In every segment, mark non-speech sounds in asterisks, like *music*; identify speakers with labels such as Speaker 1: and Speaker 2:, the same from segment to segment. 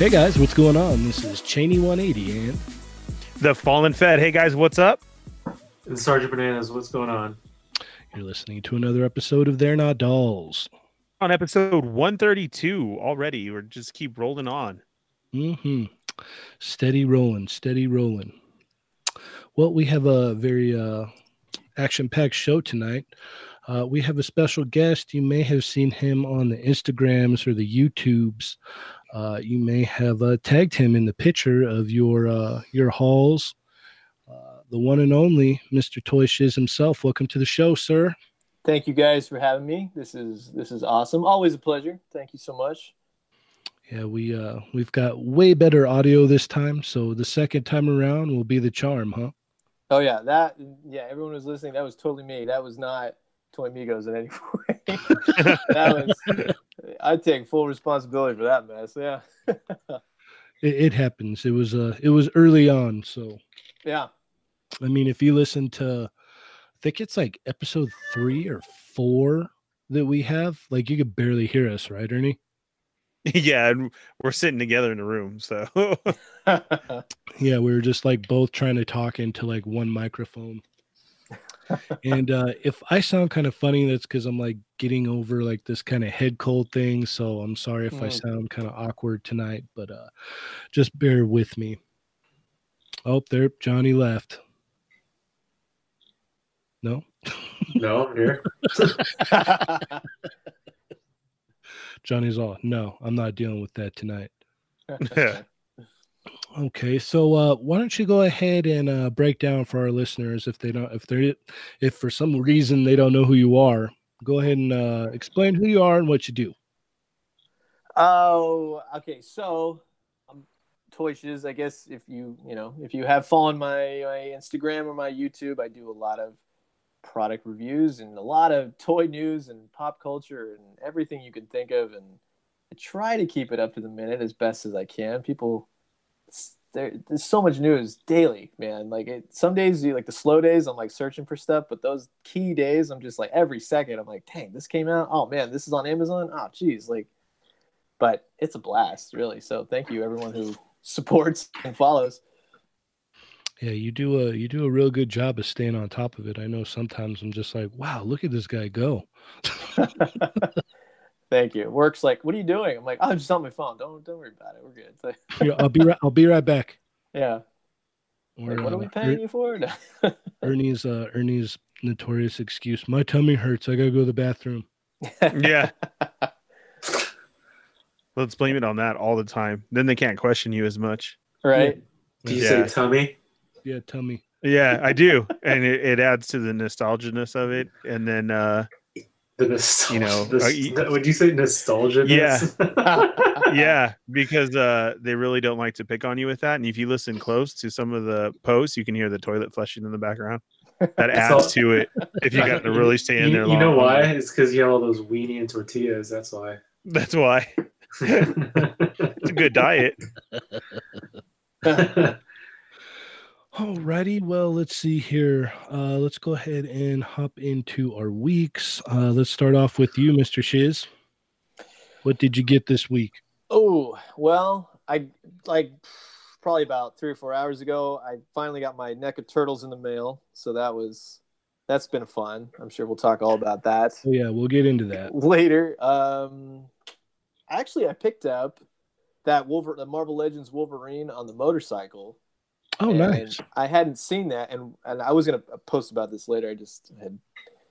Speaker 1: Hey guys, what's going on? This is Cheney 180 and
Speaker 2: The Fallen Fed. Hey guys, what's up?
Speaker 3: And Sergeant Bananas, what's going on?
Speaker 1: you're listening to another episode of They're Not Dolls.
Speaker 2: On episode 132 already. We're just keep rolling on.
Speaker 1: hmm Steady rolling, steady rolling. Well, we have a very uh, action-packed show tonight. Uh, we have a special guest. You may have seen him on the Instagrams or the YouTubes. Uh, you may have uh, tagged him in the picture of your uh, your hauls. Uh, the one and only Mr. Toy Shiz himself. Welcome to the show, sir.
Speaker 4: Thank you guys for having me. This is this is awesome. Always a pleasure. Thank you so much.
Speaker 1: Yeah, we uh we've got way better audio this time, so the second time around will be the charm, huh?
Speaker 4: Oh yeah, that yeah. Everyone was listening. That was totally me. That was not Toy Migos in any *laughs* way. *laughs* that was. I take full responsibility for that mess. Yeah. *laughs*
Speaker 1: It, it happens. It was uh it was early on, so
Speaker 4: yeah.
Speaker 1: I mean, if you listen to, I think it's like episode three or four that we have, like you could barely hear us, right, Ernie?
Speaker 2: yeah, and we're sitting together in the room. So
Speaker 1: Yeah, we were just like both trying to talk into like one microphone. And uh if I sound kind of funny, that's because I'm like getting over like this kind of head cold thing. So I'm sorry if I
Speaker 4: Mm.
Speaker 1: sound kind of awkward tonight, but uh just bear with me. Oh, there, Johnny left. No,
Speaker 3: No, I'm here. *laughs*
Speaker 1: Johnny's all no, I'm not dealing with that tonight. *laughs* Okay, so uh, why don't you go ahead and uh, break down for our listeners if they don't, if they're, if for some reason they don't know who you are, go ahead and uh, explain who you are and what you do.
Speaker 4: oh, okay. So, um, Toy I guess if you you know if you have followed my my Instagram or my YouTube, I do a lot of product reviews and a lot of toy news and pop culture and everything you can think of, and I try to keep it up to the minute as best as I can. People, there, there's so much news daily, man. Like it, some days, you like the slow days, I'm like searching for stuff, but those key days, I'm just like every second, I'm like, dang, this came out. Oh man, this is on Amazon. Oh geez, like, but it's a blast, really. So thank you everyone who supports *laughs* and follows.
Speaker 1: Yeah, you do a you do a real good job of staying on top of it. I know sometimes I'm just like, wow, look at this guy go. *laughs* *laughs*
Speaker 4: Thank you. Work's like, what are you doing? I'm like, oh, I'm just on my phone. Don't don't worry about it. We're good. Like,
Speaker 1: Here, I'll be right. I'll be right back. *laughs*
Speaker 4: yeah.
Speaker 1: Or,
Speaker 4: Like, what are
Speaker 1: uh,
Speaker 4: we paying you for?
Speaker 1: Er- *laughs* Ernie's uh, Ernie's notorious excuse. My tummy hurts. I gotta go to the bathroom.
Speaker 2: yeah. *laughs* Let's blame it on that all the time. Then they can't question you as much.
Speaker 4: right.
Speaker 3: Do you
Speaker 2: Yeah.
Speaker 3: say tummy?
Speaker 1: Yeah, tummy.
Speaker 2: Yeah, I do. and it, it adds to the nostalgia-ness of it. And then uh
Speaker 3: The nostalgia.
Speaker 2: You know,
Speaker 3: this,
Speaker 2: uh, y-
Speaker 3: would you say nostalgia?
Speaker 2: Yeah. *laughs* yeah, because uh they really don't like to pick on you with that. And if you listen close to some of the posts, you can hear the toilet flushing in the background. That adds
Speaker 3: all-
Speaker 2: to it if you got to really stay *laughs* in
Speaker 3: you,
Speaker 2: there
Speaker 3: you
Speaker 2: long.
Speaker 3: know why? It's because you have all those weenie and tortillas. That's why.
Speaker 2: That's why. *laughs* It's a good diet.
Speaker 1: Alrighty, well, let's see here. Uh, let's go ahead and hop into our weeks. Uh, let's start off with you, Mr. Shiz. What did you get this week?
Speaker 4: Oh well, I like probably about three or four hours ago. I finally got my NECA turtles in the mail, so that was that's been fun. I'm sure we'll talk all about that
Speaker 1: Oh yeah, we'll get into that. *laughs*
Speaker 4: later. Um, actually, I picked up that Wolver- the Marvel Legends Wolverine on the motorcycle.
Speaker 1: Oh,
Speaker 4: and
Speaker 1: nice.
Speaker 4: I hadn't seen that, and and I was gonna post about this later. I just had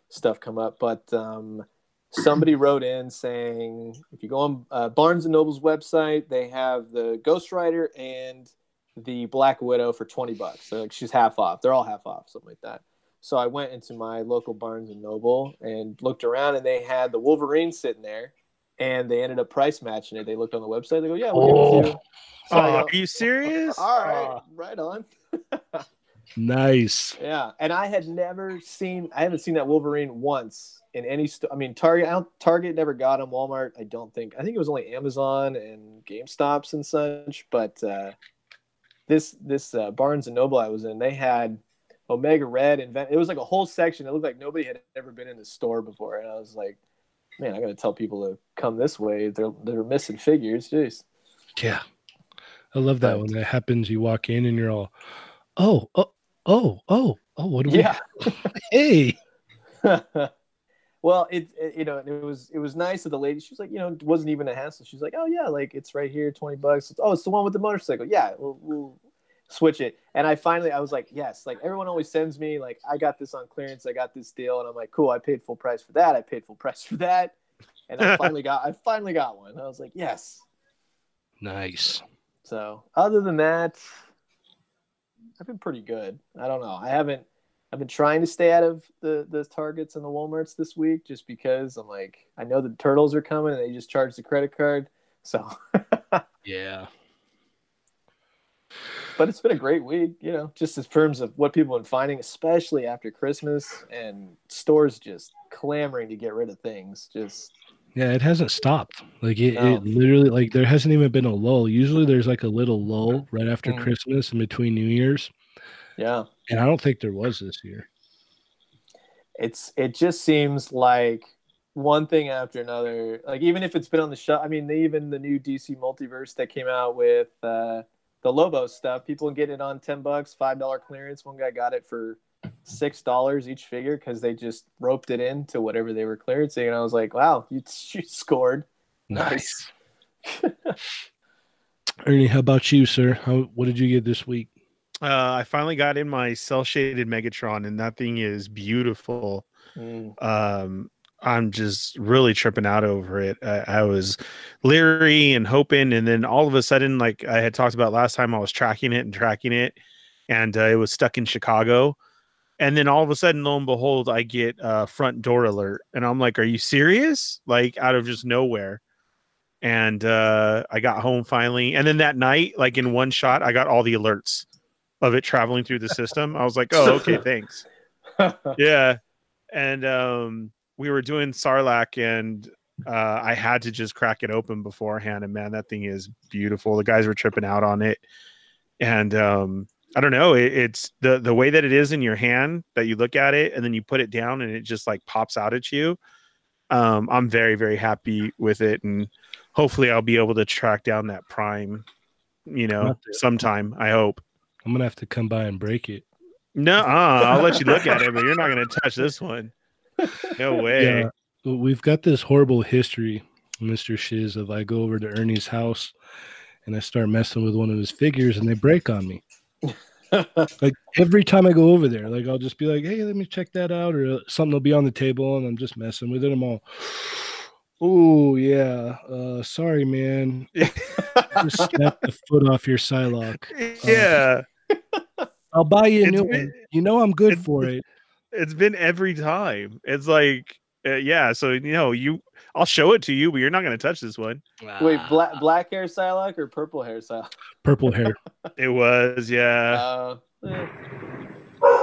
Speaker 4: stuff come up, but um, somebody wrote in saying if you go on uh, Barnes and Noble's website, they have the Ghost Rider and the Black Widow for twenty bucks. So like she's half off. They're all half off, something like that. So I went into my local Barnes and Noble and looked around, and they had the Wolverine sitting there, and they ended up price matching it. They looked on the website. They go, "Yeah, we'll give it to you." So I
Speaker 2: Oh,
Speaker 4: go,
Speaker 2: are you serious?
Speaker 4: all right, right on.
Speaker 1: Nice. *laughs*
Speaker 4: Yeah, and I had never seen. I haven't seen that Wolverine once in any. St- I mean, Target. I don't, Target never got him. Walmart. I don't think. I think it was only Amazon and GameStops and such. But uh, this this uh, Barnes and Noble I was in, they had Omega Red and Ven- it was like a whole section. It looked like nobody had ever been in the store before, and I was like, man, I got to tell people to come this way. They're they're missing figures. Jeez.
Speaker 1: Yeah. I love that when that happens. You walk in and you're all, oh, oh, oh, oh, oh, what do we?
Speaker 4: Yeah. *laughs*
Speaker 1: Hey, *laughs*
Speaker 4: well, it, it you know it was it was nice of the lady. She was like, you know, it wasn't even a hassle. She's like, oh yeah, like it's right here, twenty bucks. oh, it's the one with the motorcycle. Yeah, we'll, we'll switch it. And I finally, I was like, yes. Like everyone always sends me like, I got this on clearance. I got this deal, and I'm like, cool. I paid full price for that. I paid full price for that, and I *laughs* finally got I finally got one. I was like, yes.
Speaker 1: nice.
Speaker 4: So other than that, I've been pretty good. I don't know. I haven't. I've been trying to stay out of the the Targets and the WalMarts this week, just because I'm like, I know the turtles are coming, and they just charge the credit card. So, *laughs*
Speaker 1: Yeah.
Speaker 4: But it's been a great week, you know, just in terms of what people have been finding, especially after Christmas and stores just clamoring to get rid of things. Just
Speaker 1: Yeah, it hasn't stopped. Like it,
Speaker 4: No.
Speaker 1: it literally like there hasn't even been a lull. Usually there's like a little lull right after
Speaker 4: Mm.
Speaker 1: Christmas and between New Year's.
Speaker 4: yeah.
Speaker 1: And I don't think there was this year.
Speaker 4: it's it just seems like one thing after another like even if it's been on the show i mean they, even the new dc multiverse that came out with uh the lobo stuff people get it on 10 bucks five dollar clearance one guy got it for six dollars each figure because they just roped it into whatever they were clearancing and i was like wow you, *laughs* you scored
Speaker 1: Nice. *laughs* Ernie, how about you, sir? How what did you get this week?
Speaker 2: Uh, I finally got in my cel shaded Megatron, and that thing is beautiful.
Speaker 4: Mm,
Speaker 2: um i'm just really tripping out over it. I, I was leery and hoping and then all of a sudden like i had talked about last time i was tracking it and tracking it and uh, it was stuck in chicago. And then all of a sudden lo and behold i get a front door alert and i'm like are you serious? Like out of just nowhere. And uh i got home finally and then that night like in one shot i got all the alerts of it traveling through the system. I was like oh okay *laughs* thanks. *laughs* Yeah. And um we were doing sarlacc and uh i had to just crack it open beforehand. And man that thing is beautiful. The guys were tripping out on it. And um i don't know. It, it's the the way that it is in your hand that you look at it and then you put it down and it just like pops out at you. Um i'm very very happy with it. And hopefully i'll be able to track down that prime you know sometime i hope.
Speaker 1: I'm gonna have to come by and break it.
Speaker 2: no i'll let you look at it but you're not going to touch this one no *laughs* way
Speaker 1: Yeah. We've got this horrible history, Mr. Shiz, of I go over to Ernie's house and I start messing with one of his figures and they break on me. *laughs* Like every time I go over there, like I'll just be like, "Hey, let me check that out," or something will be on the table, and I'm just messing with it. I'm all, *sighs* "Oh yeah, uh, sorry, man, *laughs* just snap the foot off your Psylocke.
Speaker 2: yeah
Speaker 1: I'll buy you a
Speaker 2: It's
Speaker 1: new
Speaker 2: been-
Speaker 1: one. You know I'm good for it."
Speaker 2: It's been every time it's like uh, yeah so you know you i'll show it to you but you're not going to touch this one
Speaker 4: wait black black hair Psylocke or purple hair Psylocke?
Speaker 1: Purple hair. *laughs*
Speaker 2: it was yeah
Speaker 4: Uh, eh.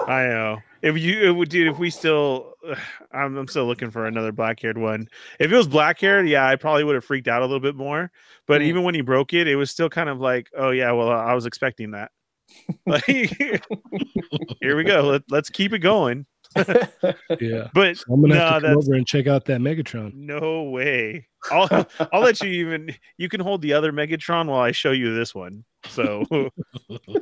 Speaker 2: i know if you it would dude if we still *sighs* I'm, I'm still looking for another black haired one if it was black haired yeah i probably would have freaked out a little bit more but
Speaker 4: Mm.
Speaker 2: even when he broke it it was still kind of like oh yeah well i was expecting that *laughs* *laughs* like here we go Let, let's keep it going *laughs*
Speaker 1: Yeah. *laughs*
Speaker 2: but
Speaker 1: So I'm gonna
Speaker 2: No,
Speaker 1: have to come over and check out that Megatron.
Speaker 2: No way. I'll *laughs* I'll let you even you can hold the other Megatron while I show you this one. So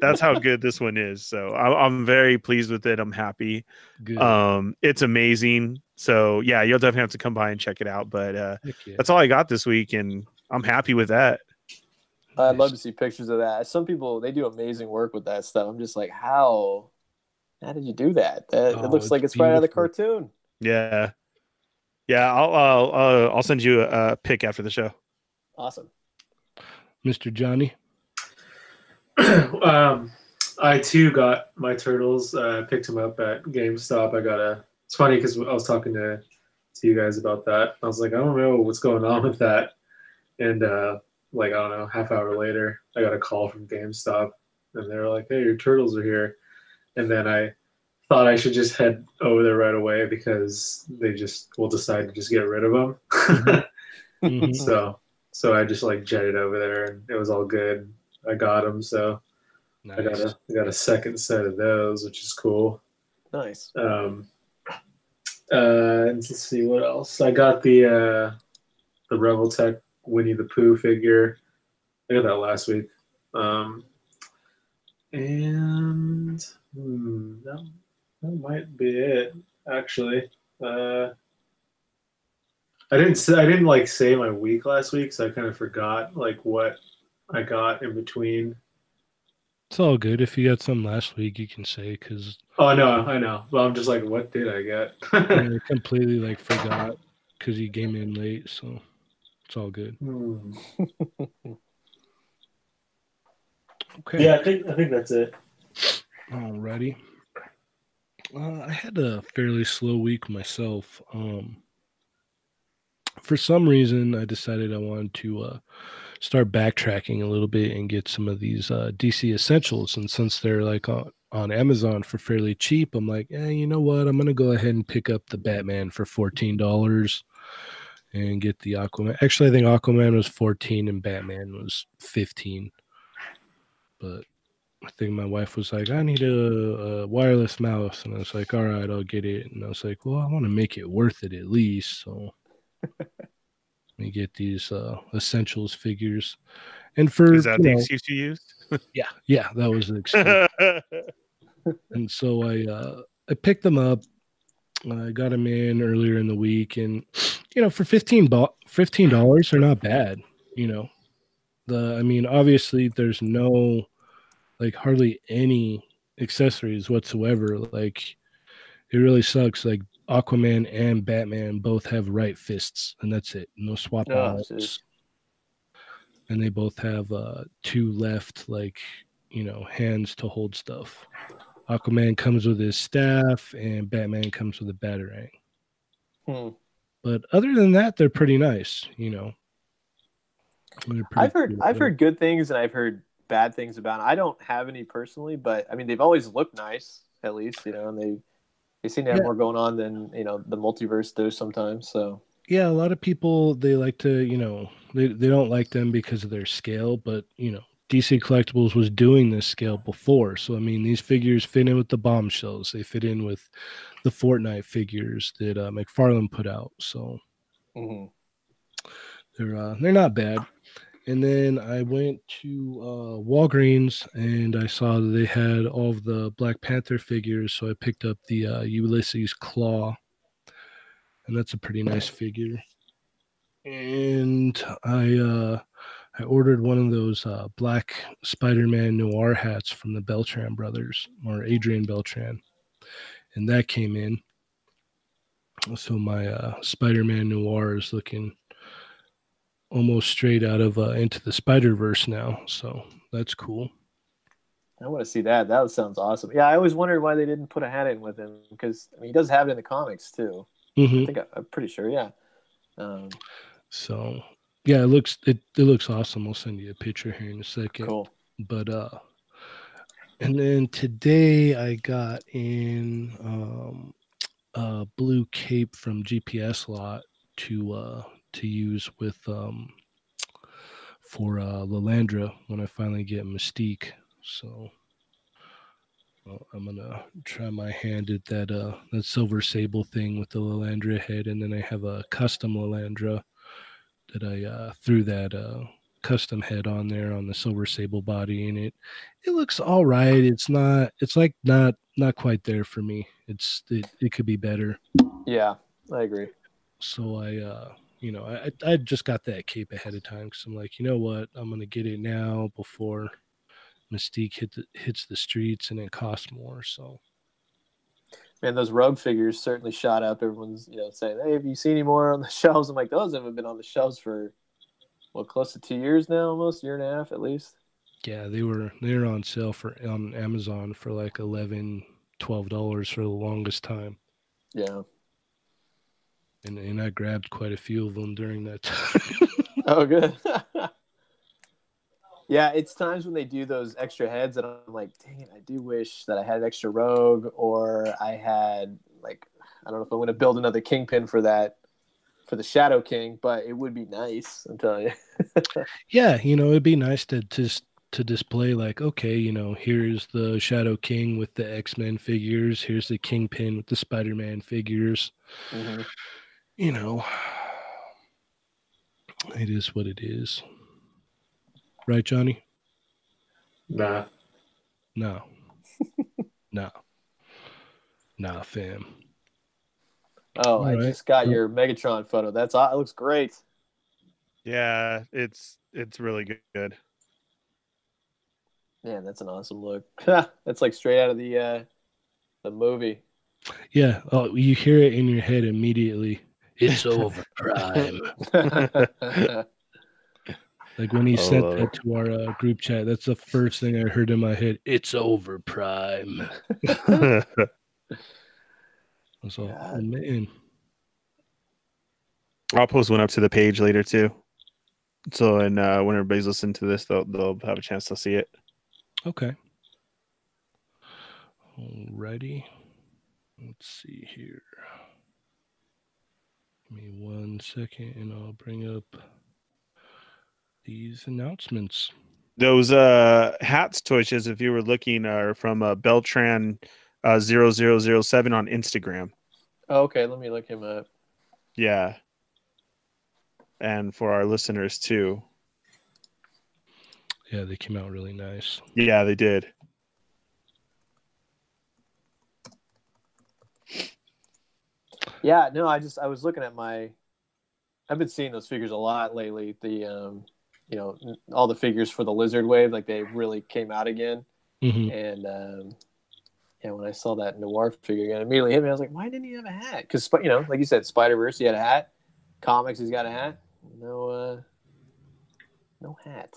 Speaker 2: that's how good this one is. So I, I'm very pleased with it. I'm happy.
Speaker 1: Good.
Speaker 2: Um, it's amazing. So yeah, you'll definitely have to come by and check it out. But uh,
Speaker 1: yeah.
Speaker 2: that's all I got this week, and I'm happy with that.
Speaker 4: I'd love to see pictures of that. Some people they do amazing work with that stuff. I'm just like, how? How did you do that? That
Speaker 1: Oh,
Speaker 4: it looks
Speaker 1: it's
Speaker 4: like it's right out of the cartoon.
Speaker 2: Yeah, yeah. I'll I'll uh, I'll send you a, a pic after the show.
Speaker 4: Awesome.
Speaker 1: Mr. Johnny. *clears throat*
Speaker 3: um, I too got my turtles. Uh, picked them up at GameStop. I got a. It's funny because I was talking to to you guys about that. I was like, I don't know what's going on with that, and uh, like I don't know, half hour later, I got a call from GameStop, and they were like, Hey, your turtles are here, and then I thought I should just head over there right away because they just will decide to just get rid of them.
Speaker 1: Mhm. *laughs*
Speaker 3: so so I just like jetted over there, and it was all good. I got them, so. I got
Speaker 1: Nice.
Speaker 3: a I got a second set of those, which is cool.
Speaker 4: Nice.
Speaker 3: Um, uh, and let's see what else. I got the uh, the Revoltech Winnie the Pooh figure. I got that last week. Um, and hmm, that, that might be it. Actually, uh, I didn't say I didn't like say my week last week, so I kind of forgot like what I got in between.
Speaker 1: It's all good. If you got some last week, you can say because
Speaker 3: Oh no, I know. Well, I'm just like, what did I get? *laughs*
Speaker 1: I completely like forgot because you came in late, so it's all good.
Speaker 3: Hmm. *laughs*
Speaker 1: Okay.
Speaker 3: Yeah, I think I think that's it.
Speaker 1: Alrighty. Uh, I had a fairly slow week myself. Um, for some reason, I decided I wanted to uh, start backtracking a little bit and get some of these uh, DC essentials. And since they're like on, on Amazon for fairly cheap, I'm like, eh, you know what? I'm gonna go ahead and pick up the Batman for fourteen dollars and get the Aquaman. Actually, I think Aquaman was fourteen and Batman was fifteen. But I think my wife was like, I need a, a wireless mouse. And I was like, all right, I'll get it. And I was like, well, I want to make it worth it at least. So *laughs* let me get these uh, essentials figures. And for,
Speaker 2: Is that the
Speaker 1: know,
Speaker 2: excuse you used? *laughs*
Speaker 1: yeah, yeah, that was the excuse. *laughs* and so I, uh, I picked them up. I got them in earlier in the week. And, you know, for 15 $15, $15 they're not bad, you know. The, I mean, obviously, there's no like hardly any accessories whatsoever. Like it really sucks. Like Aquaman and Batman both have right fists, and that's it. No swap
Speaker 4: Oh,
Speaker 1: outs. And they both have uh two left, like you know, hands to hold stuff. Aquaman comes with his staff, and Batman comes with a batarang.
Speaker 4: Hmm.
Speaker 1: But other than that, they're pretty nice. You know,
Speaker 4: I've heard
Speaker 1: cool.
Speaker 4: I've heard good things and I've heard bad things about. 'em. I don't have any personally, but I mean they've always looked nice, at least you know, and they they seem to have
Speaker 1: Yeah.
Speaker 4: more going on than you know the multiverse does sometimes. So
Speaker 1: yeah, a lot of people they like to, you know, they, they don't like them because of their scale, but you know, DC Collectibles was doing this scale before. So I mean, these figures fit in with the bombshells. They fit in with the Fortnite figures that uh, McFarlane put out. So
Speaker 4: mhm.
Speaker 1: they're uh, they're not bad. And then I went to uh, Walgreens and I saw that they had all of the Black Panther figures, so I picked up the uh, Ulysses Klaue, and that's a pretty nice figure. And I uh, I ordered one of those uh, black Spider-Man noir hats from the Beltran brothers or Adrian Beltran, and that came in. So my uh, Spider-Man noir is looking almost straight out of uh, into the Spider Verse now. So that's cool.
Speaker 4: I want to see that. That sounds awesome. Yeah, I always wondered why they didn't put a hat in with him because I mean he does have it in the comics too.
Speaker 1: hmm
Speaker 4: I think I, I'm pretty sure. Yeah. Um,
Speaker 1: So yeah, it looks it, it looks awesome. I'll send you a picture here in a second.
Speaker 4: cool.
Speaker 1: But uh, and then today I got in um a blue cape from GPS lot to uh to use with um for uh Lalandra when I finally get Mystique. So well, I'm gonna try my hand at that uh that silver sable thing with the Lalandra head, and then I have a custom Lalandra that I uh threw that uh custom head on there on the silver sable body, and it it looks all right. It's not it's like not not quite there for me. It's it, it could be better.
Speaker 4: Yeah, I agree.
Speaker 1: So I uh you know I I just got that cape ahead of time because I'm like you know what I'm gonna get it now before Mystique hit the, hits the streets and it costs more. So
Speaker 4: Man, those rogue figures certainly shot up. Everyone's you know saying, "Hey, have you seen any more on the *laughs* shelves?" I'm like, those haven't been on the shelves for well, close to two years now, almost year and a half at least.
Speaker 1: yeah, they were they were on sale for on Amazon for like 11 12 dollars for the longest time,
Speaker 4: Yeah.
Speaker 1: And and I grabbed quite a few of them during that *laughs* time.
Speaker 4: Oh, good. *laughs* yeah, it's times when they do those extra heads that I'm like, dang it, I do wish that I had extra rogue or I had like I don't know if I'm going to build another kingpin for that for the Shadow King, but it would be nice. I'm telling you. *laughs*
Speaker 1: yeah, you know, it'd be nice to just to display like, okay, you know, here's the Shadow King with the X Men figures. Here's the Kingpin with the Spider Man figures.
Speaker 4: Mhm.
Speaker 1: You know, it is what it is, right, Johnny?
Speaker 3: Nah.
Speaker 1: No. *laughs* no. Nah, fam.
Speaker 4: Oh, I
Speaker 1: Alright.
Speaker 4: just got your Megatron photo. That's it looks great.
Speaker 2: Yeah, it's it's really good- good.
Speaker 4: Man, that's an awesome look. *laughs* that's like straight out of the uh the movie.
Speaker 1: Yeah. Oh, you hear it in your head immediately. It's *laughs* over prime. *laughs* Like when he sent
Speaker 2: Oh.
Speaker 1: that to our uh, group chat, that's the first thing I heard in my head. It's over prime. I was like, oh
Speaker 4: God.
Speaker 1: man.
Speaker 2: I'll post one up to the page later too. So and uh, when everybody's listening to this, they'll they'll have a chance to see it.
Speaker 1: Okay. Alrighty. Let's see here. Give me one second and I'll bring up these announcements.
Speaker 2: Those uh hats, Toyshes, if you were looking, are from uh, Beltran uh, 0007 on Instagram.
Speaker 4: okay, let me look him up.
Speaker 2: Yeah. And for our listeners too.
Speaker 1: Yeah, they came out really nice.
Speaker 2: Yeah, they did.
Speaker 4: Yeah, no, I just I was looking at my I've been seeing those figures a lot lately. The um you know, all the figures for the lizard wave, like they really came out again.
Speaker 1: hmm
Speaker 4: And um yeah, when I saw that noir figure again, immediately hit me. I was like, why didn't he have a hat? Because you know, like you said, Spider Verse, he had a hat. Comics, he's got a hat. No, uh, no hat.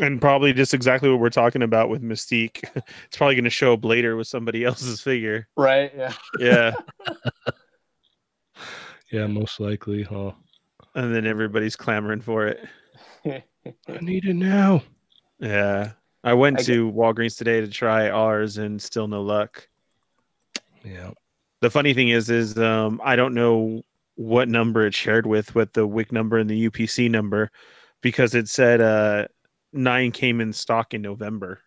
Speaker 2: And probably just exactly what we're talking about with Mystique. *laughs* it's probably going to show up later with somebody *laughs* else's figure.
Speaker 4: Right? Yeah.
Speaker 2: Yeah. *laughs*
Speaker 1: Yeah, most likely, huh?
Speaker 2: and then everybody's clamoring for it.
Speaker 1: I need it now.
Speaker 2: Yeah. I went
Speaker 4: I
Speaker 2: to Walgreens today to try ours and still no luck.
Speaker 1: Yeah.
Speaker 2: The funny thing is, is um, I don't know what number it shared with, with the WIC number and the UPC number, because it said uh, nine came in stock in November.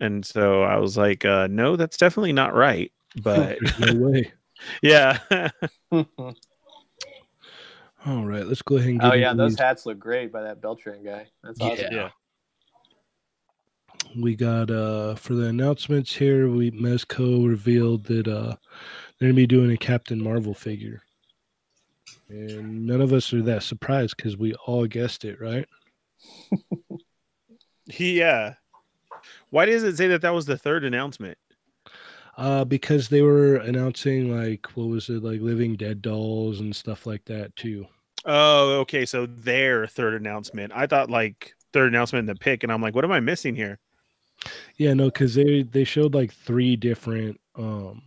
Speaker 2: And so I was like, uh, no, that's definitely not right. But *laughs*
Speaker 1: no way. *laughs*
Speaker 2: yeah. *laughs*
Speaker 1: All right, let's go ahead and get
Speaker 4: oh yeah,
Speaker 1: into
Speaker 4: those
Speaker 1: these.
Speaker 4: hats look great by that Beltran guy. That's awesome.
Speaker 1: Yeah. we got uh for the announcements here we Mezco revealed that uh they're gonna be doing a Captain Marvel figure. And none of us are that surprised because we all guessed it, right?
Speaker 2: He, yeah. Why does it say that that was the third announcement?
Speaker 1: Uh because they were announcing like what was it, like living dead dolls and stuff like that too.
Speaker 2: Oh, okay. So their third announcement. I thought like third announcement in the pick, and I'm like, what am I missing here?
Speaker 1: Yeah, no, because they they showed like three different um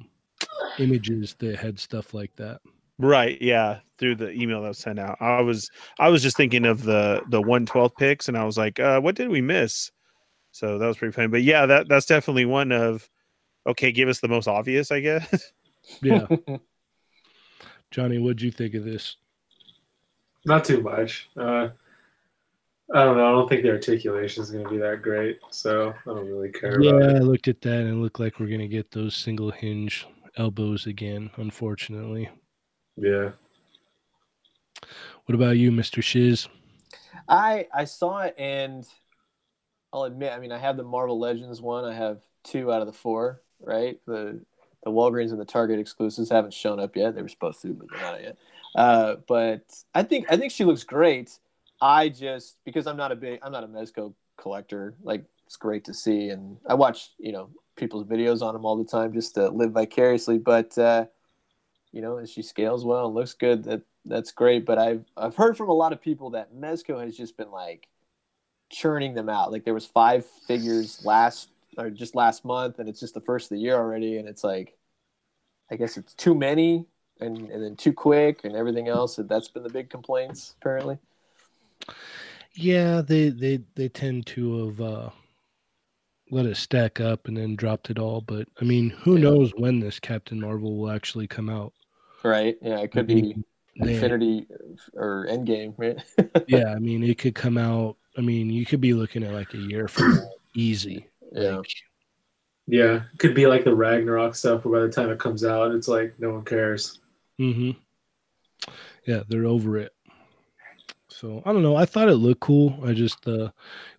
Speaker 1: images that had stuff like that.
Speaker 2: Right. Yeah. Through the email that was sent out, I was I was just thinking of the the one twelfth picks, and I was like, uh, what did we miss? So that was pretty funny. But yeah, that that's definitely one of okay. Give us the most obvious, I guess. *laughs*
Speaker 1: Yeah. *laughs* Johnny, what'd you think of this?
Speaker 3: Not too much. Uh, I don't know. I don't think the articulation is going to be that great, so I don't really care
Speaker 1: Yeah,
Speaker 3: about
Speaker 1: I looked at that and it looked like we're gonna get those single hinge elbows again, unfortunately.
Speaker 3: Yeah.
Speaker 1: What about you, Mr. Shiz?
Speaker 4: I I saw it and I'll admit, I mean, I have the Marvel Legends one. I have two out of the four, right? The the Walgreens and the Target exclusives haven't shown up yet. They were supposed to, but they're not yet. Uh, but I think I think she looks great. I just because I'm not a big I'm not a Mezco collector. Like it's great to see, and I watch you know people's videos on them all the time just to live vicariously. But uh, you know, she scales well and looks good, that that's great. But I've I've heard from a lot of people that Mezco has just been like churning them out. Like there was five figures last or just last month, and it's just the first of the year already, and it's like I guess it's too many and and then too quick and everything else. And that's been the big complaints apparently.
Speaker 1: Yeah, they they they tend to have uh let it stack up and then dropped it all. But I mean, who
Speaker 4: Yeah.
Speaker 1: knows when this Captain Marvel will actually come out?
Speaker 4: Right? Yeah, it could
Speaker 1: I
Speaker 4: be
Speaker 1: mean, they-
Speaker 4: Infinity or Endgame, right? *laughs*
Speaker 1: yeah, I mean, it could come out. I mean, you could be looking at like a year from easy.
Speaker 4: yeah.
Speaker 1: Like,
Speaker 3: Yeah. It could be like the Ragnarok stuff where by the time it comes out, it's like no one cares.
Speaker 1: hmm Yeah, they're over it. So I don't know. I thought it looked cool. I just uh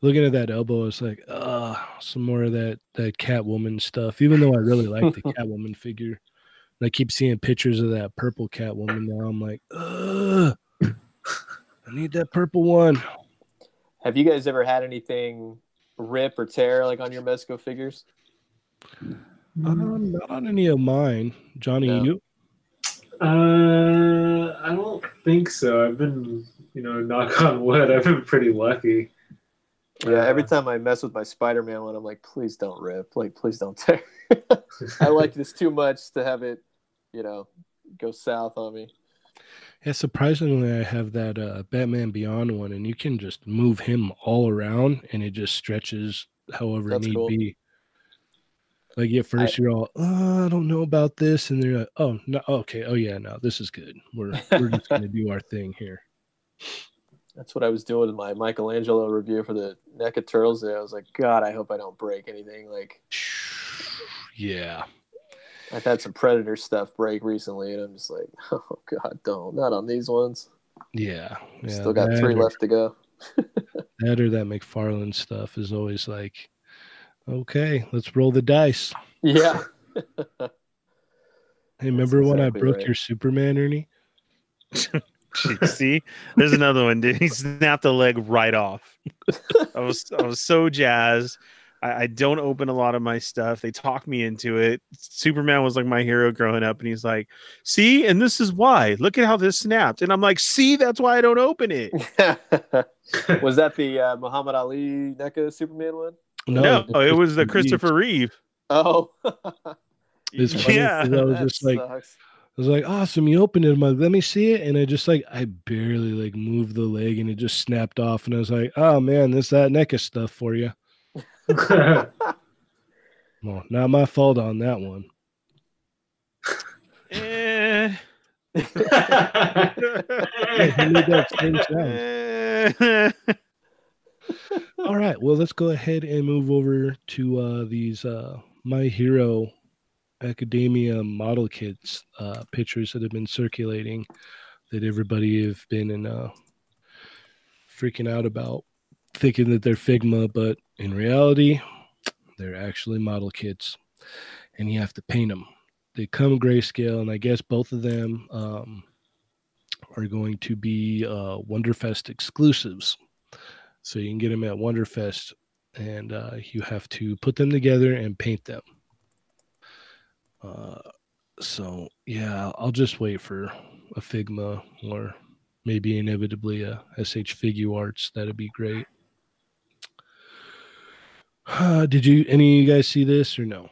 Speaker 1: looking at that elbow, it's was like, uh, some more of that that Catwoman stuff. Even though I really like the *laughs* Catwoman figure, and I keep seeing pictures of that purple Catwoman now. I'm like, uh, I need that purple one.
Speaker 4: Have you guys ever had anything rip or tear like on your Mezco figures?
Speaker 1: Um, not on any of mine, Johnny.
Speaker 4: No.
Speaker 1: You?
Speaker 3: Uh, I don't think so. I've been, you know, knock on wood. I've been pretty lucky.
Speaker 4: Yeah, every
Speaker 3: Uh,
Speaker 4: time I mess with my Spider-Man one, I'm like, please don't rip, like please don't tear. *laughs* I like this too much to have it, you know, go south on me.
Speaker 1: Yeah, surprisingly, I have that uh, Batman Beyond one, and you can just move him all around, and it just stretches however
Speaker 4: That's
Speaker 1: need
Speaker 4: cool.
Speaker 1: be. Like at first, you're all, oh, I don't know about this, and they're like, oh no, okay, oh yeah, no, this is good. We're we're just gonna do our thing here. *laughs*
Speaker 4: That's what I was doing in my Michelangelo review for the NECA Turtles. Day. I was like, God, I hope I don't break anything. Like *sighs*
Speaker 1: Yeah,
Speaker 4: I've had some Predator stuff break recently, and I'm just like, *laughs* oh God, don't, not on these ones.
Speaker 1: yeah, yeah.
Speaker 4: Still got
Speaker 1: that
Speaker 4: three
Speaker 1: or-
Speaker 4: left to go. *laughs*
Speaker 1: That or that McFarlane stuff is always like, okay, let's roll the dice.
Speaker 4: Yeah. *laughs*
Speaker 1: Hey, remember when I broke
Speaker 4: right.
Speaker 1: your Superman, Ernie?
Speaker 2: See, there's another one, dude. He snapped the leg right off. I was I was so jazzed. I, I don't open a lot of my stuff. They talk me into it. Superman was like my hero growing up, and he's like, "See, and this is why. Look at how this snapped." And I'm like, "See, that's why I don't open it." *laughs*
Speaker 4: was that the uh, Muhammad Ali NECA Superman one?
Speaker 2: No, it was the Christopher Reeve.
Speaker 4: Oh, *laughs*
Speaker 1: It's funny
Speaker 2: yeah,
Speaker 1: 'cause I was just like,
Speaker 4: sucks.
Speaker 1: I was like, awesome, you opened it. I'm like, let me see it. And I just like, I barely like moved the leg and it just snapped off. And I was like, oh man, this that NECA stuff for you. *laughs* Well, not my fault on that one.
Speaker 2: Eh.
Speaker 1: Hey, who made that same sound? All right. Well, let's go ahead and move over to uh, these uh, My Hero Academia model kits uh, pictures that have been circulating that everybody have been in, uh, freaking out about, thinking that they're Figma, but in reality, they're actually model kits, and you have to paint them. They come grayscale, and I guess both of them um, are going to be uh, Wonderfest exclusives. So you can get them at Wonderfest, and uh, you have to put them together and paint them. Uh, so yeah, I'll just wait for a Figma or maybe inevitably a SH Figuarts. That'd be great. Uh, did you any of you guys see this or no?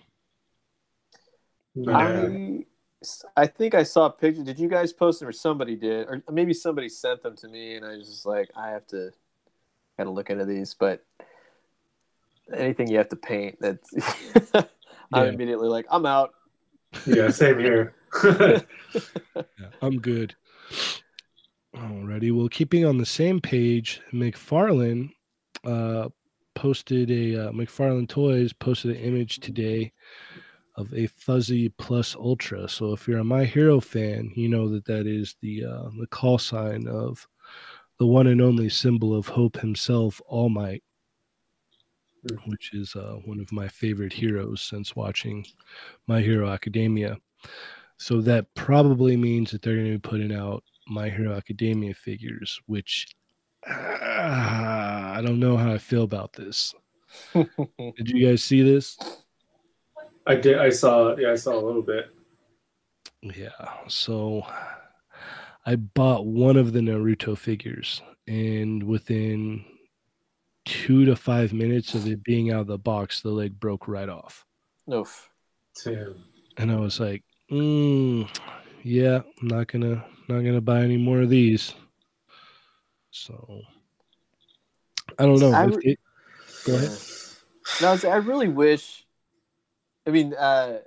Speaker 3: No.
Speaker 4: I, I think I saw a picture. Did you guys post them or somebody did? Or maybe somebody sent them to me and I was just like, I have to got to look into these. But anything you have to paint, that's. *laughs* I'm immediately like, I'm out.
Speaker 3: yeah, same here. *laughs*
Speaker 1: Yeah, I'm good. Alrighty. Well, keeping on the same page, McFarlane uh, posted a uh, McFarlane Toys posted an image today of a Fuzzy Plus Ultra. So if you're a My Hero fan, you know that that is the uh, the call sign of the one and only symbol of Hope himself, All Might,
Speaker 3: Hmm.
Speaker 1: which is uh, one of my favorite heroes since watching My Hero Academia. So that probably means that they're going to be putting out My Hero Academia figures, which uh, *sighs* I don't know how I feel about this. *laughs* Did you guys see this?
Speaker 3: I did. I saw. Yeah, I saw a little bit.
Speaker 1: Yeah. So I bought one of the Naruto figures, and within two to five minutes of it being out of the box, the leg broke right off.
Speaker 4: Oof.
Speaker 3: Damn.
Speaker 1: And I was like, mm, yeah, I'm not gonna not gonna buy any more of these. So I don't know.
Speaker 4: I
Speaker 1: If
Speaker 4: re-
Speaker 1: it- go ahead.
Speaker 4: No, I really wish. I mean, uh,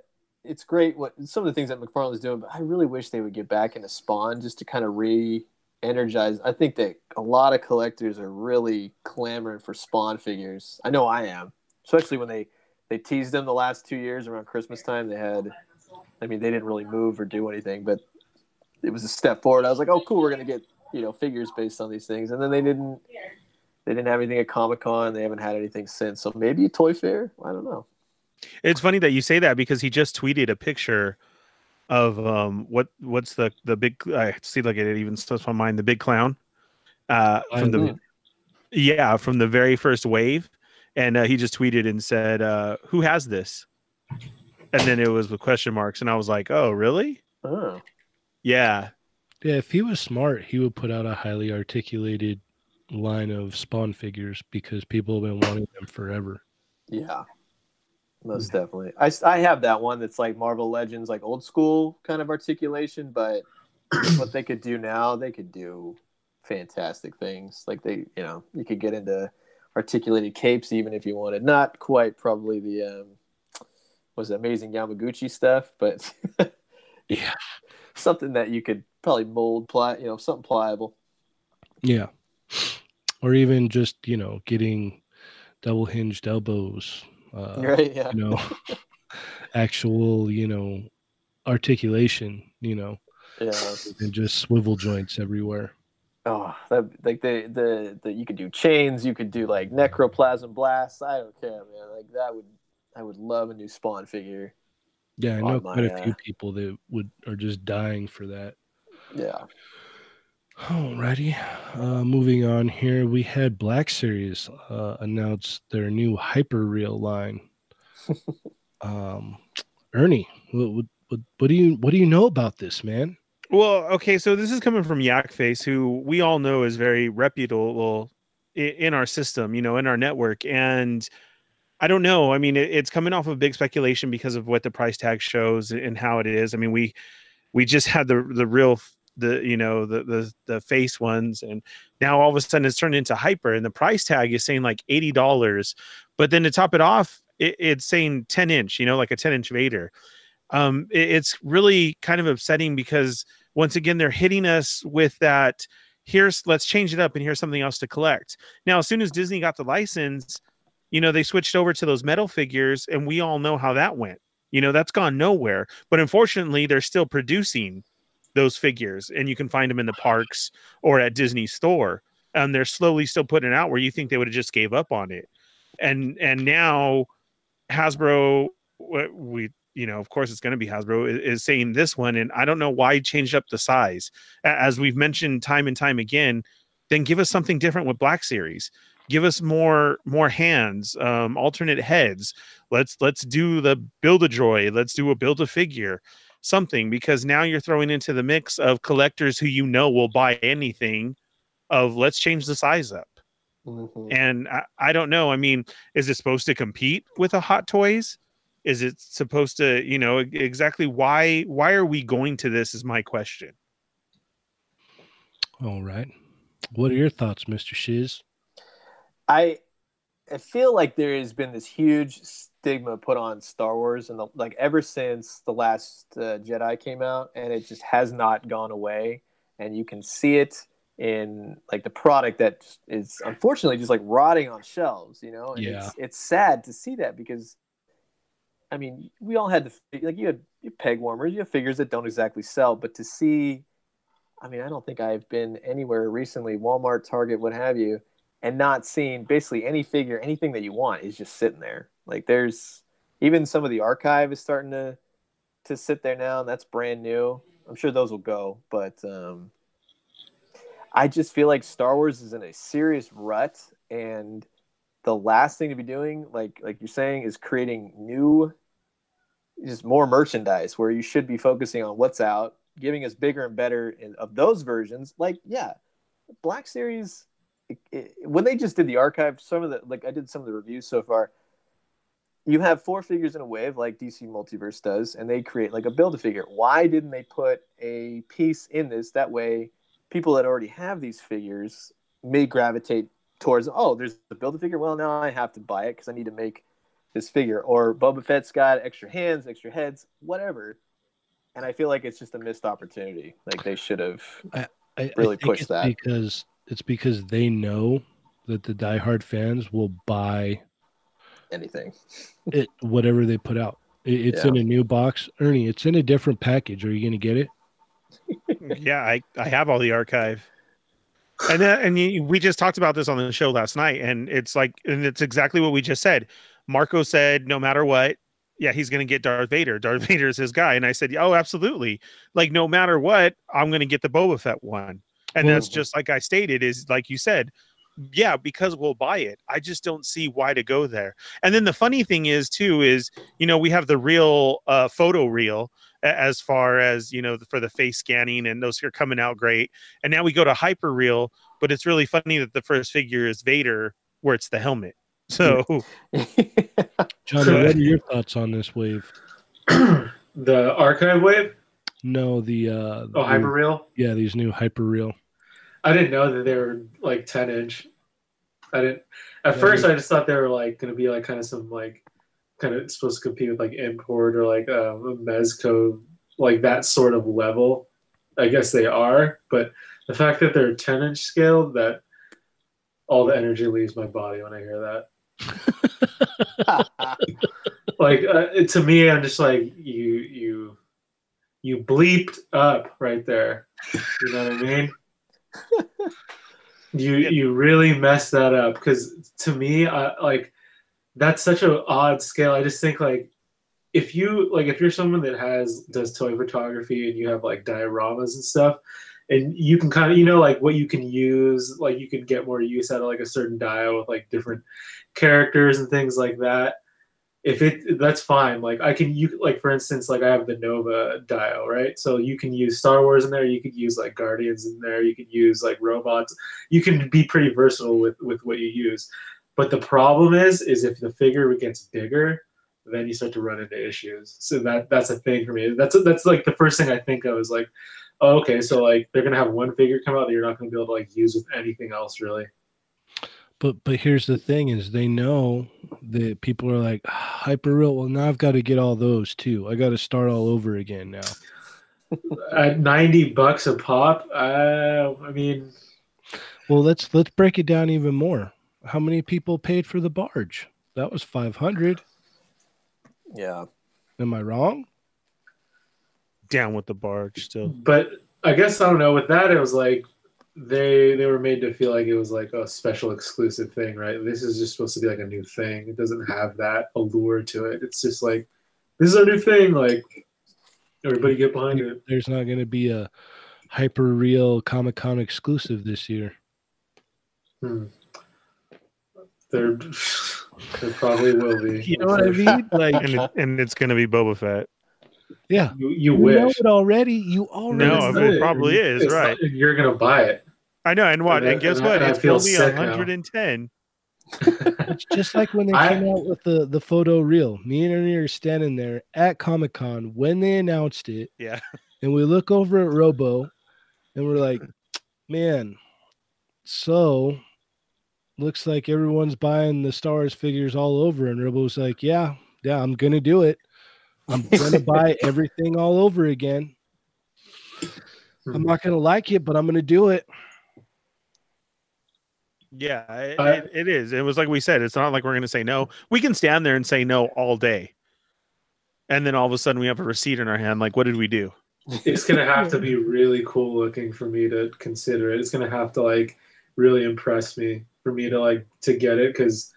Speaker 4: it's great what some of the things that McFarlane's doing, but I really wish they would get back into Spawn just to kind of re-energize. I think that a lot of collectors are really clamoring for Spawn figures. I know I am, especially when they they teased them the last two years around Christmas time. They had, I mean, they didn't really move or do anything, but it was a step forward. I was like, oh, cool, we're gonna get you know figures based on these things, and then they didn't they didn't have anything at Comic Con. They haven't had anything since. So maybe Toy Fair. I don't know.
Speaker 2: It's funny that you say that because he just tweeted a picture of um what what's the the big I see like it even slips my mind the big clown uh from the
Speaker 4: Mhm.
Speaker 2: yeah from the very first wave and uh, he just tweeted and said uh who has this and then it was with question marks and I was like oh really
Speaker 4: Oh.
Speaker 2: yeah
Speaker 1: Yeah, if he was smart, he would put out a highly articulated line of Spawn figures because people have been wanting them forever.
Speaker 4: Yeah, most definitely. I, I have that one that's like Marvel Legends, like old school kind of articulation, but *clears throat* what they could do now, they could do fantastic things. Like they, you know, you could get into articulated capes even if you wanted. Not quite probably the um, was amazing Yamaguchi stuff, but *laughs*
Speaker 1: Yeah.
Speaker 4: something that you could probably mold, pli- you know, something pliable.
Speaker 1: Yeah. Or even just, you know, getting double hinged elbows, uh, *laughs*
Speaker 4: right? Yeah.
Speaker 1: you know, actual, you know, articulation, you know,
Speaker 4: Yeah.
Speaker 1: and just swivel joints everywhere.
Speaker 4: Oh, that like the the the you could do chains, you could do like necroplasm blasts. I don't care, man. Like that would I would love a new Spawn figure.
Speaker 1: Yeah, I know quite a few
Speaker 4: uh,
Speaker 1: people that would are just dying for that.
Speaker 4: Yeah.
Speaker 1: Alrighty. Uh, moving on here, we had Black Series uh, announce their new Hyper Real line. *laughs* um, Ernie, what, what, what, what do you what do you know about this, man?
Speaker 2: Well, okay, so this is coming from Yak Face, who we all know is very reputable in our system, you know, in our network. And I don't know. I mean, it's coming off of big speculation because of what the price tag shows and how it is. I mean, we we just had the the real f- the you know the the the face ones, and now all of a sudden it's turned into hyper, and the price tag is saying like eighty dollars, but then to top it off, it, it's saying ten inch, you know, like a ten inch Vader. Um, it- it's really kind of upsetting because once again they're hitting us with that here's let's change it up and here's something else to collect now as soon as disney got the license you know they switched over to those metal figures and we all know how that went you know that's gone nowhere but unfortunately they're still producing those figures and you can find them in the parks or at disney store and they're slowly still putting it out where you think they would have just gave up on it and and now hasbro we you know, of course, it's going to be Hasbro is saying this one, and I don't know why changed up the size. As we've mentioned time and time again, then give us something different with Black Series. Give us more more hands, um, alternate heads. Let's let's do the build a droid. Let's do a build a figure, something because now you're throwing into the mix of collectors who you know will buy anything. Of let's change the size up
Speaker 4: Mhm.
Speaker 2: and I, I don't know i mean is it supposed to compete with a hot toys is it supposed to you know exactly why why are we going to this is my question
Speaker 1: All right. What are your thoughts, Mr. Shiz?
Speaker 4: I I feel like there has been this huge stigma put on Star Wars, and the, like ever since the last uh, Jedi came out, and it just has not gone away. And you can see it in like the product that is unfortunately just like rotting on shelves. You know, and
Speaker 1: Yeah.
Speaker 4: it's it's sad to see that because, I mean, we all had the like you had you peg warmers, you have figures that don't exactly sell, but to see. I mean, I don't think I've been anywhere recently, Walmart, Target, what have you, and not seeing basically any figure, anything that you want is just sitting there. Like there's even some of the archive is starting to to sit there now, and that's brand new. I'm sure those will go, but um, I just feel like Star Wars is in a serious rut, and the last thing to be doing, like like you're saying, is creating new, just more merchandise where you should be focusing on what's out, giving us bigger and better in, of those versions. Like yeah, Black Series it, it, when they just did the archive, some of the like I did some of the reviews so far. You have four figures in a wave like DC Multiverse does, and they create like a build a figure. Why didn't they put a piece in this? That way, people that already have these figures may gravitate towards. Oh, there's a build a figure. Well, now I have to buy it because I need to make this figure. Or Boba Fett's got extra hands, extra heads, whatever. And I feel like it's just a missed opportunity. Like they should have.
Speaker 1: I, I
Speaker 4: Really
Speaker 1: think
Speaker 4: push that.
Speaker 1: because it's because they know that the diehard fans will buy
Speaker 4: anything. *laughs*
Speaker 1: it whatever they put out. It, it's in a new box, Ernie. It's in a different package. Are you going to get it? *laughs*
Speaker 2: yeah i i have all the archive and then, and you, we just talked about this on the show last night, and it's like, and it's exactly what we just said. Marco said, no matter what, yeah, he's going to get Darth Vader. Darth *laughs* Vader is his guy, and I said, oh, absolutely. Like, no matter what, I'm going to get the Boba Fett one, and that's just like I stated. Is like you said, yeah, because we'll buy it. I just don't see why to go there. And then the funny thing is too is you know we have the real uh, photo reel as far as you know for the face scanning and those are coming out great. And now we go to hyper real, but it's really funny that the first figure is Vader, where it's the helmet. *laughs* So,
Speaker 1: Johnny, *laughs* what are your thoughts on this wave? *clears throat*
Speaker 3: the archive wave.
Speaker 1: No, the uh,
Speaker 3: Oh, hyper real.
Speaker 1: yeah, these new hyper real.
Speaker 3: I didn't know that they were like 10 inch. I didn't. At
Speaker 1: Yeah,
Speaker 3: first, I just thought they were like going to be like kind of some like kind of supposed to compete with like import or like um, a Mezco, like that sort of level. I guess they are, but the fact that they're 10 inch scale, that all the energy leaves my body when I hear that. *laughs* Like uh, to me, I'm just like you, you, you bleeped up right there. You know what I mean? *laughs* you you really messed that up because to me I, like that's such an odd scale i just think like if you like if you're someone that has does toy photography and you have like dioramas and stuff and you can kind of you know like what you can use like you can get more use out of like a certain dial with like different characters and things like that if it that's fine. Like i can you like for instance like i have the nova dial right? So you can use star wars in there. You could use like guardians in there. You could use like robots. You can be pretty versatile with with what you use. But the problem is is if the figure gets bigger then you start to run into issues. So that that's a thing for me. That's that's like the first thing i think of is like oh, okay so like they're gonna have one figure come out that you're not gonna be able to like use with anything else really
Speaker 1: But but here's the thing: is they know that people are like hyper real. Well, now I've got to get all those too. I got to start all over again now. *laughs*
Speaker 3: at 90 bucks a pop uh, i mean
Speaker 1: Well, let's let's break it down even more. How many people paid for the barge? That was five hundred.
Speaker 4: yeah.
Speaker 1: Am I wrong?
Speaker 2: down with the barge still.
Speaker 3: but I guess I don't know. With that, it was like they they were made to feel like it was like a special exclusive thing, right? This is just supposed to be like a new thing. It doesn't have that allure to it. It's just like this is our new thing. Like everybody get behind it.
Speaker 1: There's not going to be a hyper real Comic Con exclusive this year.
Speaker 3: Hmm. There, *laughs* there probably will be. *laughs*
Speaker 1: You know what I mean? Like,
Speaker 2: And, it, and it's going to be Boba Fett.
Speaker 1: Yeah,
Speaker 3: You, you
Speaker 1: you know
Speaker 3: wish.
Speaker 1: it already. You already know.
Speaker 2: No,
Speaker 3: It's
Speaker 2: it
Speaker 3: not-
Speaker 2: probably is,
Speaker 3: it's
Speaker 2: right.
Speaker 3: not- *laughs* you're gonna buy it.
Speaker 2: I know. And what?
Speaker 3: And
Speaker 2: And, guess
Speaker 3: and
Speaker 2: what?
Speaker 3: and I
Speaker 2: It's
Speaker 3: feel
Speaker 2: only
Speaker 3: sick now.
Speaker 2: 110.
Speaker 1: It's just like when they
Speaker 3: I-
Speaker 1: came out with the the photo reel. Me and Ernie are standing there at Comic Con when they announced it,
Speaker 2: Yeah.
Speaker 1: and we look over at Robo, and we're like, "Man, so looks like everyone's buying the Stars figures all over." And Robo's like, "Yeah, yeah, I'm gonna do it. I'm gonna buy everything all over again. I'm not gonna like it, but I'm gonna do it."
Speaker 2: Yeah, it,
Speaker 3: I-
Speaker 2: it, it is. It was like we said, it's not like we're going to say no. We can stand there and say no all day. And then all of a sudden we have a receipt in our hand. Like, what did we do?
Speaker 3: it's gonna have to be really cool looking for me to consider it. It's gonna have to like really impress me for me to like to get it because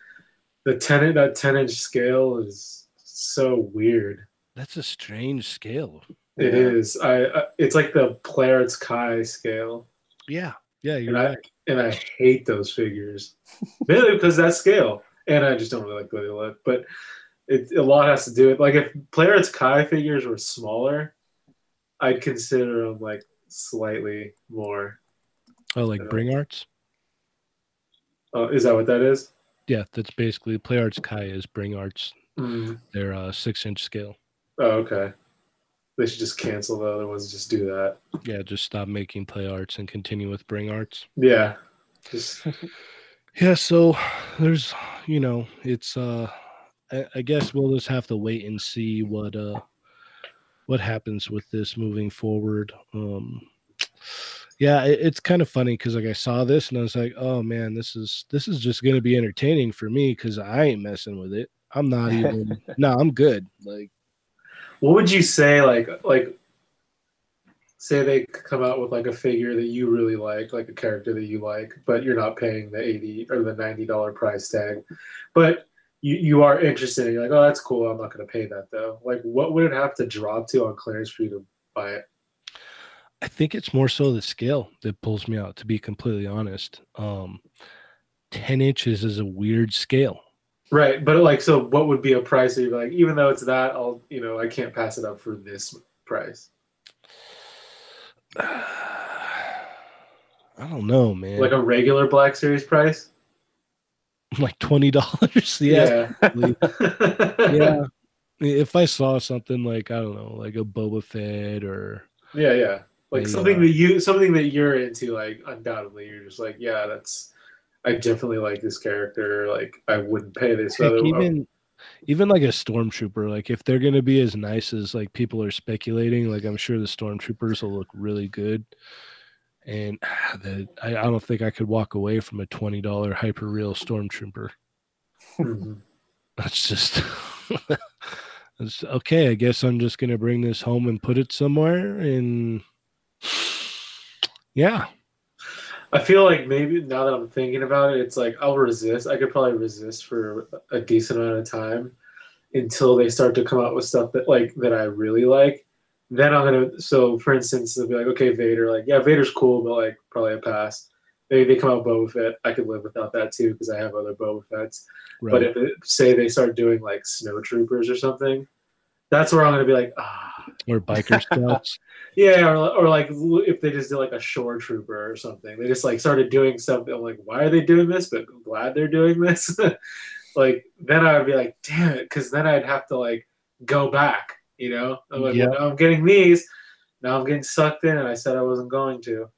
Speaker 3: the ten that ten inch scale is so weird.
Speaker 1: That's a strange scale.
Speaker 3: It
Speaker 4: Yeah.
Speaker 3: is. I, I it's like the Play Arts Kai scale,
Speaker 1: Yeah, yeah, you're
Speaker 3: and I and I hate those figures mainly because that scale, and I just don't really like the way they look. But it a lot has to do with like if Play Arts Kai figures were smaller, I'd consider them like slightly more.
Speaker 1: Oh, like Bring Arts.
Speaker 3: Oh, is that what that is?
Speaker 1: Yeah, that's basically Play Arts Kai is Bring Arts.
Speaker 3: Mm.
Speaker 1: Their uh, six inch scale.
Speaker 3: Oh, okay. They should just cancel the other ones. Just do that.
Speaker 1: Yeah, just stop making Play Arts and continue with Bring Arts.
Speaker 3: Yeah. Just *laughs*
Speaker 1: Yeah, so there's, you know, it's. uh I, I guess we'll just have to wait and see what uh what happens with this moving forward. Um yeah, it, it's kind of funny because like I saw this and I was like, oh man, this is this is just gonna be entertaining for me because I ain't messing with it. I'm not even. *laughs* no, I'm good. Like
Speaker 3: what would you say? Like like say they come out with like a figure that you really like, like a character that you like, but you're not paying the eighty or the ninety dollar price tag, but you, you are interested. And you're like, oh, that's cool. I'm not going to pay that though. Like, what would it have to drop to on clearance for you to buy it?
Speaker 1: I think it's more so the scale that pulls me out. To be completely honest, um, ten inches is a weird scale.
Speaker 3: Right, but like, so what would be a price that you're like, even though it's that, I'll, you know, I can't pass it up for this price. *sighs*
Speaker 1: I don't know, man.
Speaker 3: Like a regular Black Series price. *laughs*
Speaker 1: like twenty dollars. *laughs* yeah,
Speaker 3: Yeah. *laughs*
Speaker 1: yeah. If I saw something like I don't know, like a Boba Fett or
Speaker 3: yeah, yeah. Like something uh, that you, something that you're into, like undoubtedly, you're just like, yeah, that's. I definitely like this character. Like, I wouldn't pay this. other-
Speaker 1: even even like a stormtrooper, like if they're gonna be as nice as like people are speculating, like I'm sure the stormtroopers will look really good. And that I, I don't think I could walk away from a twenty dollar hyper real stormtrooper.
Speaker 3: Mhm. *laughs*
Speaker 1: That's just *laughs* that's okay. I guess I'm just gonna bring this home and put it somewhere and *sighs* yeah.
Speaker 3: I feel like maybe now that I'm thinking about it, it's like I'll resist. I could probably resist for a decent amount of time until they start to come out with stuff that like that I really like. Then I'm gonna. So for instance, they'll be like, okay, Vader, like yeah, Vader's cool, but like probably a pass. Maybe they come out Boba Fett. I could live without that too because I have other Boba Fetts.
Speaker 1: Right.
Speaker 3: But if it, say they start doing like Snow Troopers or something, that's where I'm gonna be like, ah,
Speaker 1: or biker *laughs* scouts.
Speaker 3: Yeah, or, or like if they just did like a shore trooper or something, they just like started doing something. I'm like, why are they doing this? But I'm glad they're doing this. *laughs* like then I would be like, damn it, because then I'd have to like go back. You know, I'm like,
Speaker 1: Yeah.
Speaker 3: well, now I'm getting these. Now I'm getting sucked in, and I said I wasn't going to.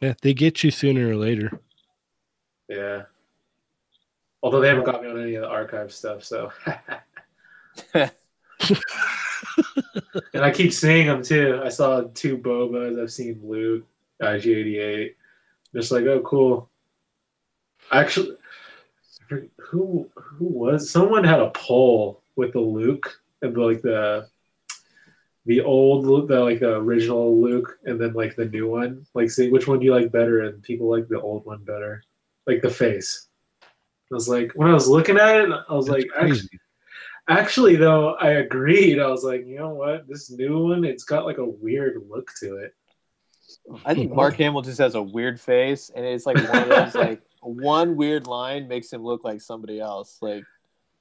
Speaker 1: Yeah, they get you sooner or later.
Speaker 3: Yeah. Although they haven't got me on any of the archive stuff, so. *laughs* *laughs* and I keep seeing them too. I saw two Bobas. I've seen Luke, IG88. Just like, oh, cool. Actually, who who was someone had a poll with the Luke and the, like the the old Luke, the like the original Luke, and then like the new one. Like, see which one do you like better? And people like the old one better, like the face. I was like, when I was looking at it, I was
Speaker 1: That's
Speaker 3: like,
Speaker 1: crazy.
Speaker 3: Actually, though, I agreed. I was like, you know what? This new one, it's got like a weird look to it.
Speaker 4: I think Mark Hamill just has a weird face, and it's like one of those *laughs* like one weird line makes him look like somebody else, like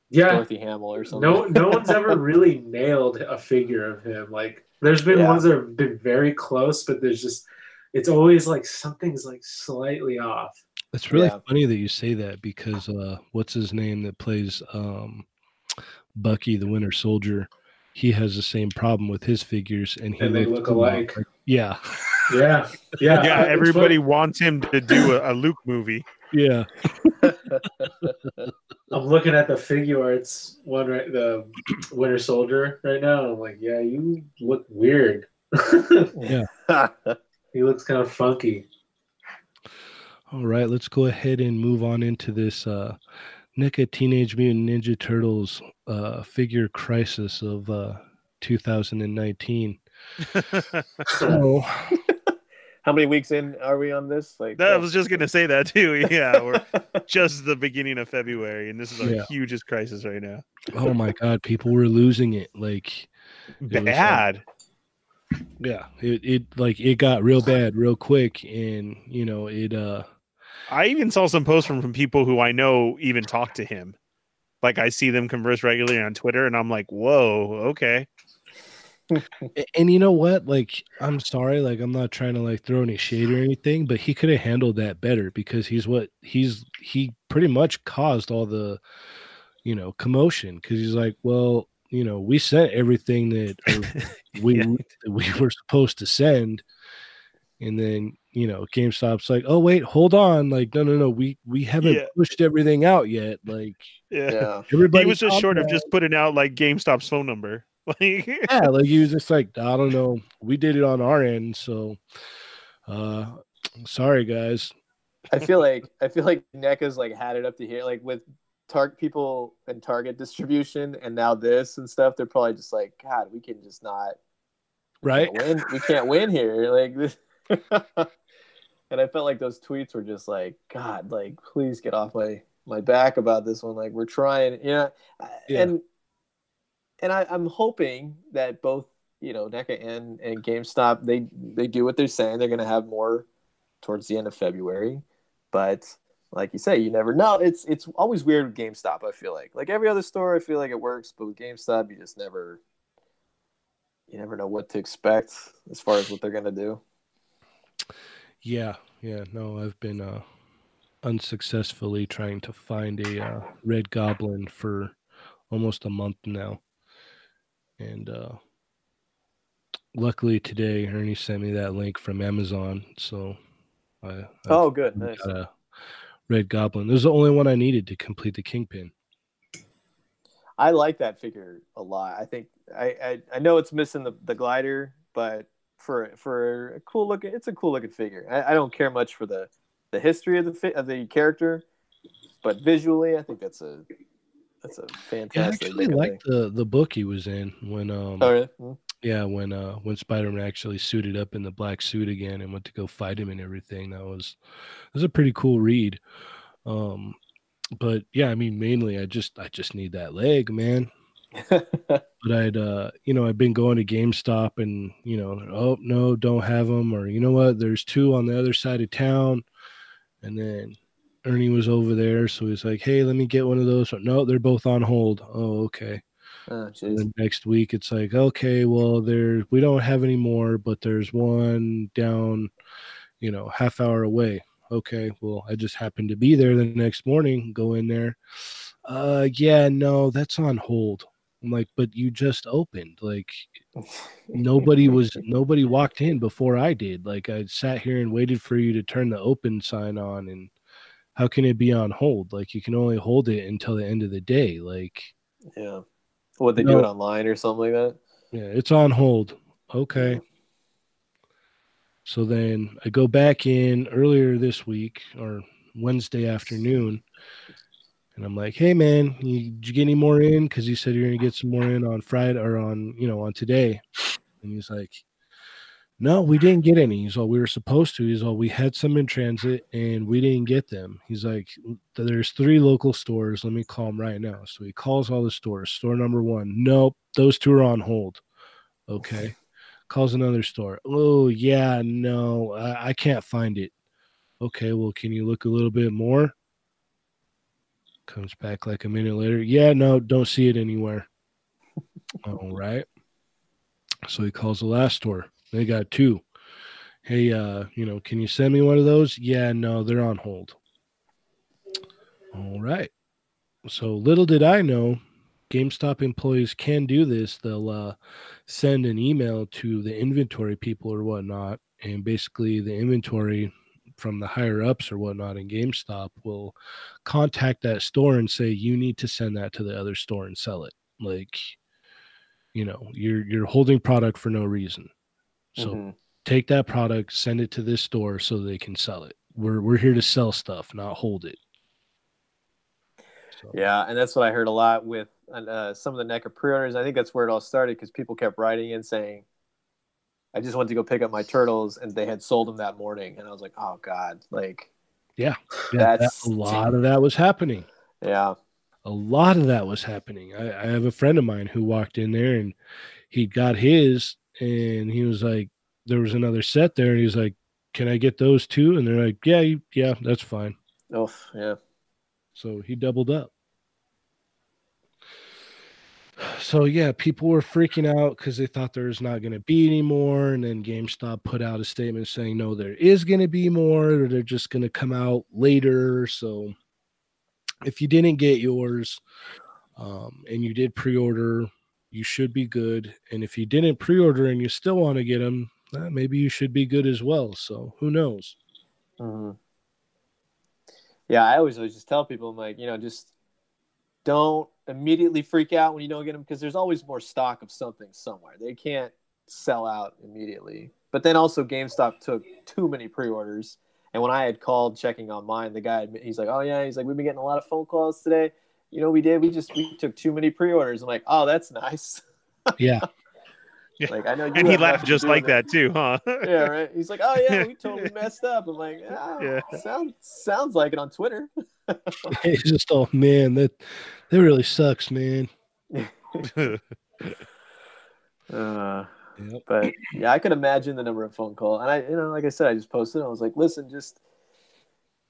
Speaker 3: Yeah.
Speaker 4: Dorothy Hamill or something.
Speaker 3: No, no *laughs* one's ever really nailed a figure of him. Like, there's been
Speaker 4: Yeah.
Speaker 3: ones that have been very close, but there's just, it's always like something's like slightly off.
Speaker 1: It's really
Speaker 4: Yeah.
Speaker 1: funny that you say that because uh what's his name that plays um Bucky the Winter Soldier? He has the same problem with his figures and he
Speaker 3: And they look alike.
Speaker 1: like- yeah.
Speaker 3: Yeah. Yeah.
Speaker 2: yeah, everybody wants him to do a, a Luke movie.
Speaker 1: Yeah. *laughs*
Speaker 3: I'm looking at the Figuarts one right, the Winter Soldier right now. And I'm like, yeah, you look weird. *laughs* Yeah. he looks kind of funky.
Speaker 1: All right, let's go ahead and move on into this uh NECA Teenage Mutant Ninja Turtles uh figure crisis of uh 2019. So *laughs*
Speaker 4: How many weeks in are we on this? Like
Speaker 2: That
Speaker 4: uh,
Speaker 2: I was just gonna say that too. *laughs* Yeah, we're just the beginning of February, and this is our
Speaker 1: Yeah.
Speaker 2: hugest crisis right now.
Speaker 1: oh my god, people were losing it. Like was like-
Speaker 2: Bad.
Speaker 1: yeah, it, it like it got real bad real quick and you know, it uh
Speaker 2: I even saw some posts from, from people who I know even talk to him. Like I see them converse regularly on Twitter, and I'm like, whoa, okay.
Speaker 1: And you know what? Like, I'm sorry, like I'm not trying to like throw any shade or anything, but he could have handled that better because he's what he's he pretty much caused all the you know commotion because he's like, well, you know, we sent everything that *laughs* we
Speaker 2: Yeah. *laughs*
Speaker 1: we were supposed to send, and then you know, GameStop's like, oh wait, hold on, like no, no, no, we we haven't
Speaker 2: Yeah.
Speaker 1: pushed everything out yet, like
Speaker 2: Yeah.
Speaker 4: yeah. *laughs*
Speaker 1: everybody
Speaker 2: He was just
Speaker 1: calm
Speaker 2: short of just putting out like GameStop's phone number. *laughs* Like
Speaker 1: yeah, like he was just like, I don't know, we did it on our end, so uh sorry guys.
Speaker 4: I feel like I feel like NECA's like had it up to here, like with Target people and Target distribution, and now this and stuff. They're probably just like, God, we can just not
Speaker 1: right?
Speaker 4: can't win. We can't win here. Like this. *laughs* and I felt like those tweets were just like, God, like please get off my my back about this one. Like we're trying, you know,
Speaker 1: Yeah.
Speaker 4: and and I, I'm hoping that both you know NECA and and GameStop they they do what they're saying. They're going to have more towards the end of February, but like you say, you never know. It's it's always weird with GameStop. I feel like like every other store, I feel like it works, but with GameStop, you just never you never know what to expect as far as what they're going to do.
Speaker 1: Yeah, yeah. No, I've been uh, unsuccessfully trying to find a uh, red goblin for almost a month now, and uh, luckily today Ernie sent me that link from Amazon, so I, I
Speaker 4: Oh, good, nice.
Speaker 1: got a red goblin. This is the only one I needed to complete the kingpin.
Speaker 4: I like that figure a lot. I think I I, I know it's missing the, the glider, but for for a cool looking, it's a cool looking figure. I, I don't care much for the the history of the fi- of the character, but visually, I think that's a that's a fantastic.
Speaker 1: I
Speaker 4: actually
Speaker 1: liked
Speaker 4: thing.
Speaker 1: the the book he was in when um
Speaker 4: Oh, really? Hmm.
Speaker 1: yeah when uh when Spider-Man actually suited up in the black suit again and went to go fight him and everything. That was that was a pretty cool read. Um but yeah, I mean mainly I just I just need that leg, man. *laughs* But I'd uh you know, I've been going to GameStop and you know, oh no, don't have them or you know what, there's two on the other side of town. And then Ernie was over there, so he's like, "Hey, let me get one of those." No, they're both on hold. Oh, okay.
Speaker 4: oh,
Speaker 1: next week it's like, okay, well, there we don't have any more, but there's one down, you know, half hour away. Okay, well, I just happened to be there the next morning. Go in there. Uh, yeah, no, that's on hold. I'm like, but you just opened. Like, nobody *laughs* was nobody walked in before I did. Like, I sat here and waited for you to turn the open sign on, and how can it be on hold? Like, you can only hold it until the end of the day. Like.
Speaker 4: yeah. Would they
Speaker 1: No.
Speaker 4: do it online or something like that?
Speaker 1: Yeah, it's on hold. Okay. So then I go back in earlier this week or Wednesday afternoon, and I'm like, "Hey, man, you, did you get any more in? Because you said you're gonna get some more in on Friday or on you know on today." And he's like, "No, we didn't get any." He's all, "We were supposed to." He's all, "We had some in transit and we didn't get them." He's like, "There's three local stores. Let me call them right now." So he calls all the stores. Store number one, nope, those two are on hold. Okay. Calls another store. Oh, yeah, no, I, I can't find it. Okay, well, can you look a little bit more? Comes back like a minute later. Yeah, no, don't see it anywhere. *laughs* All right. So he calls the last store. They got two. Hey, uh, you know, can you send me one of those? Yeah, no, they're on hold. All right. So little did I know, GameStop employees can do this. They'll uh, send an email to the inventory people or whatnot, and basically the inventory from the higher ups or whatnot in GameStop will contact that store and say you need to send that to the other store and sell it. Like, you know, you're you're holding product for no reason. So
Speaker 4: Mhm.
Speaker 1: take that product, send it to this store so they can sell it. We're we're here to sell stuff, not hold it. So,
Speaker 4: Yeah, and that's what I heard a lot with uh, some of the NECA pre-orders. I think that's where it all started because people kept writing in saying, "I just went to go pick up my turtles," and they had sold them that morning, and I was like, "Oh God!" Like,
Speaker 1: yeah, that-
Speaker 4: That's-
Speaker 1: a lot of that was happening.
Speaker 4: yeah,
Speaker 1: a lot of that was happening. I, I have a friend of mine who walked in there and he got his, and he was like, there was another set there, and he's like, "Can I get those too?" And they're like, "Yeah, yeah, that's fine."
Speaker 4: oh yeah,
Speaker 1: So he doubled up. So yeah, people were freaking out because they thought there was not going to be any more, and then GameStop put out a statement saying, "No, there is going to be more. Or they're just going to come out later." So if you didn't get yours, um, and you did pre-order, you should be good. And if you didn't pre-order and you still want to get them, uh, maybe you should be good as well. So who knows?
Speaker 4: hmm yeah. I always always just tell people, I'm like, you know, just don't immediately freak out when you don't get them because there's always more stock of something somewhere. They can't sell out immediately. But then also GameStop took too many pre-orders. And when I had called checking on mine, the guy he's like, "Oh yeah," he's like, "We've been getting a lot of phone calls today. You know, we did. We just we took too many pre-orders." I'm like, "Oh, that's nice." *laughs*
Speaker 1: Yeah.
Speaker 2: Yeah.
Speaker 4: Like I know you
Speaker 2: and he laughed just like
Speaker 4: with it."
Speaker 2: that too, huh? *laughs*
Speaker 4: Yeah, right. He's like, "Oh yeah, we totally *laughs* messed up." I'm like, ah,
Speaker 2: Yeah.
Speaker 4: sounds sounds like it on Twitter. *laughs*
Speaker 1: It's just oh man, that that really sucks, man. *laughs*
Speaker 4: Uh,
Speaker 1: Yep.
Speaker 4: but yeah, I could imagine the number of phone call, and I, you know, like I said, I just posted. I was like, listen, just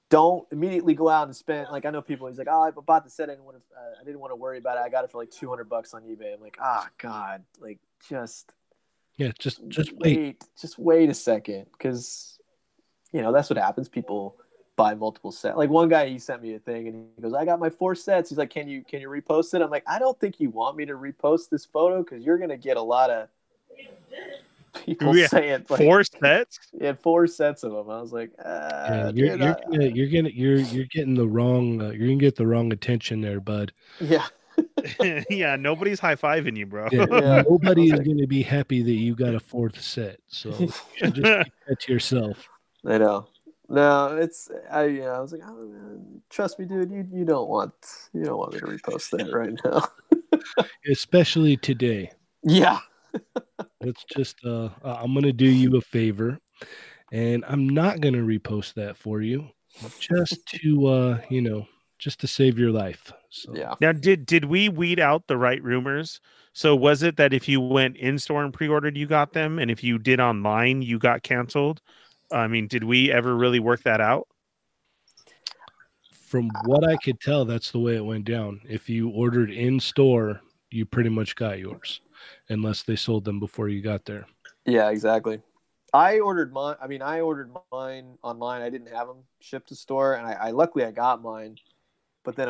Speaker 4: don't immediately go out and spend. Like I know people. He's like, oh, I bought the set. I didn't want to. Uh, I didn't want to worry about it. I got it for like two hundred bucks on eBay. I'm like, ah, God, like just
Speaker 1: Yeah, just just wait.
Speaker 4: just wait a second, because you know that's what happens. People buy multiple sets. Like one guy, he sent me a thing, and he goes, "I got my four sets." He's like, "Can you can you repost it?" I'm like, "I don't think you want me to repost this photo because you're gonna get a lot of people
Speaker 2: Yeah,
Speaker 4: saying like,
Speaker 2: Four sets.
Speaker 4: He had four sets of them. I was like,
Speaker 1: Yeah,
Speaker 4: uh,
Speaker 1: you're
Speaker 4: dude,
Speaker 1: you're
Speaker 4: I-
Speaker 1: gonna, you're gonna you're you're getting the wrong uh, you're gonna get the wrong attention there, bud. *laughs*
Speaker 4: yeah, *laughs*
Speaker 2: yeah, nobody's high fiving you, bro.
Speaker 1: Yeah,
Speaker 4: Yeah.
Speaker 1: nobody is gonna be happy that you got a fourth set. So just *laughs* keep that to yourself.
Speaker 4: I know. No, it's I. You know, I was like, oh, man, trust me, dude. You you don't want you don't want me to repost that right now. *laughs*
Speaker 1: Especially today.
Speaker 4: yeah.
Speaker 1: Let's just uh uh, I'm gonna do you a favor and I'm not gonna repost that for you just *laughs* to uh you know just to save your life. So
Speaker 4: Yeah.
Speaker 2: Now, did did we weed out the right rumors? So was it that if you went in store and pre-ordered, you got them, and if you did online, you got canceled? I mean, did we ever really work that out?
Speaker 1: from what I could tell, that's the way it went down. If you ordered in store, you pretty much got yours, unless they sold them before you got there.
Speaker 4: Yeah. Exactly. I ordered mine. I mean, I ordered mine online. I didn't have them shipped to store, and I, I luckily I got mine. But then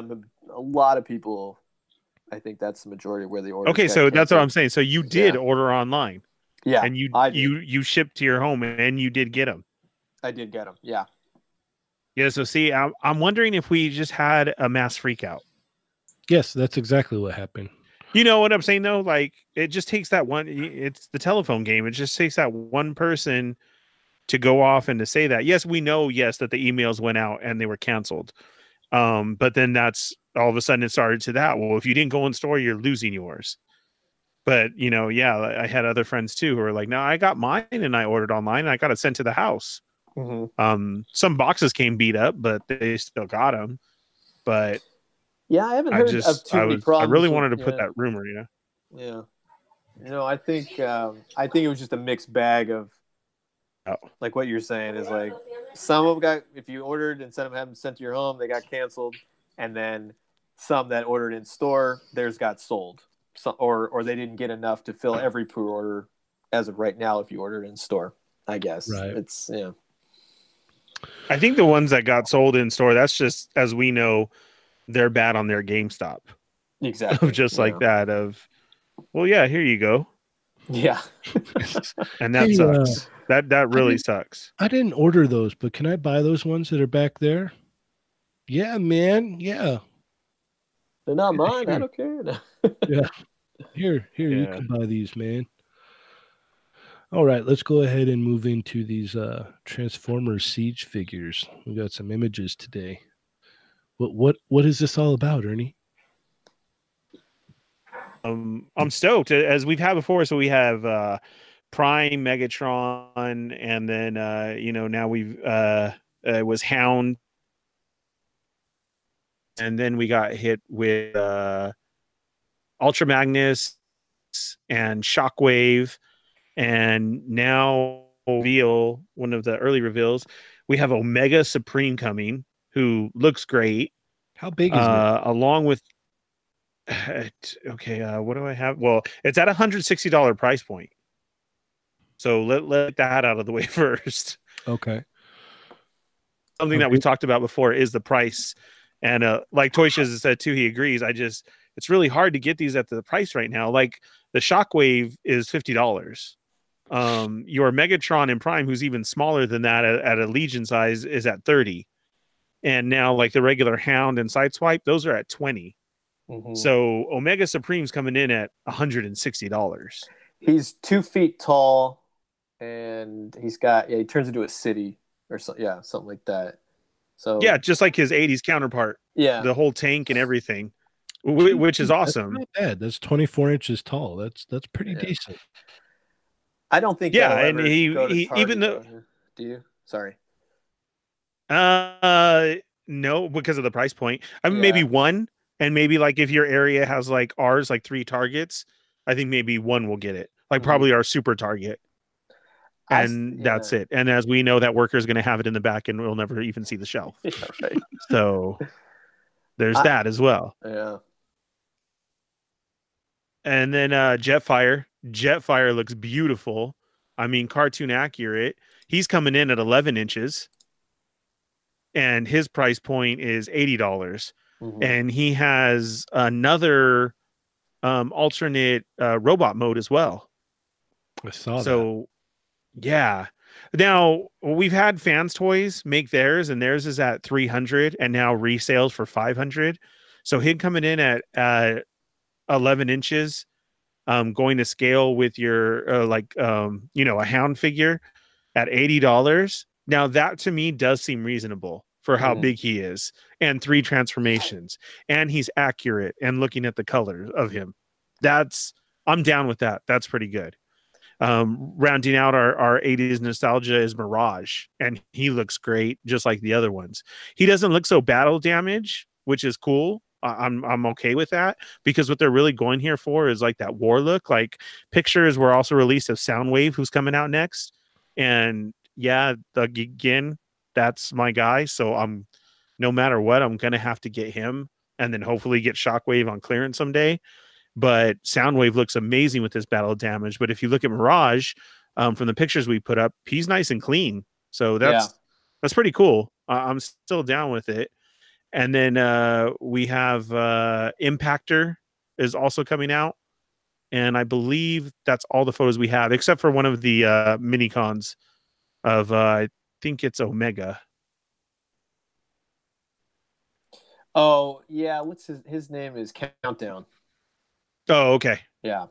Speaker 4: a, a lot of people, I think that's the majority of where they order.
Speaker 2: Okay, so that's what I'm saying. So you did
Speaker 4: Yeah.
Speaker 2: order online,
Speaker 4: Yeah,
Speaker 2: and you
Speaker 4: I
Speaker 2: you you shipped to your home, and you did get them.
Speaker 4: I did get them. Yeah.
Speaker 2: Yeah. So see, I'm I'm wondering if we just had a mass freak out.
Speaker 1: Yes, that's exactly what happened.
Speaker 2: You know what I'm saying though? Like it just takes that one it's the telephone game. It just takes that one person to go off and to say that. Yes, we know yes that the emails went out and they were canceled. Um but then that's all of a sudden it started to that. Well, if you didn't go in store, you're losing yours. But, you know, yeah, I had other friends too who were like, "No, I got mine and I ordered online and I got it sent to the house."
Speaker 4: Mm-hmm.
Speaker 2: Um some boxes came beat up, but they still got them. But
Speaker 4: Yeah, I haven't
Speaker 2: I
Speaker 4: heard of
Speaker 2: just
Speaker 4: too
Speaker 2: I
Speaker 4: many
Speaker 2: was I really wanted to put
Speaker 4: yeah.
Speaker 2: that rumor, you know.
Speaker 4: Yeah. You know, I think um, I think it was just a mixed bag of
Speaker 2: Oh.
Speaker 4: like what you're saying is like some of them got if you ordered instead of having them sent to your home, they got canceled, and then some that ordered in store, theirs got sold, so, or or they didn't get enough to fill every pre-order as of right now if you ordered in store. I guess
Speaker 1: Right.
Speaker 4: it's yeah
Speaker 2: I think the ones that got sold in store, that's just as we know, they're bad on their GameStop.
Speaker 4: exactly
Speaker 2: Of *laughs* just like that of well, yeah, here you go.
Speaker 4: yeah *laughs*
Speaker 2: And that
Speaker 1: Hey, uh,
Speaker 2: sucks. that that really
Speaker 1: didn't-
Speaker 2: sucks.
Speaker 1: I didn't order those, but can I buy those ones that are back there? Yeah, man. Yeah.
Speaker 4: they're not mine. I don't care. *laughs* Yeah.
Speaker 1: Here, here, you can buy these, man. All right, let's go ahead and move into these uh Transformers Siege figures. We got some images today. What what what is this all about, Ernie?
Speaker 2: Um I'm stoked as we've had before. So we have uh Prime, Megatron, and then uh, you know, now we've uh it was Hound. And then we got hit with uh Ultra Magnus and Shockwave, and now reveal one of the early reveals. We have Omega Supreme coming, who looks great,
Speaker 1: How big is it?
Speaker 2: uh, along with. *sighs* Okay, uh, what do I have? Well, it's at a hundred sixty dollar price point. So let let that out of the way *laughs* first.
Speaker 1: Okay.
Speaker 2: Something that we talked about before is the price, and uh, like Toy Shiz has said too, he agrees. I just it's really hard to get these at the price right now. Like the Shockwave is fifty dollars. Um, your Megatron in Prime, who's even smaller than that at, at a Legion size, is at thirty, and now like the regular Hound and Sideswipe, those are at twenty.
Speaker 4: Mhm.
Speaker 2: So Omega Supreme's coming in at hundred and sixty dollars.
Speaker 4: he's two feet tall, and he's got yeah. He turns into a city or something. Yeah, something like that. So
Speaker 2: Yeah, just like his '80s counterpart,
Speaker 4: yeah,
Speaker 2: the whole tank and everything, which is awesome.
Speaker 1: not bad. That's 24 inches tall. That's that's pretty
Speaker 4: Yeah.
Speaker 1: decent.
Speaker 4: I don't think.
Speaker 2: Yeah, and he- he- even though-
Speaker 4: do you? Sorry.
Speaker 2: Uh, no, because of the price point. I mean, maybe one, and maybe like if your area has like ours, like three targets, I think maybe one will get it. Like
Speaker 4: Mhm.
Speaker 2: probably our super target,
Speaker 4: I
Speaker 2: and that's
Speaker 4: yeah.
Speaker 2: it. And as we know, that worker is going to have it in the back, and we'll never even see the shelf. *laughs*
Speaker 4: Yeah, right. *laughs*
Speaker 2: So there's
Speaker 4: I-
Speaker 2: that as well.
Speaker 4: Yeah.
Speaker 2: And then uh Jetfire. Jetfire looks beautiful. I mean, cartoon accurate. He's coming in at 11 inches, and his price point is eighty dollars.
Speaker 4: Mhm.
Speaker 2: And he has another um alternate uh, robot mode as well.
Speaker 1: I saw that.
Speaker 2: so, yeah. Now we've had fans toys make theirs, and theirs is at three hundred, and now resales for five hundred. So him coming in at uh, eleven inches, um, going to scale with your uh, like um, you know a hound figure at eighty dollars. Now that to me does seem reasonable for how
Speaker 4: Mhm.
Speaker 2: big he is, and three transformations, and he's accurate. And looking at the colors of him, that's I'm down with that. That's pretty good. Um, rounding out our, our 80s nostalgia is Mirage, and he looks great, just like the other ones. He doesn't look so battle damage, which is cool. I'm I'm okay with that because what they're really going here for is like that war look. Like pictures were also released of Soundwave, who's coming out next, and yeah, the again, that's my guy. So I'm no matter what, I'm gonna have to get him, and then hopefully get Shockwave on clearance someday but Soundwave looks amazing with this battle damage. But if you look at Mirage um, from the pictures we put up, he's nice and clean. So that's that's pretty cool. Uh, I'm still down with it. And then uh, we have uh, Impactor is also coming out, and I believe that's all the photos we have, except for one of the uh, mini cons of uh, I think it's Omega.
Speaker 4: Oh yeah, what's his his name is Countdown.
Speaker 2: Oh, okay.
Speaker 4: Yeah,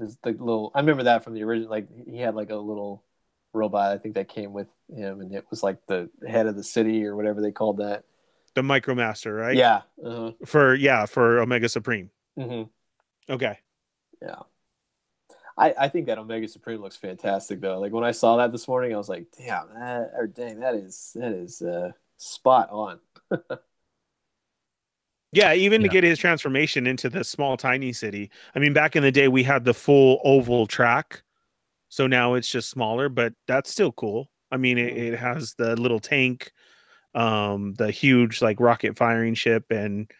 Speaker 4: It's the little. I remember that from the original. Like he had like a little robot. I think that came with him, and it was like the head of the city or whatever they called that.
Speaker 2: The Micromaster, right?
Speaker 4: Yeah. Uh-huh.
Speaker 2: For yeah, for Omega Supreme.
Speaker 4: Mm-hmm.
Speaker 2: Okay.
Speaker 4: Yeah. I, I think that Omega Supreme looks fantastic though. Like when I saw that this morning, I was like, damn, that or dang, that is that is uh, spot on. *laughs*
Speaker 2: Yeah, even to get his transformation into the small, tiny city. I mean, back in the day, we had the full oval track. So now it's just smaller, but that's still cool. I mean, it, it has the little tank, um, the huge like rocket firing ship, and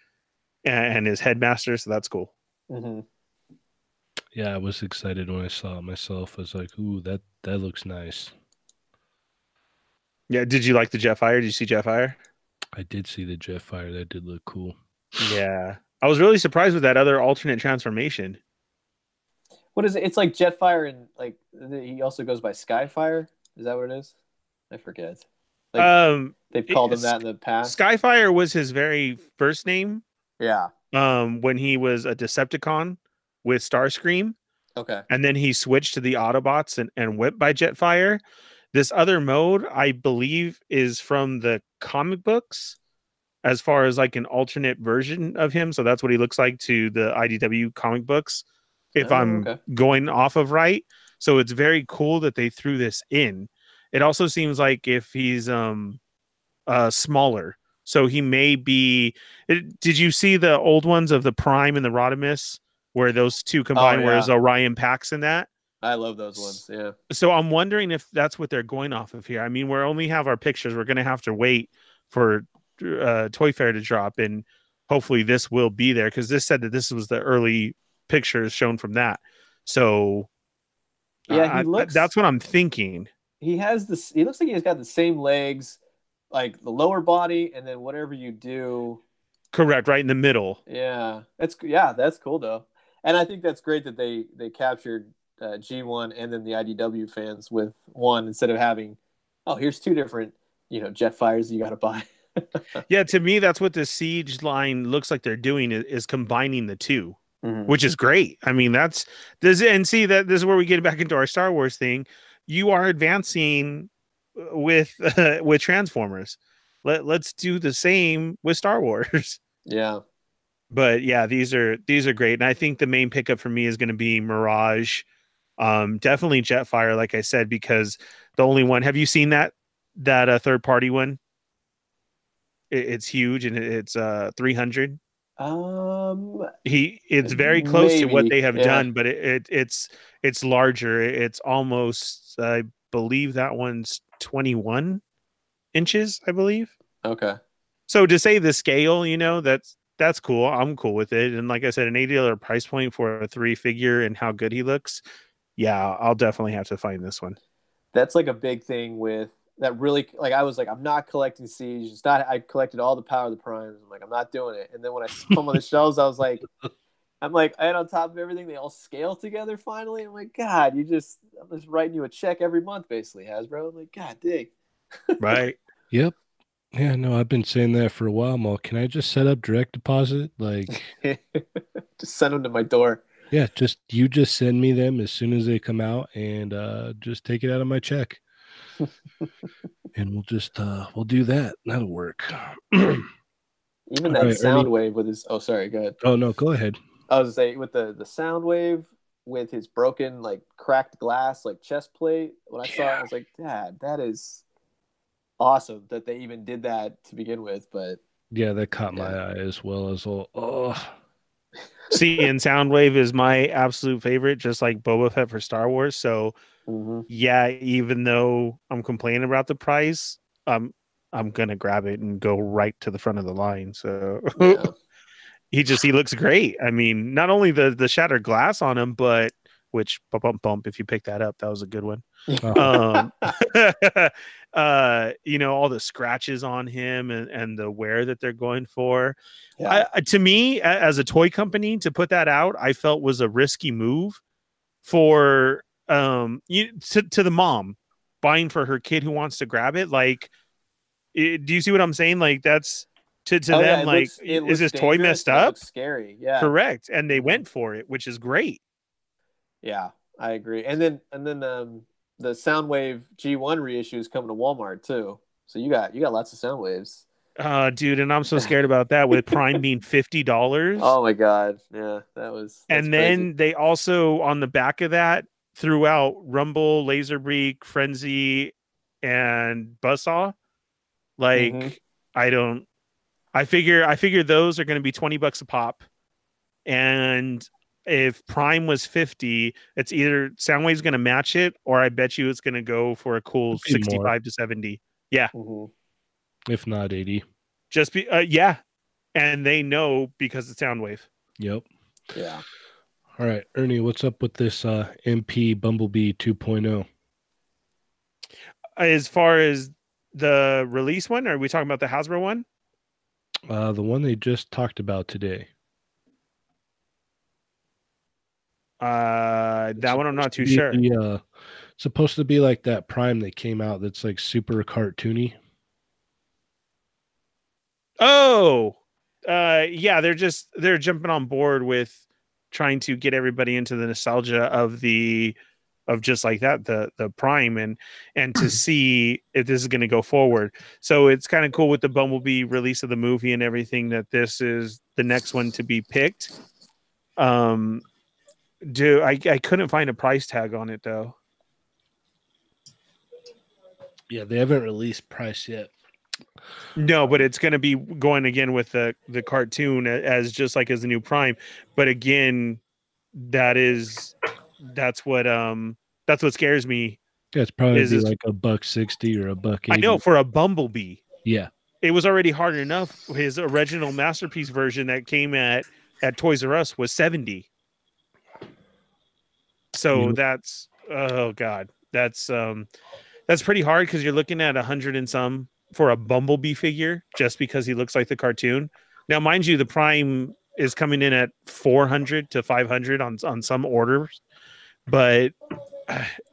Speaker 2: and his headmaster. So that's cool.
Speaker 4: hmm
Speaker 1: yeah, I was excited when I saw it myself. I was like, "Ooh, that that looks nice."
Speaker 2: Yeah. Did you like the Jetfire? Did you see Jetfire?
Speaker 1: I did see the Jetfire. That did look cool.
Speaker 2: Yeah. I was really surprised with that other alternate transformation.
Speaker 4: What is it? It's like Jetfire and like he also goes by Skyfire. Is that what it is? I forget. Like
Speaker 2: um,
Speaker 4: they've called him that in the past.
Speaker 2: Skyfire was his very first name.
Speaker 4: yeah.
Speaker 2: Um, when he was a Decepticon with Starscream.
Speaker 4: Okay.
Speaker 2: and then he switched to the Autobots and, and whipped by Jetfire. This other mode, I believe, is from the comic books as far as like an alternate version of him. So that's what he looks like to the IDW comic books, if
Speaker 4: Oh,
Speaker 2: I'm
Speaker 4: okay.
Speaker 2: going off of right. So it's very cool that they threw this in. It also seems like if he's um uh smaller, so he may be. It, did you see the old ones of the Prime and the Rodimus, where those two combine?
Speaker 4: yeah.
Speaker 2: Whereas Orion Pax in that.
Speaker 4: I love those ones. Yeah.
Speaker 2: So I'm wondering if that's what they're going off of here. I mean, we only have our pictures. We're going to have to wait for uh, Toy Fair to drop, and hopefully this will be there because this said that this was the early pictures shown from that. So
Speaker 4: Yeah,
Speaker 2: I-
Speaker 4: he looks.
Speaker 2: that's what I'm thinking.
Speaker 4: He has this. He looks like he's got the same legs, like the lower body, and then whatever you do.
Speaker 2: Correct, right in the middle.
Speaker 4: Yeah, that's yeah, that's cool though, and I think that's great that they they captured uh, G1 and then the IDW fans with one instead of having, oh, here's two different you know jet fires you got to buy. *laughs*
Speaker 2: Yeah, to me, that's what the siege line looks like they're doing is, is combining the two. which is great. I mean, that's this and see that this is where we get back into our Star Wars thing. You are advancing uh, with uh, *laughs* with Transformers. Let let's do the same with Star Wars. *laughs*
Speaker 4: Yeah,
Speaker 2: But yeah, these are these are great, and I think the main pickup for me is going to be Mirage, Um, definitely Jetfire, like I said, because the only one. Have you seen that that uh, third party one? It, it's huge and it, it's uh 300.
Speaker 4: Um,
Speaker 2: He it's very close to what they have
Speaker 4: yeah.
Speaker 2: done, but it, it it's it's larger. It's almost I believe that one's 21 inches, I believe.
Speaker 4: okay.
Speaker 2: So to say the scale, you know, that's that's cool. I'm cool with it. And like I said, an eighty dollar price point for a three figure and how good he looks. Yeah, I'll definitely have to find this one.
Speaker 4: That's like a big thing with that. Really, like I was like, I'm not collecting Siege. It's not. I collected all the Power of the Primes. I'm like, I'm not doing it. And then when I saw them on the shelves, I was like, I'm like, and on top of everything, they all scale together. Finally, I'm like, God, you just, I'm just writing you a check every month, basically, Hasbro. I'm like, God, dig.
Speaker 2: Right. *laughs*
Speaker 1: Yep. Yeah, no, I've been saying that for a while, Mo. Can I just set up direct deposit? Like, *laughs*
Speaker 4: just send them to my door.
Speaker 1: yeah, just you just send me them as soon as they come out and uh just take it out of my check. *laughs* and we'll just uh we'll do that. That'll work. *clears throat*
Speaker 4: Even that
Speaker 1: right,
Speaker 4: sound
Speaker 1: Ernie.
Speaker 4: wave with his. Oh, sorry. Go ahead.
Speaker 1: oh no, go ahead.
Speaker 4: I was gonna say with the the sound wave with his broken like cracked glass like chest plate. When I saw it, I was like, Dad, that is awesome that they even did that to begin with. But
Speaker 1: Yeah, that caught my eye as well as well. oh *laughs*
Speaker 2: See, and Soundwave is my absolute favorite, just like Boba Fett for Star Wars. So yeah, even though I'm complaining about the price, um, I'm gonna grab it and go right to the front of the line. So
Speaker 4: yeah. *laughs*
Speaker 2: he just he looks great. I mean, not only the the shattered glass on him, but which bump bump bump. If you pick that up, that was a good one.
Speaker 1: oh, *laughs*
Speaker 2: Um, *laughs* uh, you know, all the scratches on him and and the wear that they're going for.
Speaker 4: yeah.
Speaker 2: I, to me, as a toy company, to put that out, I felt was a risky move for um you to, to the mom buying for her kid who wants to grab it. Like, i- do you see what I'm saying? Like, that's to to
Speaker 4: Oh,
Speaker 2: them.
Speaker 4: it
Speaker 2: like,
Speaker 4: looks-
Speaker 2: is this toy messed up?
Speaker 4: scary. Yeah.
Speaker 2: Correct, and they went for it, which is great.
Speaker 4: Yeah, I agree. And then and then um the Soundwave G1 reissue is coming to Walmart too. So you got you got lots of sound waves.
Speaker 2: Uh, dude, and I'm so scared about that with Prime being *laughs* fifty dollars.
Speaker 4: Oh my god. Yeah, that was
Speaker 2: and then they also on the back of that threw out Rumble, Laserbeak, Frenzy, and Buzzsaw. Like
Speaker 4: Mhm.
Speaker 2: I don't I figure I figure those are gonna be 20 bucks a pop. And if Prime was 50, it's either Soundwave's gonna match it, or I bet you it's gonna go for a cool
Speaker 1: Could be more.
Speaker 2: 65 to 70.
Speaker 4: Mhm.
Speaker 1: if not 80.
Speaker 2: Just be uh, yeah. And they know because it's Soundwave.
Speaker 1: Yep.
Speaker 4: Yeah.
Speaker 1: All right, Ernie, what's up with this uh MP Bumblebee oh? 2.0?
Speaker 2: As far as the release one, are we talking about the Hasbro one?
Speaker 1: Uh the one they just talked about today.
Speaker 2: Uh,
Speaker 1: It's
Speaker 2: that one I'm not too sure.
Speaker 1: the, uh, supposed to be like that Prime that came out that's like super cartoony.
Speaker 2: Oh, uh, yeah, they're just they're jumping on board with trying to get everybody into the nostalgia of the of just like that the the prime and and to see if this is going to go forward so it's kind of cool with the bumblebee release of the movie and everything that this is the next one to be picked um do i i couldn't find a price tag on it though
Speaker 1: Yeah, they haven't released price yet.
Speaker 2: No, but it's going to be going again with the the cartoon as just like as the new Prime. But again, that is that's what um that's what scares me.
Speaker 1: Yeah, it's probably
Speaker 2: Is
Speaker 1: be like a buck 60 or a buck 80.
Speaker 2: I know for a Bumblebee,
Speaker 1: Yeah.
Speaker 2: it was already hard enough. His original masterpiece version that came at at Toys R Us was seventy. So
Speaker 1: Yep.
Speaker 2: that's oh god, that's um that's pretty hard because you're looking at a hundred and some for a Bumblebee figure just because he looks like the cartoon. Now, mind you, the Prime is coming in at 400 to 500 on on some orders, but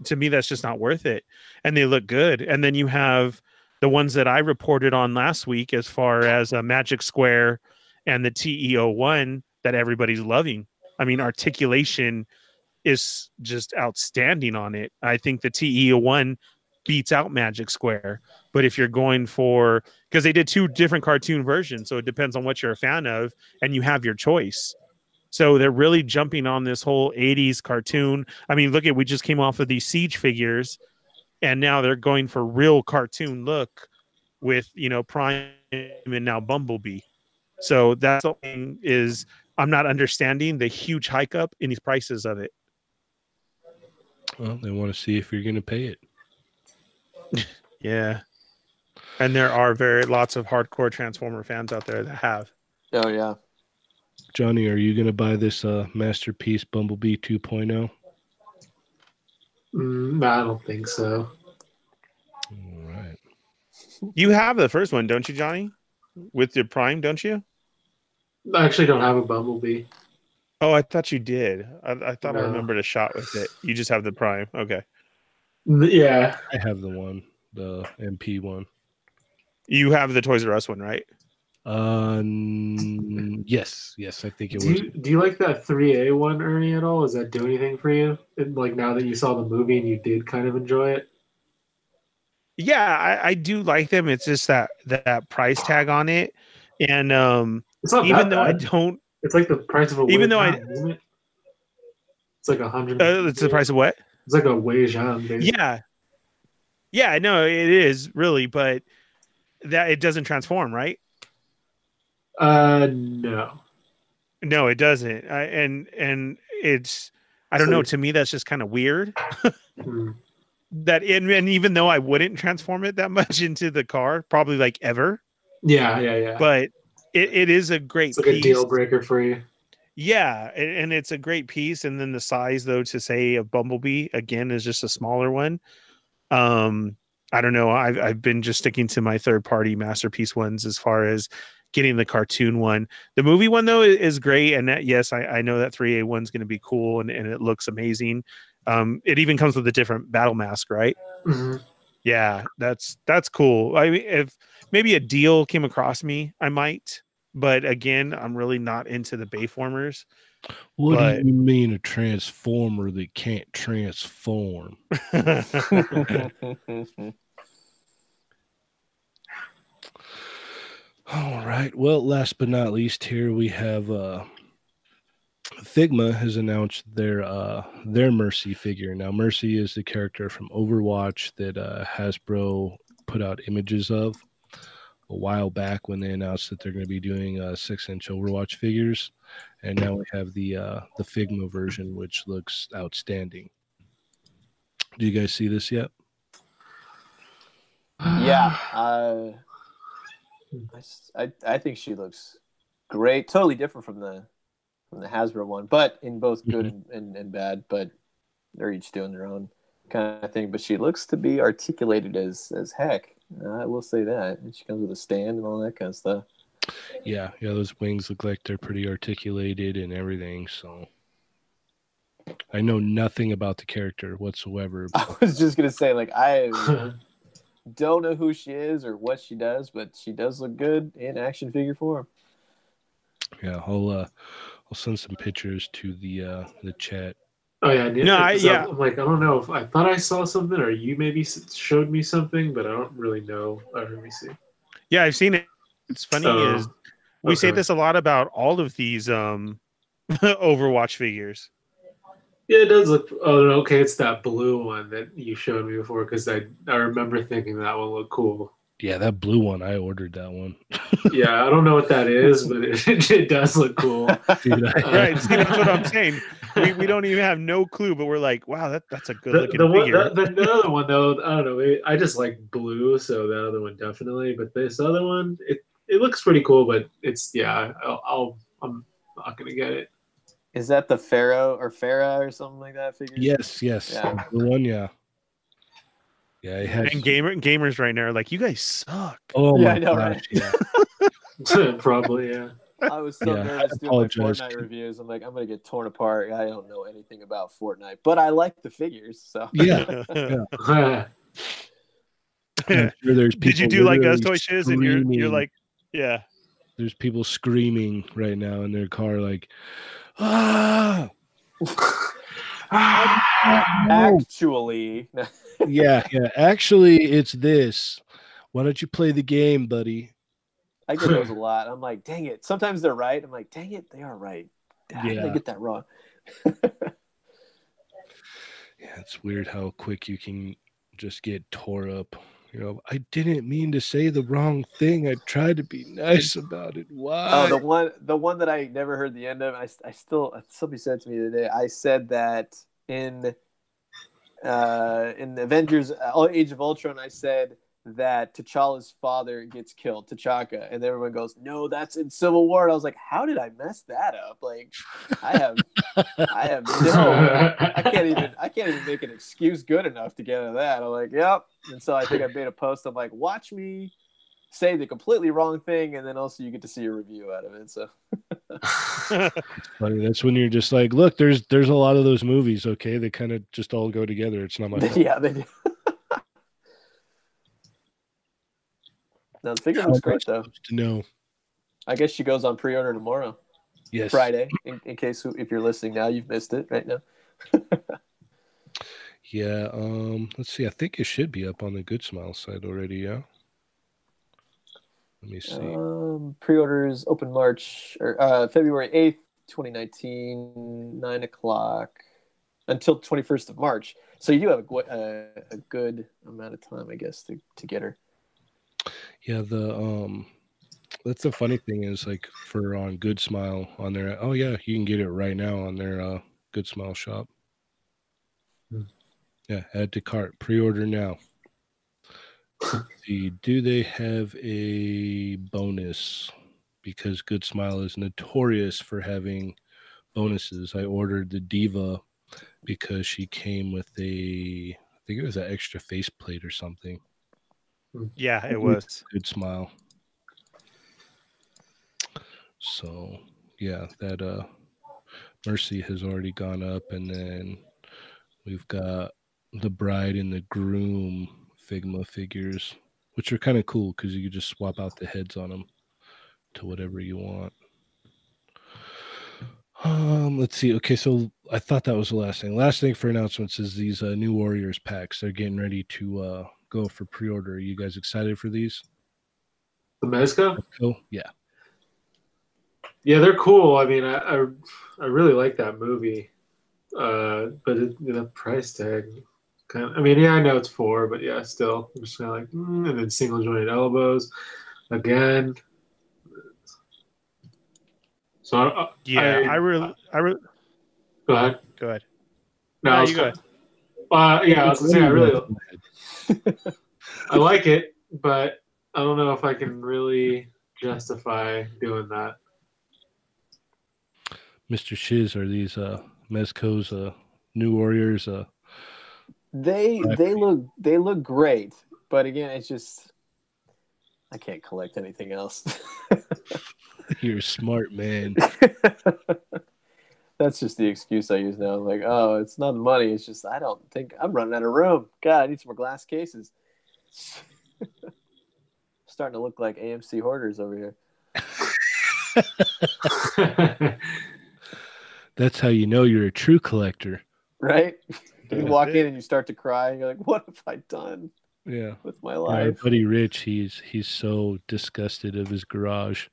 Speaker 2: to me, that's just not worth it. And they look good. And then you have the ones that I reported on last week, as far as a Magic Square and the TEO one that everybody's loving. I mean, articulation is just outstanding on it. I think the TEO one beats out Magic Square. But if you're going for because they did two different cartoon versions, so it depends on what you're a fan of, and you have your choice. So they're really jumping on this whole 80s cartoon. I mean, look at we just came off of these siege figures and now they're going for real cartoon look with, you know, Prime and now Bumblebee. So that's something is I'm not understanding the huge hike up in these prices of it.
Speaker 1: Well, they want to see if you're going to pay it. *laughs*
Speaker 2: Yeah. And there are very lots of hardcore Transformer fans out there that have.
Speaker 4: Oh yeah.
Speaker 1: Johnny, are you going to buy this uh, masterpiece Bumblebee oh? 2.0?
Speaker 3: Mm, no, I don't think so.
Speaker 1: All right.
Speaker 2: You have the first one, don't you, Johnny? With your Prime, don't you?
Speaker 3: I actually don't have a Bumblebee.
Speaker 2: Oh, I thought you did. I, I thought I remembered a shot with it. You just have the Prime. Okay.
Speaker 3: Yeah.
Speaker 1: I have the one, the MP one.
Speaker 2: You have the Toys R Us one, right?
Speaker 1: N- yes, yes, I think it
Speaker 3: Do
Speaker 1: was.
Speaker 3: you, do you like that 3A one, Ernie, at all? Does that do anything for you? And, like now that you saw the movie and you did kind of enjoy it?
Speaker 2: Yeah, I, I do like them. It's just that that price tag on it, and um,
Speaker 3: It's not
Speaker 2: even
Speaker 3: that
Speaker 2: though I don't,
Speaker 3: It's like the price of a
Speaker 2: Even
Speaker 3: Wei
Speaker 2: though I-
Speaker 3: it? It's like a hundred.
Speaker 2: uh, it's the price of what?
Speaker 3: It's like a Weijiang, basically.
Speaker 2: Yeah, yeah, no, it is really, but that it doesn't transform, right?
Speaker 3: Uh, no.
Speaker 2: No, it doesn't. I, and and it's I don't
Speaker 3: So-
Speaker 2: know. To me, that's just kind of weird.
Speaker 3: Hmm.
Speaker 2: That and, and even though I wouldn't transform it that *laughs* much into the car, probably like ever,
Speaker 3: Yeah, yeah, yeah.
Speaker 2: but it, it is a great
Speaker 3: it's like a
Speaker 2: piece.
Speaker 3: deal breaker for you.
Speaker 2: Yeah, and, and it's a great piece. And then the size, though, to say of Bumblebee again is just a smaller one. Um, I don't know. I've I've been just sticking to my third party masterpiece ones as far as getting the cartoon one. The movie one though i- is great, and that, yes, I, I know that three A one's going to be cool and, and it looks amazing. Um, it even comes with a different battle mask, right?
Speaker 3: Mhm.
Speaker 2: Yeah, that's that's cool. I mean, if maybe a deal came across me, I might. But again, I'm really not into the Bayformers.
Speaker 1: What
Speaker 2: but-
Speaker 1: do you mean a transformer that can't transform? *laughs* *laughs* *laughs* All right. Well, last but not least, here we have uh Figma has announced their uh their Mercy figure. Now, Mercy is the character from Overwatch that uh, Hasbro put out images of a while back when they announced that they're going to be doing uh, six-inch Overwatch figures, and now we have the uh, the Figma version, which looks outstanding. Do you guys see this yet?
Speaker 4: yeah. Uh, Hmm. I, s- I I think she looks great. Totally different from the from the Hasbro one, but in both good mm-hmm. and, and, and bad. But they're each doing their own kind of thing. But she looks to be articulated as as heck. I will say that. And she comes with a stand and all that kind of stuff.
Speaker 1: Yeah, yeah, those wings look like they're pretty articulated and everything. So I know nothing about the character whatsoever. *laughs*
Speaker 4: I was just gonna say, like, I *laughs* don't know who she is or what she does, but she does look good in action figure form.
Speaker 1: Yeah, I'll uh, I'll send some pictures to the uh, the chat.
Speaker 3: Oh yeah, Nick-
Speaker 2: No, I- yeah.
Speaker 3: I'm like I don't know if I thought I saw something or you maybe showed me something, but I don't really know. Uh, let me see.
Speaker 2: yeah, I've seen it. It's funny
Speaker 3: Oh,
Speaker 2: is we say this a lot about all of these um *laughs* Overwatch figures.
Speaker 3: Yeah, it does look. Oh, okay, it's that blue one that you showed me before because I I remember thinking that one looked cool.
Speaker 1: Yeah, that blue one, I ordered that one. *laughs*
Speaker 3: Yeah, I don't know what that is, but it, *laughs* it does look cool. *laughs*
Speaker 1: Dude, I-
Speaker 2: Right. See, that's what I'm saying. We, we don't even have no clue, but we're like, wow, that, that's a good
Speaker 3: The,
Speaker 2: looking
Speaker 3: the one,
Speaker 2: figure.
Speaker 3: the, the other one though, I don't know. it- I just like blue, so that other one definitely. But this other one, it it looks pretty cool, but it's yeah. I'll, I'll I'm not gonna get it.
Speaker 4: Is that the Pharaoh or Farah or something like that figure?
Speaker 1: yes, yes,
Speaker 4: Yeah.
Speaker 1: the one, yeah, yeah. It has,
Speaker 2: and gamer gamers right now are like, you guys suck.
Speaker 1: oh
Speaker 4: Yeah,
Speaker 1: my
Speaker 4: I know,
Speaker 1: gosh,
Speaker 4: right?
Speaker 1: yeah. *laughs* *laughs*
Speaker 3: Probably yeah.
Speaker 4: I was so
Speaker 1: Yeah,
Speaker 4: nervous doing my
Speaker 1: apologize.
Speaker 4: Fortnite reviews. I'm like, I'm gonna get torn apart. I don't know anything about Fortnite, but I like the figures. So
Speaker 1: Yeah. *laughs* I'm sure there's
Speaker 2: Did you do like us,
Speaker 1: literally
Speaker 2: Toy Shiz? And you're, you're like, yeah.
Speaker 1: There's people screaming right now in their car, like, ah, *laughs*
Speaker 4: actually, *laughs*
Speaker 1: yeah, yeah. Actually, it's this. Why don't you play the game, buddy?
Speaker 4: I get those a lot. I'm like, dang it. Sometimes they're right. I'm like, dang it, they are right. How did I
Speaker 1: Yeah.
Speaker 4: get that wrong? *laughs*
Speaker 1: Yeah, it's weird how quick you can just get tore up. You know, I didn't mean to say the wrong thing. I tried to be nice about it. Why?
Speaker 4: Oh, the one, the one that I never heard the end of. I, I still somebody said to me today. I said that in uh, in Avengers: uh, Age of Ultron. I said that T'Challa's father gets killed, T'Chaka, and everyone goes, "No, that's in Civil War." And I was like, "How did I mess that up?" Like, I have, *laughs* I have no, I can't even, I can't even make an excuse good enough to get out of that. I'm like, "Yep." And so I think I made a post. I'm like, "Watch me." Say the completely wrong thing, and then also you get to see a review out of it. So *laughs*
Speaker 1: Funny. That's when you're just like, look, there's there's a lot of those movies. Okay, they kind of just all go together. It's not my *laughs* fault.
Speaker 4: yeah, they do. No, the figure
Speaker 1: How
Speaker 4: looks great though.
Speaker 1: to know.
Speaker 4: I guess she goes on pre-order tomorrow,
Speaker 1: Yes,
Speaker 4: Friday. In, in case if you're listening now, you've missed it right now. *laughs*
Speaker 1: Yeah. Um. Let's see. I think it should be up on the Good Smile side already. Yeah. Let me see.
Speaker 4: Um, pre-orders open March or uh, February eighth, twenty nineteen, nine o'clock until twenty first of March. So you do have a, gw- uh, a good amount of time, I guess, to, to get her.
Speaker 1: Yeah, the um that's the funny thing is like for on Good Smile on their oh yeah, you can get it right now on their uh Good Smile shop.
Speaker 3: Hmm.
Speaker 1: Yeah, add to cart, pre-order now. See, do they have a bonus? Because Good Smile is notorious for having bonuses. I ordered the Diva because she came with a I think it was an extra faceplate or something.
Speaker 2: Yeah, it was.
Speaker 1: good smile. So yeah, that uh Mercy has already gone up and then we've got the bride and the groom Figma figures, which are kind of cool because you can just swap out the heads on them to whatever you want. Um, let's see. Okay, so I thought that was the last thing. Last thing for announcements is these uh, new Warriors packs. They're getting ready to uh, go for pre-order. Are you guys excited for these?
Speaker 3: the Mezco?
Speaker 1: Oh, yeah.
Speaker 3: Yeah, they're cool. I mean, I I, I really like that movie, uh, but it, the price tag kind of. I mean, yeah, I know it's four, but yeah, still, I'm just kind of like, mm, and then single jointed elbows again. So I,
Speaker 2: Yeah, I, really, I really.
Speaker 3: go ahead.
Speaker 2: Go ahead.
Speaker 3: No,
Speaker 2: No,
Speaker 3: I was
Speaker 2: you go
Speaker 3: kind uh, yeah, I was gonna say I really *laughs* I like it, but I don't know if I can really justify doing that.
Speaker 1: Mr. Shiz, are these uh Mezco's uh new warriors uh
Speaker 4: They they look they look great, but again, it's just I can't collect anything else. *laughs*
Speaker 1: you're a smart man. *laughs*
Speaker 4: That's just the excuse I use now. Like, oh, it's not the money. It's just I don't think I'm running out of room. God, I need some more glass cases. *laughs* Starting to look like AMC hoarders over here, *laughs*
Speaker 1: That's how you know you're a true collector.
Speaker 4: right? *laughs* You walk
Speaker 2: it.
Speaker 4: in and you start to cry. And you're like, what have I done
Speaker 1: Yeah.
Speaker 4: with my life.
Speaker 1: My buddy Rich, he's he's so disgusted of his garage.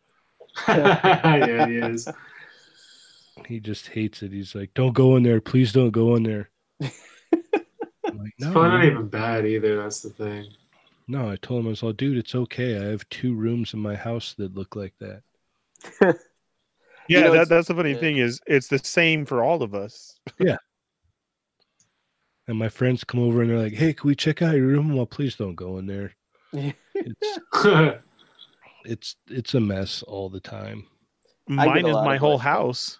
Speaker 3: yeah, he is.
Speaker 1: He just hates it. He's like, "Don't go in there, please don't go in there." I'm like,
Speaker 3: It's probably not even bad either. That's the thing.
Speaker 1: no. I told him I was all, dude, it's okay. I have two rooms in my house that look like that. *laughs*
Speaker 2: Yeah,
Speaker 4: know,
Speaker 2: that, that's the funny
Speaker 4: yeah.
Speaker 2: thing is it's the same for all of us. *laughs* Yeah.
Speaker 1: And my friends come over and they're like, "Hey, can we check out your room?" Well, please don't go in there. It's *laughs* it's it's a mess all the time.
Speaker 4: I
Speaker 2: Mine is my whole house.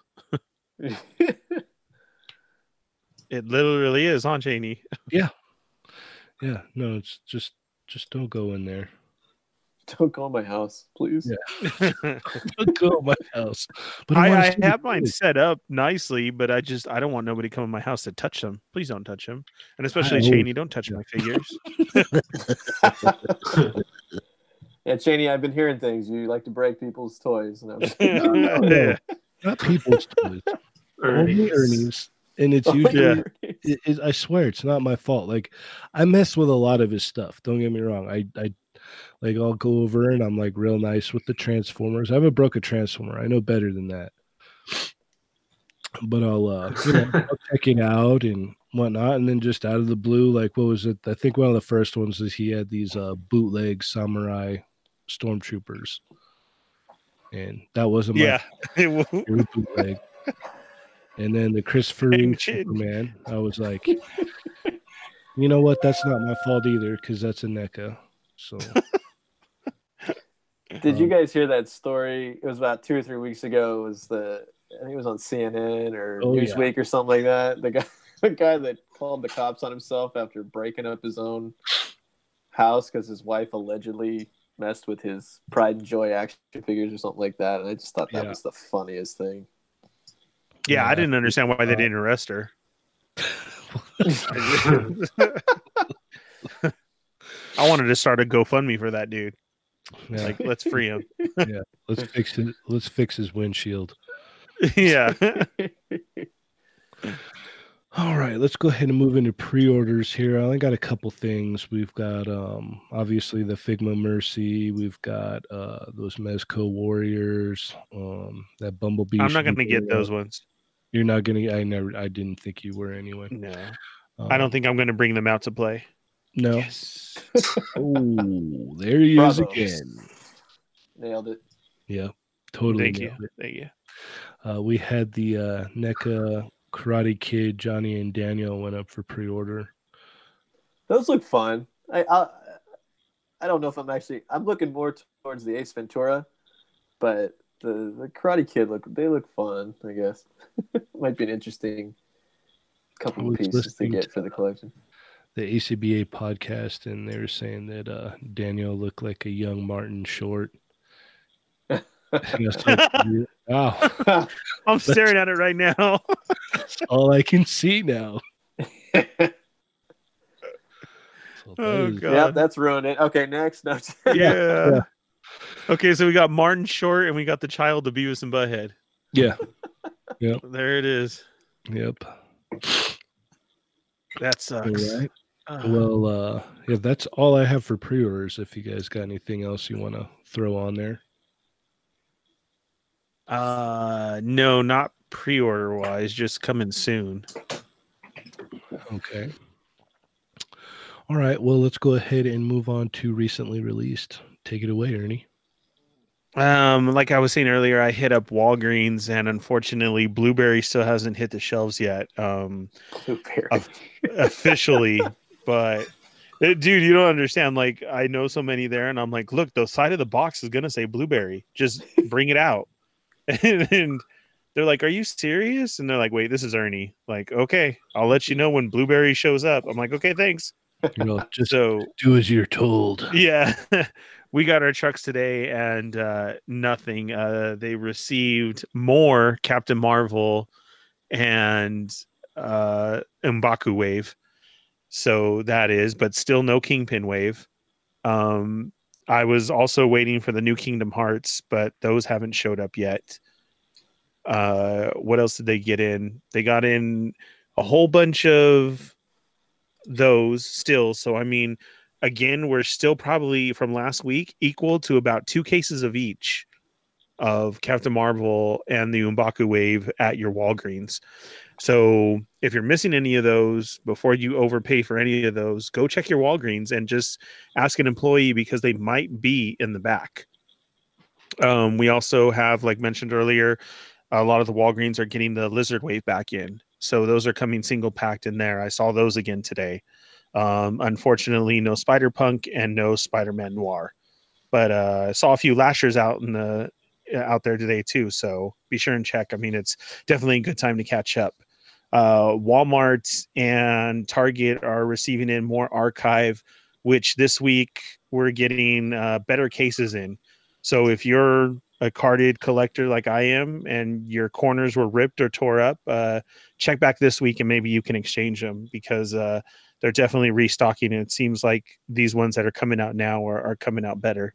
Speaker 2: *laughs* It literally is, huh, Cheney? *laughs*
Speaker 1: Yeah, Yeah. no, it's just just don't go in there.
Speaker 4: don't go in my house, please.
Speaker 1: Yeah. *laughs* Don't go in my house. But wanna
Speaker 2: I, I have mine
Speaker 1: kids.
Speaker 2: set up nicely, but I just I don't want nobody coming to my house to touch them. Please don't touch them, and especially
Speaker 1: always-
Speaker 2: Cheney, don't touch
Speaker 1: yeah.
Speaker 2: my figures.
Speaker 4: Yeah, Cheney, I've been hearing things. You like to break people's toys. And I'm just,
Speaker 2: Yeah.
Speaker 1: Not people's toys. Only Ernie's. And it's usually
Speaker 2: Yeah.
Speaker 1: it, it, I swear it's not my fault. Like I mess with a lot of his stuff. Don't get me wrong. I I like I'll go over and I'm like real nice with the transformers. I haven't broke a transformer. I know better than that. but I'll uh you know *laughs* I'll check it out and whatnot, and then just out of the blue, like what was it? I think one of the first ones is he had these uh bootleg samurai stormtroopers, and that wasn't my
Speaker 2: Yeah.
Speaker 1: favorite *laughs* bootleg. And then the Christopher
Speaker 2: Dang
Speaker 1: Reeve. Superman, I was like, *laughs* you know what? That's not my fault either because that's a NECA. So *laughs*
Speaker 4: Did you
Speaker 1: Um,
Speaker 4: guys hear that story? It was about two or three weeks ago. It was the I think it was on CNN or
Speaker 1: Oh, yeah.
Speaker 4: Newsweek or something like that. The guy, *laughs* the guy that called the cops on himself after breaking up his own house because his wife allegedly messed with his Pride and Joy action figures or something like that. And I just thought that
Speaker 1: Yeah.
Speaker 4: was the funniest thing.
Speaker 2: Yeah, I didn't understand why they didn't arrest her. I wanted to start a GoFundMe for that dude.
Speaker 1: yeah,
Speaker 2: Like, let's free him. *laughs*
Speaker 1: Yeah, let's fix it. Let's fix his windshield. *laughs*
Speaker 2: yeah.
Speaker 1: All right, let's go ahead and move into pre-orders here. I only got a couple things. We've got um obviously the Figma Mercy, we've got uh those Mezco Warriors, um that Bumblebee.
Speaker 2: I'm not going to get those ones.
Speaker 1: You're not gonna I never I didn't think you were anyway.
Speaker 2: No.
Speaker 1: Um,
Speaker 2: I don't think I'm going to bring them out to play.
Speaker 1: no.
Speaker 2: Yes. *laughs*
Speaker 1: Oh, there he is again.
Speaker 4: Nailed it.
Speaker 1: Yeah, totally.
Speaker 2: Thank you.
Speaker 1: it.
Speaker 2: Thank you.
Speaker 1: Uh, we had the uh, NECA Karate Kid, Johnny and Daniel went up for pre-order.
Speaker 4: Those look fun. I, I I don't know if I'm actually I'm looking more towards the Ace Ventura, but the the Karate Kid look they look fun. I guess *laughs* might be an interesting couple of pieces to get
Speaker 1: to-
Speaker 4: for the collection.
Speaker 1: the ACBA podcast, and they were saying that uh, Daniel looked like a young Martin Short. And *laughs* *laughs* wow.
Speaker 2: I'm staring at it right now.
Speaker 1: all I can see now. So
Speaker 2: Oh,
Speaker 1: is-
Speaker 2: God.
Speaker 4: yeah, that's ruined it. Okay, next. No.
Speaker 2: yeah. Okay, so we got Martin Short and we got the child of Beavis and Butthead.
Speaker 1: yeah, *laughs* yep.
Speaker 2: There it is.
Speaker 1: yep.
Speaker 2: That sucks.
Speaker 1: right.
Speaker 2: Uh,
Speaker 1: Well, uh, yeah, that's all I have for pre-orders. If you guys got anything else you want to throw on there,
Speaker 2: uh, no, not pre-order wise, just coming soon.
Speaker 1: okay. All right. Well, let's go ahead and move on to recently released. Take it away, Ernie.
Speaker 2: Um, like I was saying earlier, I hit up Walgreens, and unfortunately, Blueberry still hasn't hit the shelves yet. Um, Of- officially, *laughs* but uh, dude, you don't understand. Like, I know so many there, and I'm like, look, the side of the box is gonna say Blueberry. Just bring it out. *laughs* and they're like, "Are you serious?" And they're like, "Wait, this is Ernie." Like, okay, I'll let you know when Blueberry shows up. I'm like, okay, thanks.
Speaker 1: You know, *laughs* just
Speaker 2: So
Speaker 1: do as you're told.
Speaker 2: yeah we got our trucks today and uh nothing. Uh they received more captain marvel and uh M'Baku wave. So that is but still no kingpin wave. Um i was also waiting for the new kingdom hearts but those haven't showed up yet. Uh what else did they get in? They got in a whole bunch of those still. So i mean again, we're still probably from last week equal to about two cases of each of Captain Marvel and the M'Baku wave at your Walgreens. So if you're missing any of those before you overpay for any of those, go check your Walgreens and just ask an employee because they might be in the back. Um, we also have, like mentioned earlier, a lot of the Walgreens are getting the Lizard Wave back in. So those are coming single packed in there. I saw those again today. Um, unfortunately, no Spider Punk and no Spider Man Noir, but uh, I saw a few lashers out in the out there today too. So be sure and check. I mean, it's definitely a good time to catch up. Uh, Walmart and Target are receiving in more archive, which this week we're getting uh, better cases in. So if you're a carded collector like I am, and your corners were ripped or tore up, uh, check back this week and maybe you can exchange them because uh, they're definitely restocking and it seems like these ones that are coming out now are, are coming out better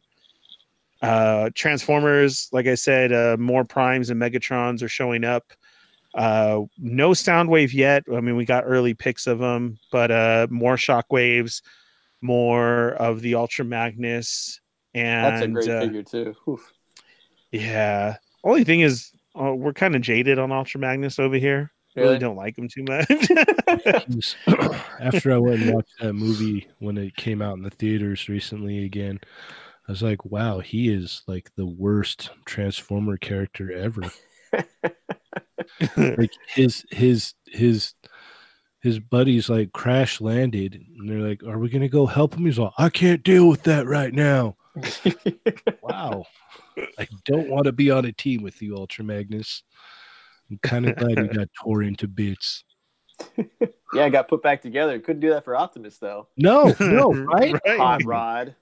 Speaker 2: uh transformers like i said uh more primes and megatrons are showing up uh no soundwave yet i mean we got early picks of them but uh more shockwaves more of the ultra magnus and
Speaker 4: That's a great
Speaker 2: uh,
Speaker 4: figure too. Oof.
Speaker 2: yeah only thing is uh, we're kind of jaded on Ultra Magnus over here. Really,
Speaker 4: Really?
Speaker 2: don't like him too much. *laughs* *clears throat*
Speaker 1: After I went and watched that movie when it came out in the theaters recently again, I was like, wow, he is like the worst Transformer character ever. *laughs* like his his his his buddies like crash landed and they're like, Are we gonna go help him? He's like, I can't deal with that right now. *laughs* Wow. I don't want to be on a team with you, Ultra Magnus. I'm kind of glad you *laughs* got tore into bits.
Speaker 4: yeah, I got put back together. Couldn't do that for Optimus though.
Speaker 1: No, no, *laughs* right?
Speaker 4: Hot Rod.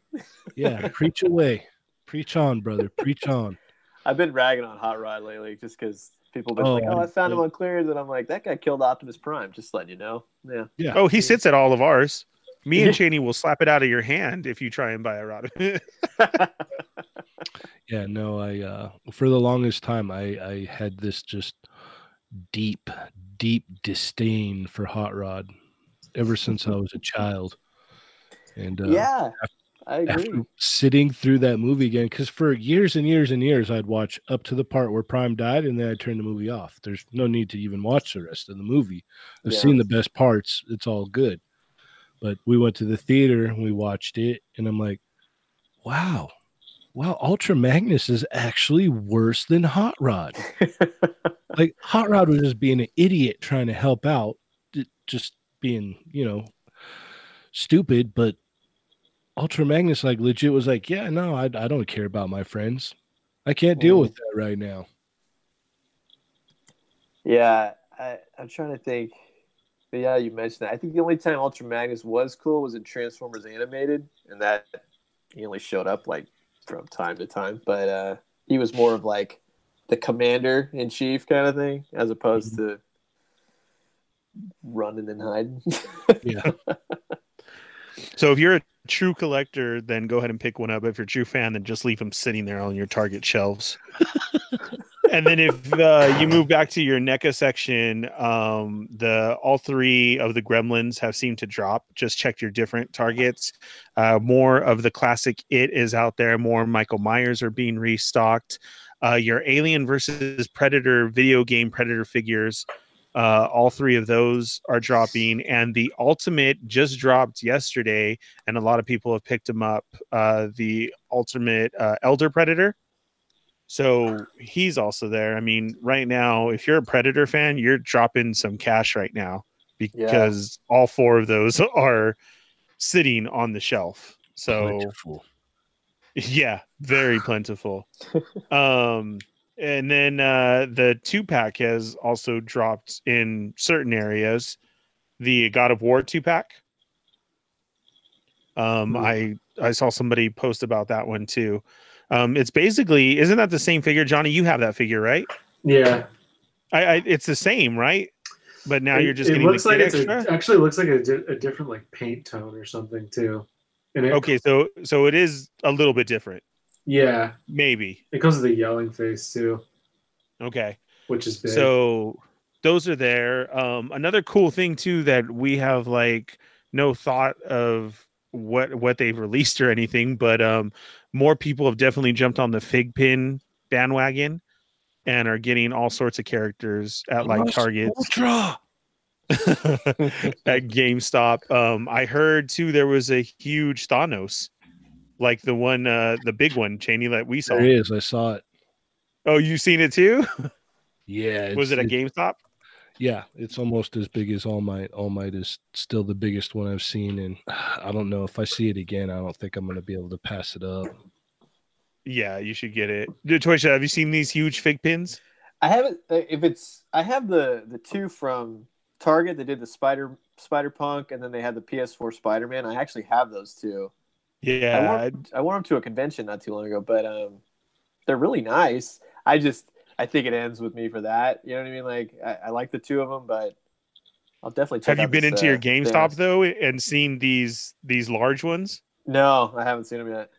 Speaker 1: Yeah, preach *laughs* away. Preach on, brother. Preach on.
Speaker 4: I've been ragging on Hot Rod lately just because people have been
Speaker 1: Oh,
Speaker 4: like, "Oh, I found him on clearance," and I'm like, "That guy killed Optimus Prime." Just letting you know. Yeah.
Speaker 1: Yeah.
Speaker 2: Oh, he sits at all of ours. Me and Cheney will slap it out of your hand if you try and buy a rod.
Speaker 1: Yeah, no, I uh for the longest time I I had this just deep, deep disdain for Hot Rod ever since I was a child. And uh
Speaker 4: yeah, I agree.
Speaker 1: after sitting through that movie again, because for years and years and years I'd watch up to the part where Prime died and then I'd turn the movie off. There's no need to even watch the rest of the movie. I've
Speaker 4: Yeah.
Speaker 1: seen the best parts, it's all good. But we went to the theater and we watched it, and I'm like, wow, wow, Ultra Magnus is actually worse than Hot Rod. *laughs* like Hot Rod was just being an idiot trying to help out, just being, you know, stupid. But Ultra Magnus, like, legit was like, yeah, no, I, I don't care about my friends. I can't deal
Speaker 4: Mm.
Speaker 1: with that right now.
Speaker 4: Yeah, I, I'm trying to think. But yeah, you mentioned that. I think the only time Ultra Magnus was cool was in Transformers Animated, and that he only showed up like from time to time. But uh, he was more of like the commander in chief kind of thing, as opposed to running and hiding.
Speaker 1: Yeah. *laughs*
Speaker 2: so if you're a true collector, then go ahead and pick one up. If you're a true fan, then just leave them sitting there on your Target shelves. *laughs* and then if uh, you move back to your NECA section, um, the all three of the Gremlins have seemed to drop. Just check your different targets. Uh, more of the classic It is out there. More Michael Myers are being restocked. Uh, your Alien versus Predator video game Predator figures. Uh, all three of those are dropping, and the Ultimate just dropped yesterday, and a lot of people have picked them up. Uh, the Ultimate uh, Elder Predator. So he's also there. I mean, right now, if you're a Predator fan, you're dropping some cash right now because all four of those *laughs* are sitting on the shelf. So
Speaker 1: Plentiful. *laughs*
Speaker 2: yeah, very plentiful. *laughs* um, and then uh, the two pack has also dropped in certain areas. The God of War two pack. Um,
Speaker 4: Ooh.
Speaker 2: I I saw somebody post about that one too. Um, it's basically isn't that the same figure, Johnny? You have that figure, right?
Speaker 3: Yeah.
Speaker 2: I, I it's the same, right? But now
Speaker 3: it,
Speaker 2: you're just
Speaker 3: it
Speaker 2: getting
Speaker 3: looks
Speaker 2: the
Speaker 3: like it's a, actually looks like a, di- a different like paint tone or something too. And it,
Speaker 2: okay, so so it is a little bit different,
Speaker 3: Yeah,
Speaker 2: maybe.
Speaker 3: it comes with a yelling face too,
Speaker 2: Okay.
Speaker 3: which is big.
Speaker 2: So those are there. Um, another cool thing too that we have like no thought of what what they've released or anything, but um, more people have definitely jumped on the fig pin bandwagon and are getting all sorts of characters at like Target
Speaker 1: Ultra. *laughs*
Speaker 2: at GameStop. Um, I heard too there was a huge Thanos, like the one, uh, the big one, Cheney that we saw.
Speaker 1: There is. I saw it.
Speaker 2: Oh, you seen it too? *laughs*
Speaker 1: Yeah.
Speaker 2: was it at GameStop?
Speaker 1: Yeah, it's almost as big as All Might. All Might is still the biggest one I've seen, and *sighs* I don't know if I see it again. I don't think I'm going to be able to pass it up.
Speaker 2: Yeah, you should get it. Dude, Toysha, have you seen these huge fig pins?
Speaker 4: I haven't. uh, If it's, I have the the two from Target. They did the Spider Spider Punk, and then they had the PS4 Spider Man. I actually have those two. I
Speaker 2: Yeah,
Speaker 4: wore, I wore them to a convention not too long ago, but um, they're really nice. I just, I think it ends with me for that. You know what I mean? Like, I, I like the two of them, but I'll definitely check.
Speaker 2: have you
Speaker 4: out
Speaker 2: been
Speaker 4: this,
Speaker 2: into your
Speaker 4: uh,
Speaker 2: GameStop
Speaker 4: Thanos.
Speaker 2: though and seen these these large ones?
Speaker 4: No, I haven't seen them yet.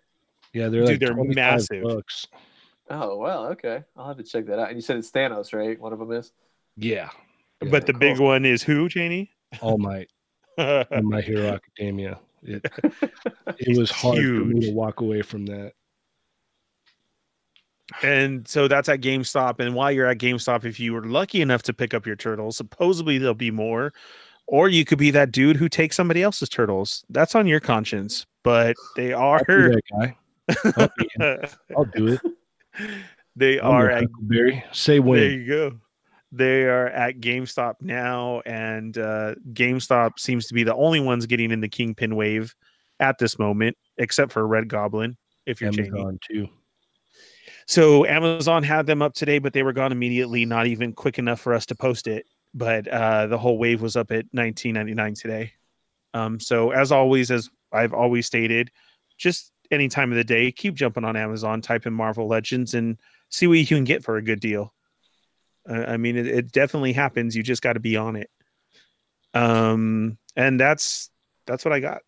Speaker 1: Yeah, they're
Speaker 2: Dude,
Speaker 1: like
Speaker 2: they're massive.
Speaker 1: bucks.
Speaker 4: Oh well, okay. I'll have to check that out. And you said it's Thanos, right? One of them is.
Speaker 1: Yeah, Yeah,
Speaker 2: but the big one is who, Cheney?
Speaker 1: All Might *laughs* and My Hero Academia. It *laughs* it was hard for me to walk away from that.
Speaker 2: And so that's at GameStop. And while you're at GameStop, if you were lucky enough to pick up your turtles, supposedly there'll be more. Or you could be that dude who takes somebody else's turtles. That's on your conscience. But they are
Speaker 1: guy. I'll. *laughs* I'll do it.
Speaker 2: they
Speaker 1: I'm
Speaker 2: are at.
Speaker 1: Say
Speaker 2: there you go. They are at GameStop now, and uh, GameStop seems to be the only ones getting in the Kingpin wave at this moment, except for Red Goblin. If you're Jamie.
Speaker 1: Amazon too.
Speaker 2: So Amazon had them up today, but they were gone immediately, not even quick enough for us to post it. But uh, the whole wave was up at 19.99 today. Um, so as always, as I've always stated, just any time of the day, keep jumping on Amazon, type in Marvel Legends, and see what you can get for a good deal. Uh, I mean, it, it definitely happens. You just got to be on it. Um, and that's that's what I got.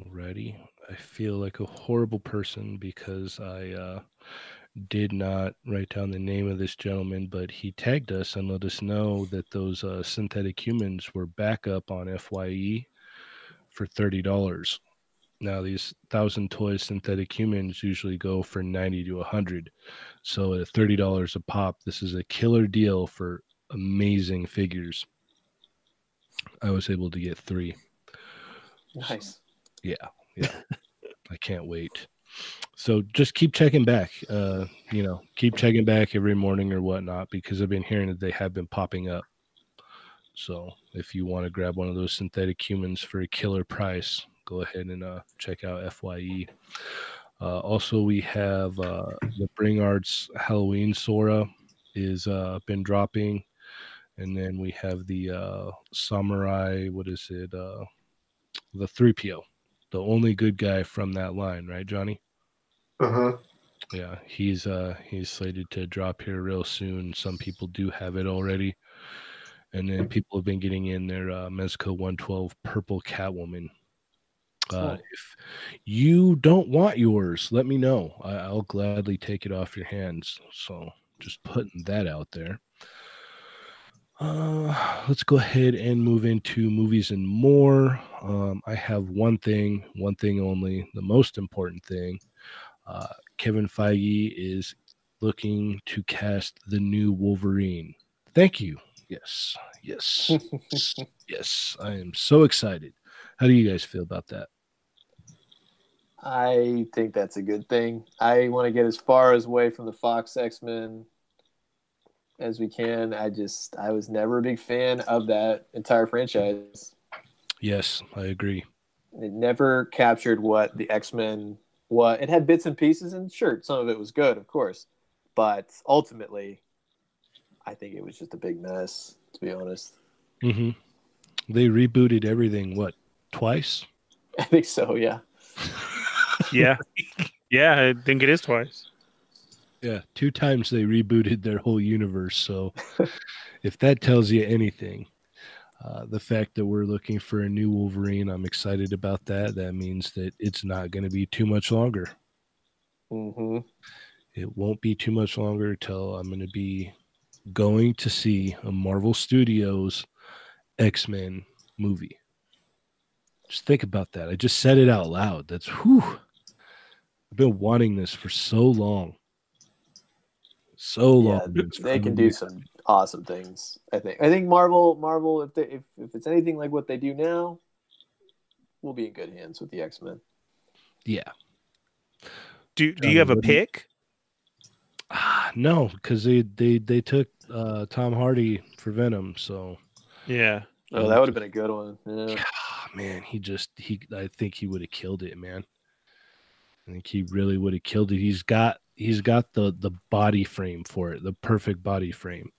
Speaker 1: Alrighty. I feel like a horrible person because I uh, did not write down the name of this gentleman, but he tagged us and let us know that those uh, synthetic humans were back up on FYE for thirty dollars. Now these thousand toy synthetic humans usually go for ninety to hundred, so at thirty dollars a pop, this is a killer deal for amazing figures. I was able to get three.
Speaker 4: Nice.
Speaker 1: Yeah, yeah. I can't wait. So just keep checking back. Uh, you know, keep checking back every morning or whatnot because I've been hearing that they have been popping up. So if you want to grab one of those synthetic humans for a killer price, go ahead and uh, check out Fye. Uh, also, we have uh, the Bring Arts Halloween Sora is uh, been dropping, and then we have the uh, Samurai. What is it? Uh, the three PO the only good guy from that line, right, Johnny?
Speaker 3: Uh huh.
Speaker 1: Yeah, he's uh he's slated to drop here real soon. Some people do have it already, and then people have been getting in their uh, Mezco 112 Purple Catwoman. Uh, if you don't want yours, let me know. I, I'll gladly take it off your hands. So just putting that out there. Uh, let's go ahead and move into movies and more. Um, I have one thing, one thing only, the most important thing. Uh, Kevin Feige is looking to cast the new Wolverine. Thank you. Yes, yes, yes. *laughs* I am so excited. How do you guys feel about that?
Speaker 4: I think that's a good thing. I want to get as far as away from the Fox X Men as we can. I just I was never a big fan of that entire franchise.
Speaker 1: Yes, I agree.
Speaker 4: It never captured what the X Men what it had bits and pieces and sure some of it was good, of course. But ultimately I think it was just a big mess, to be honest.
Speaker 1: hmm They rebooted everything. What twice? *laughs*
Speaker 4: I think so, yeah.
Speaker 2: Yeah, yeah, I think it is twice.
Speaker 1: Yeah, two times they rebooted their whole universe. So, *laughs* if that tells you anything, uh, the fact that we're looking for a new Wolverine, I'm excited about that. That means that it's not going to be too much longer.
Speaker 4: hmm
Speaker 1: It won't be too much longer till I'm going to be going to see a Marvel Studios X Men movie. Just think about that. I just said it out loud. That's whew. I've been wanting this for so long. So long. It's
Speaker 4: they can do some awesome things. I think. I think Marvel, Marvel, if they if, if it's anything like what they do now, we'll be in good hands with the X Men.
Speaker 1: Yeah.
Speaker 2: Do Do you have a
Speaker 1: what
Speaker 2: pick?
Speaker 1: Ah, no, because they they they took uh, Tom Hardy for Venom. So
Speaker 2: Yeah,
Speaker 4: Oh, that would have been a good one. Yeah.
Speaker 1: ah, man, he just he I think he would have killed it, man. I think he really would have killed it. He's got he's got the the body frame for it, the perfect body frame.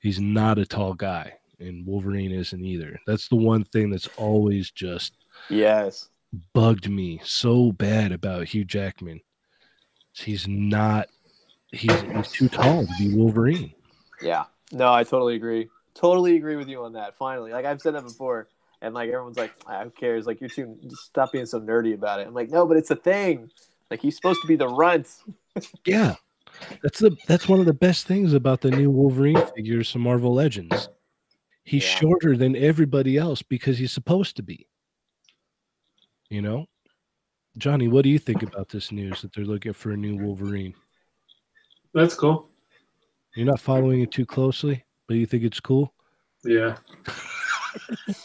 Speaker 1: He's not a tall guy, and Wolverine isn't either. That's the one thing that's always just
Speaker 4: Yes.
Speaker 1: bugged me so bad about Hugh Jackman. He's not he's, he's too tall to be Wolverine.
Speaker 4: Yeah. No, I totally agree. Totally agree with you on that. Finally, like I've said that before, and like everyone's like, "Ah, "Who cares?" Like you're too. Stop being so nerdy about it. I'm like, no, but it's a thing. Like he's supposed to be the runt.
Speaker 1: Yeah. That's the that's one of the best things about the new Wolverine figures from Marvel Legends. He's
Speaker 4: Yeah.
Speaker 1: shorter than everybody else because he's supposed to be. You know? Johnny, what do you think about this news that they're looking for a new Wolverine?
Speaker 3: That's cool.
Speaker 1: You're not following it too closely, but you think it's cool.
Speaker 3: Yeah. *laughs*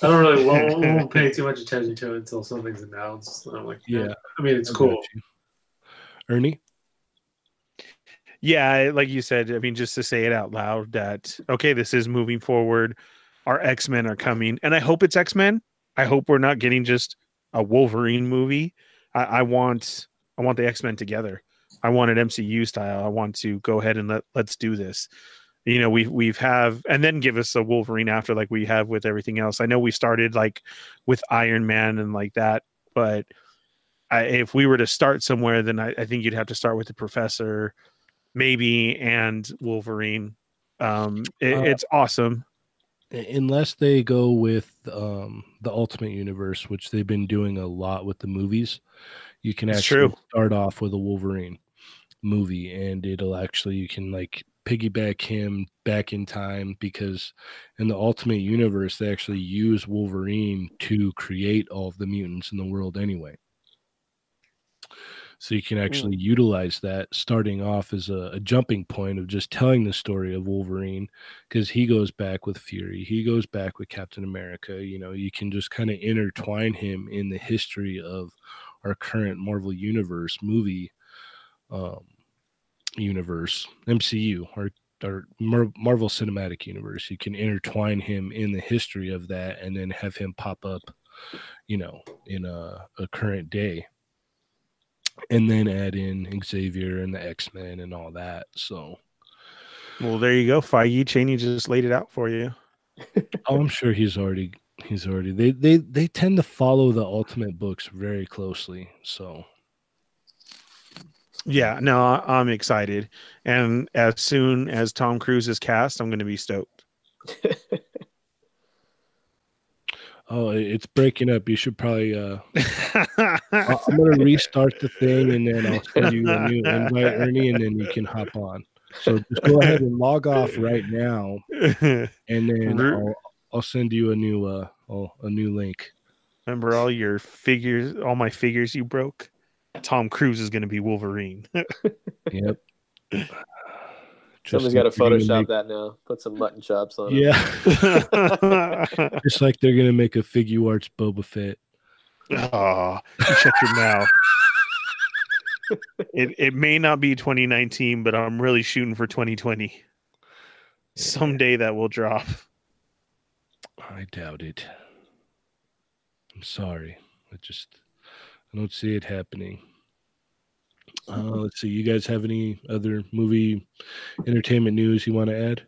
Speaker 3: I don't really won't, won't pay too much attention to it until something's announced. I'm like,
Speaker 1: Yeah.
Speaker 3: I mean, it's
Speaker 1: I
Speaker 3: cool.
Speaker 1: Ernie,
Speaker 2: Yeah, like you said, I mean, just to say it out loud that okay, this is moving forward. Our X Men are coming, and I hope it's X Men. I hope we're not getting just a Wolverine movie. I, I want, I want the X Men together. I want it MCU style. I want to go ahead and let let's do this. You know, we've we've have, and then give us a Wolverine after, like we have with everything else. I know we started like with Iron Man and like that, but I, if we were to start somewhere, then I, I think you'd have to start with the Professor maybe and Wolverine. Um, it,
Speaker 1: Uh,
Speaker 2: it's awesome.
Speaker 1: unless they go with um, the Ultimate Universe, which they've been doing a lot with the movies, you can
Speaker 2: It's
Speaker 1: actually
Speaker 2: true.
Speaker 1: start off with a Wolverine movie, and it'll actually you can like piggyback him back in time because in the Ultimate Universe they actually use Wolverine to create all of the mutants in the world anyway. So you can actually utilize that starting off as a, a jumping point of just telling the story of Wolverine because he goes back with Fury, he goes back with Captain America. You know, you can just kind of intertwine him in the history of our current Marvel Universe movie um, universe, MCU, or or Marvel Cinematic Universe. You can intertwine him in the history of that, and then have him pop up, you know, in a, a current day, and then add in Xavier and the X Men and all that. So,
Speaker 2: Well, there you go. Feige Cheney just laid it out for you. *laughs*
Speaker 1: oh, I'm sure he's already he's already they they they tend to follow the Ultimate books very closely. So,
Speaker 2: Yeah, no, I- I'm excited. And as soon as Tom Cruise is cast, I'm going to be stoked. *laughs*
Speaker 1: oh, it's breaking up. You should probably uh *laughs* I'm gonna restart the thing and then I'll send you a new invite, Ernie, and then you can hop on. So just go ahead and log off right now, *laughs* and then I'll, I'll send you a new uh oh, a new link.
Speaker 2: Remember all your figures, all my figures you broke? Tom Cruise is going to be Wolverine. *laughs*
Speaker 1: Yep.
Speaker 4: Somebody's
Speaker 1: Just
Speaker 4: got to
Speaker 1: like they're gonna
Speaker 4: Photoshop
Speaker 1: make-
Speaker 4: that now. Put some mutton chops on it.
Speaker 1: Yeah, *laughs* *laughs* just like they're gonna make a Figuarts Boba Fett.
Speaker 2: oh, shut your mouth. It it may not be 2019, but I'm really shooting for 2020. Someday that will drop.
Speaker 1: I doubt it. I'm sorry. I just I don't see it happening. Uh, let's see. You guys have any other movie entertainment news you want to add?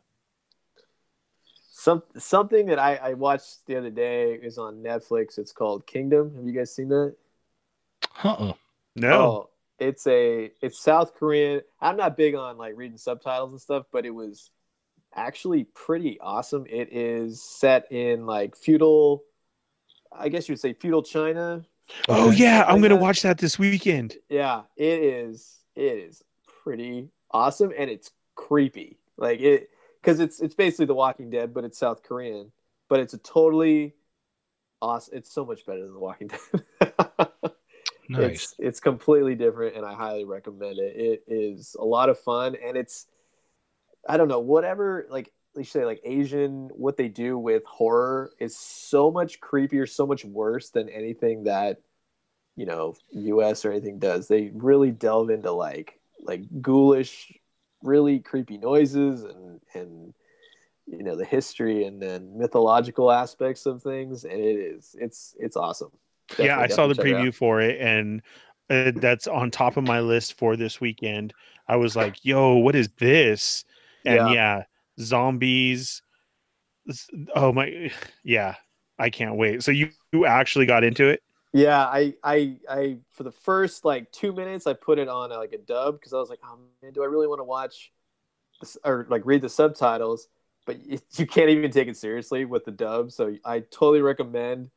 Speaker 4: Some something that I, I watched the other day is on Netflix. It's called Kingdom. Have you guys seen that?
Speaker 1: Uh-uh.
Speaker 2: No.
Speaker 4: Oh, it's a it's South Korean. I'm not big on like reading subtitles and stuff, but it was actually pretty awesome. It is set in like feudal, I guess you would say feudal China.
Speaker 2: Oh
Speaker 1: Okay.
Speaker 2: yeah, I'm gonna watch that this weekend.
Speaker 4: Yeah, it is. It is pretty awesome, and it's creepy. Like it, because it's it's basically The Walking Dead, but it's South Korean. But it's a totally awesome. It's so much better than The Walking *laughs* Dead.
Speaker 1: Nice.
Speaker 4: It's it's completely different, and I highly recommend it. It is a lot of fun, and it's I don't know whatever like they say like Asian what they do with horror is so much creepier, so much worse than anything that you know U.S. or anything does. They really delve into like like ghoulish, really creepy noises and and you know the history and then mythological aspects of things, and it is it's it's awesome.
Speaker 2: yeah, I saw the
Speaker 4: definitely
Speaker 2: preview for it, and uh, that's on top of my list for this weekend. I was like, "Yo, what is this?" And
Speaker 4: Yeah.
Speaker 2: yeah, zombies. Oh my, yeah, I can't wait. So you you actually got into it?
Speaker 4: Yeah, I, I, I, for the first like two minutes, I put it on like a dub because I was like, oh man, do I really want to watch this or like read the subtitles? But *laughs* you can't even take it seriously with the dub. So I totally recommend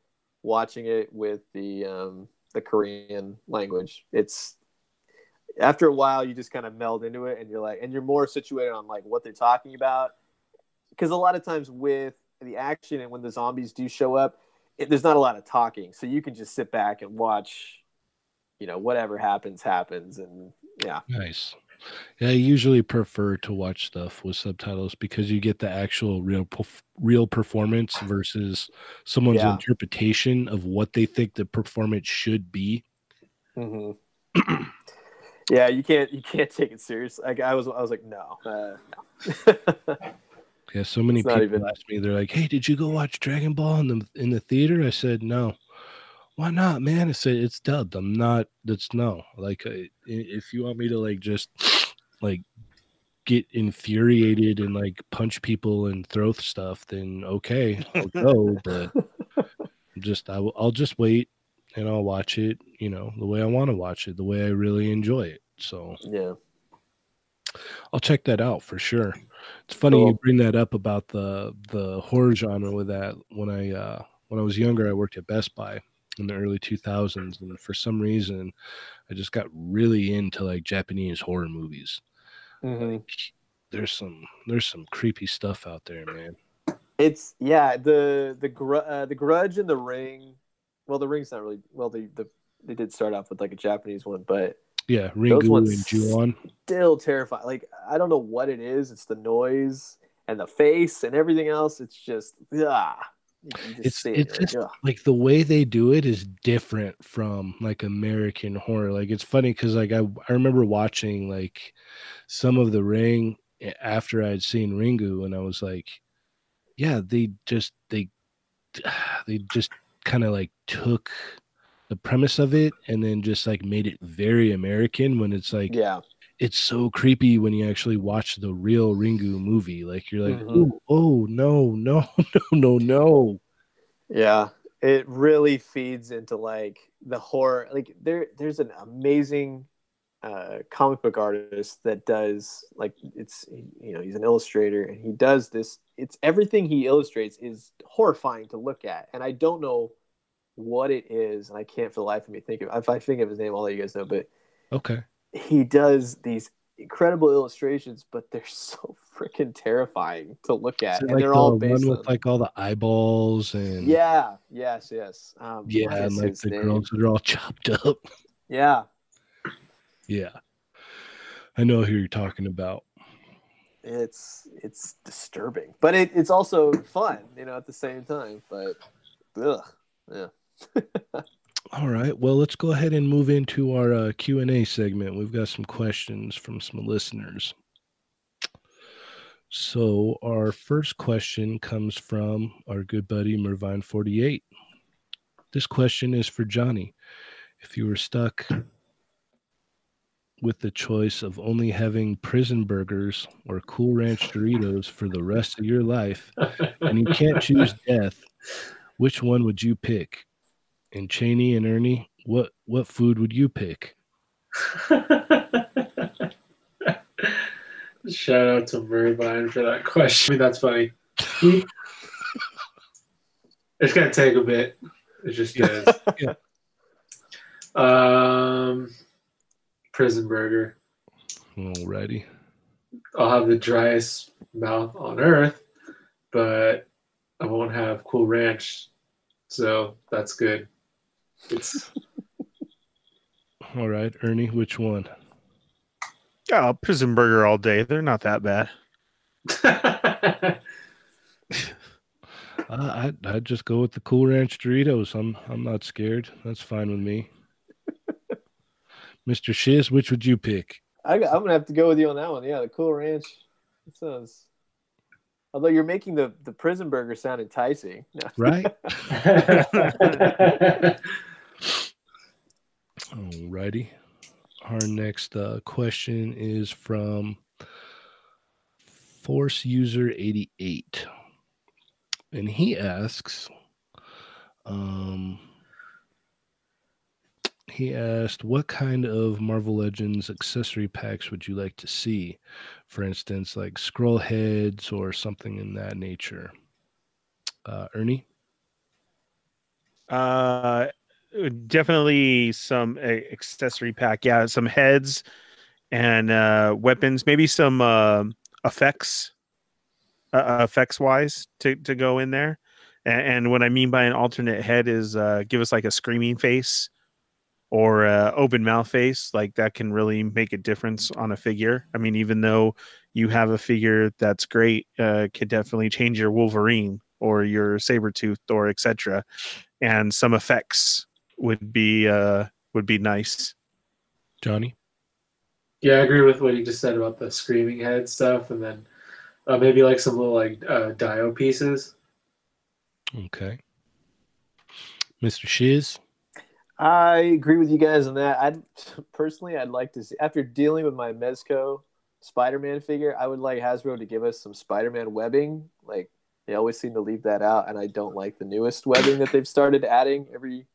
Speaker 4: watching it with the um, the Korean language. It's after a while, you just kind of meld into it, and you're like, and you're more situated on like what they're talking about. Because a lot of times with the action and when the zombies do show up, it, there's not a lot of talking, so you can just sit back and watch, you know whatever happens happens and yeah
Speaker 1: Nice. Yeah, I usually prefer to watch stuff with subtitles because you get the actual real real performance versus someone's
Speaker 4: Yeah.
Speaker 1: interpretation of what they think the performance should be.
Speaker 4: hmm *clears throat* yeah you can't you can't take it serious like i was i was like no uh, no. *laughs*
Speaker 1: Yeah, so many
Speaker 4: It's
Speaker 1: people
Speaker 4: even-
Speaker 1: ask me, they're like, "Hey, did you go watch Dragon Ball in the in the theater?" I said, "No." Why not, man? I said it's dubbed. I'm not. That's no. Like, i- if you want me to like just like get infuriated and like punch people and throw stuff, then okay, I'll go. but *laughs* just I will, I'll just wait and I'll watch it. You know, the way I want to watch it, the way I really enjoy it. So
Speaker 4: yeah
Speaker 1: I'll check that out for sure. It's funny you bring that up about the the horror genre with that. When I uh when I was younger, I worked at Best Buy in the early 2000s and for some reason I just got really into like Japanese horror movies.
Speaker 4: hmm
Speaker 1: There's some there's some creepy stuff out there, man.
Speaker 4: It's yeah, the the gr- uh, the Grudge and the Ring. Well, the Ring's not really well. They the they did start off with like a Japanese one, but
Speaker 1: Yeah, Ringu and Ju-on.
Speaker 4: still terrifying. Like I don't know what it is. It's the noise and the face and everything else. It's just ah. You, you just
Speaker 1: It's-
Speaker 4: it,
Speaker 1: it's just-
Speaker 4: like,
Speaker 1: the way they do it is different from like American horror. Like it's funny because like I I remember watching like some of the Ring after I'd seen Ringu, and I was like, yeah, they just they *sighs* they just kind of like took the premise of it and then just like made it very American when it's like
Speaker 4: yeah,
Speaker 1: it's so creepy when you actually watch the real Ringu movie. Like you're like,
Speaker 4: Mhm.
Speaker 1: oh, oh no, no, *laughs* no, no, no.
Speaker 4: yeah. It really feeds into like the horror. Like there, there's an amazing uh, comic book artist that does like it's you know he's an illustrator and he does this. It's everything he illustrates is horrifying to look at, and I don't know what it is, and I can't for the life of me think of. If I think of his name, I'll let you guys know. But
Speaker 1: Okay.
Speaker 4: he does these incredible illustrations, but they're *laughs* so freaking terrifying to look at,
Speaker 1: it
Speaker 4: and
Speaker 1: like
Speaker 4: they're
Speaker 1: the
Speaker 4: all based
Speaker 1: with
Speaker 4: on...
Speaker 1: like all the eyeballs and
Speaker 4: yeah yes yes um,
Speaker 1: yeah and like the
Speaker 4: name?
Speaker 1: girls that are all *laughs* chopped up.
Speaker 4: Yeah,
Speaker 1: Yeah, I know who you're talking about.
Speaker 4: it's it's disturbing, but it, it's also fun, you know, at the same time. But ugh, yeah. *laughs*
Speaker 1: All right, well, let's go ahead and move into our uh, Q and A segment. We've got some questions from some listeners. So our first question comes from our good buddy Mervine48. This question is for Johnny. If you were stuck with the choice of only having prison burgers or Cool Ranch Doritos for the rest of your life, and you can't choose *laughs* death, which one would you pick? And Cheney and Ernie, what what food would you pick? *laughs*
Speaker 3: Shout out to Mervine for that question. I mean, that's funny. *laughs* It's gonna take a bit. It just is.
Speaker 1: Yeah.
Speaker 3: Um, prison burger.
Speaker 1: Alrighty.
Speaker 3: I'll have the driest mouth on earth, but I won't have Cool Ranch, so that's good. It's *laughs*
Speaker 1: All right, Ernie, which one?
Speaker 2: Oh, prison burger all day. They're not that bad. *laughs* *laughs*
Speaker 1: Uh, I'd, I'd just go with the Cool Ranch Doritos. I'm I'm not scared. That's fine with me. Mr. Shiz, which would you pick?
Speaker 4: I, I'm gonna have to go with you on that one. Yeah, the Cool Ranch. It sounds. Although you're making the the prison burger sound enticing. No. *laughs*
Speaker 1: Right? *laughs* Alrighty. Our next uh, question is from Force User 88. And he asks, um, he asked, what kind of Marvel Legends accessory packs would you like to see? For instance, like scroll heads or something in that nature. Uh, Ernie?
Speaker 2: Uh, definitely some uh, accessory pack. Yeah, some heads and uh, weapons. Maybe some uh, effects, uh, effects wise, to to go in there. And, and what I mean by an alternate head is uh, give us like a screaming face or uh, open mouth face, like that can really make a difference on a figure. I mean, even though you have a figure that's great, uh, can definitely change your Wolverine or your Sabretooth or etc. And some effects would be uh, would be nice.
Speaker 1: Johnny.
Speaker 3: Yeah, I agree with what you just said about the screaming head stuff, and then uh, maybe like some little like uh, dio pieces.
Speaker 1: Okay. Mr. Shiz.
Speaker 4: I agree with you guys on that. I'd *laughs* personally, I'd like to see after dealing with my Mezco Spider-Man figure, I would like Hasbro to give us some Spider-Man webbing. Like they always seem to leave that out, and I don't like the newest webbing that they've started adding every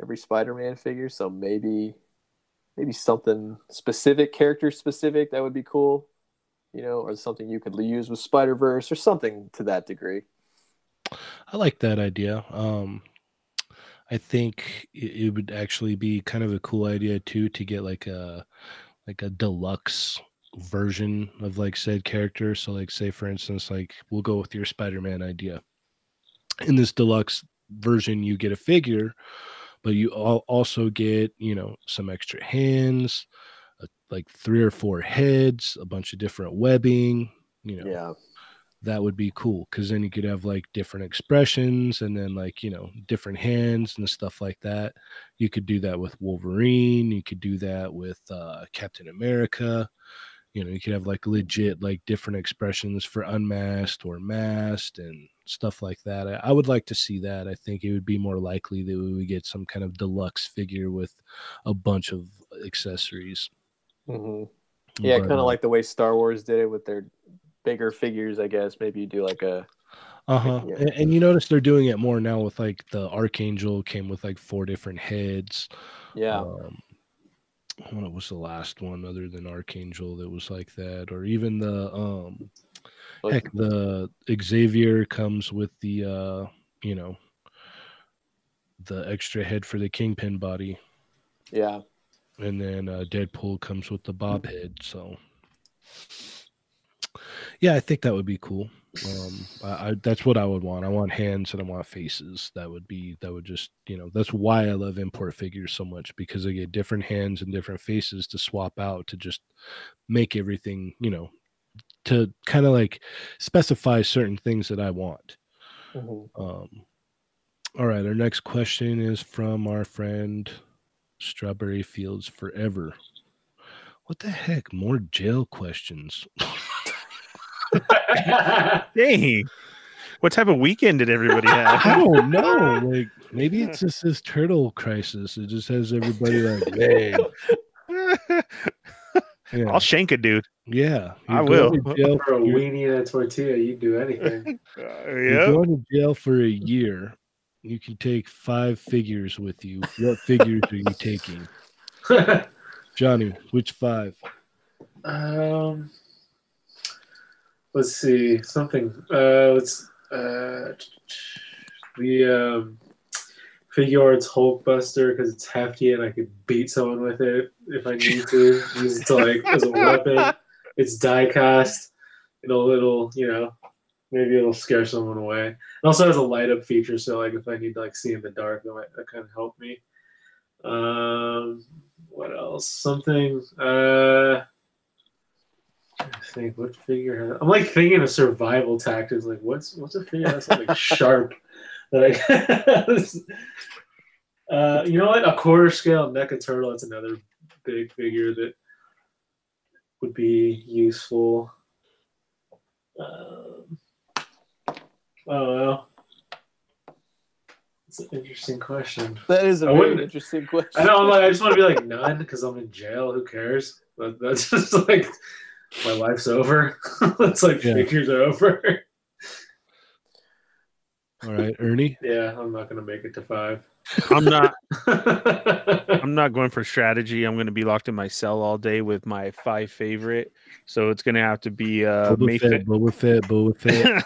Speaker 4: every Spider-Man figure. So maybe maybe something specific, character specific, that would be cool. You know, or something you could use with Spider Verse or something to that degree.
Speaker 1: I like that idea. Um, I think it, it would actually be kind of a cool idea too to get like a like a deluxe version of like said character. So like say for instance, like we'll go with your Spider-Man idea. In this deluxe version, you get a figure, but you al- also get, you know, some extra hands, uh, like three or four heads, a bunch of different webbing, you know.
Speaker 4: Yeah.
Speaker 1: That would be cool because then you could have like different expressions and then like, you know, different hands and stuff like that. You could do that with Wolverine. You could do that with uh, Captain America you know you could have like legit like different expressions for unmasked or masked and stuff like that I, I, would like to see that i think it would be more likely that we would get some kind of deluxe figure with a bunch of accessories
Speaker 4: mm-hmm. yeah kind of uh, like the way star wars did it with their bigger figures i guess maybe you do like a
Speaker 1: uh-huh yeah. and, and you notice they're doing it more now with like the archangel came with like four different heads
Speaker 4: yeah um,
Speaker 1: what was the last one other than Archangel that was like that, or even the um heck the Xavier comes with the uh you know the extra head for the kingpin body.
Speaker 4: Yeah.
Speaker 1: And then uh Deadpool comes with the bob head, so yeah, I think that would be cool. Um, I, I, that's what I would want. I want hands and I want faces. That would be that would just you know that's why I love import figures so much because I get different hands and different faces to swap out to just make everything you know to kind of like specify certain things that I want. Mm-hmm. Um, all right, our next question is from our friend Strawberry Fields Forever. What the heck? More jail questions. *laughs* *laughs*
Speaker 2: Dang. What type of weekend did everybody have?
Speaker 1: I don't know. Like maybe it's just this turtle crisis. It just has everybody like, *laughs* man.
Speaker 2: Yeah. I'll shank a dude.
Speaker 1: Yeah,
Speaker 2: I will.
Speaker 3: Jail for a weenie and a tortilla, you'd do anything. *laughs*
Speaker 1: uh, yeah. You're going to jail for a year. You can take five figures with you. What figures are you taking? Johnny, which five?
Speaker 3: Um, let's see something. Uh, let's uh, the um, Figuarts Hulkbuster because it's hefty and I could beat someone with it if I need to. Use it to like as a weapon. It's die cast. It'll it'll you know maybe it'll scare someone away. It also has a light up feature, so like if I need to like see in the dark, that might that kind of help me. Um, what else? Something. Uh, I think what figure has, I'm like thinking of survival tactics. Like what's what's a figure that's something sharp *laughs* that *laughs* I uh, you know what? A quarter scale NECA turtle, that's another big figure that would be useful. Um, I don't know. It's an interesting question.
Speaker 4: That is a very interesting question.
Speaker 3: I know. I'm like, I just want to be like none because I'm in jail. Who cares? But that's *laughs* just like my life's over. *laughs* it's like yeah. figures are over.
Speaker 1: All right, Ernie. *laughs*
Speaker 3: Yeah, I'm not gonna make it to five.
Speaker 2: I'm not. *laughs* I'm not going for strategy. I'm going to be locked in my cell all day with my five favorite. So it's going to have to be uh,
Speaker 1: Boba Fett, Boba Fett, Boba Fett,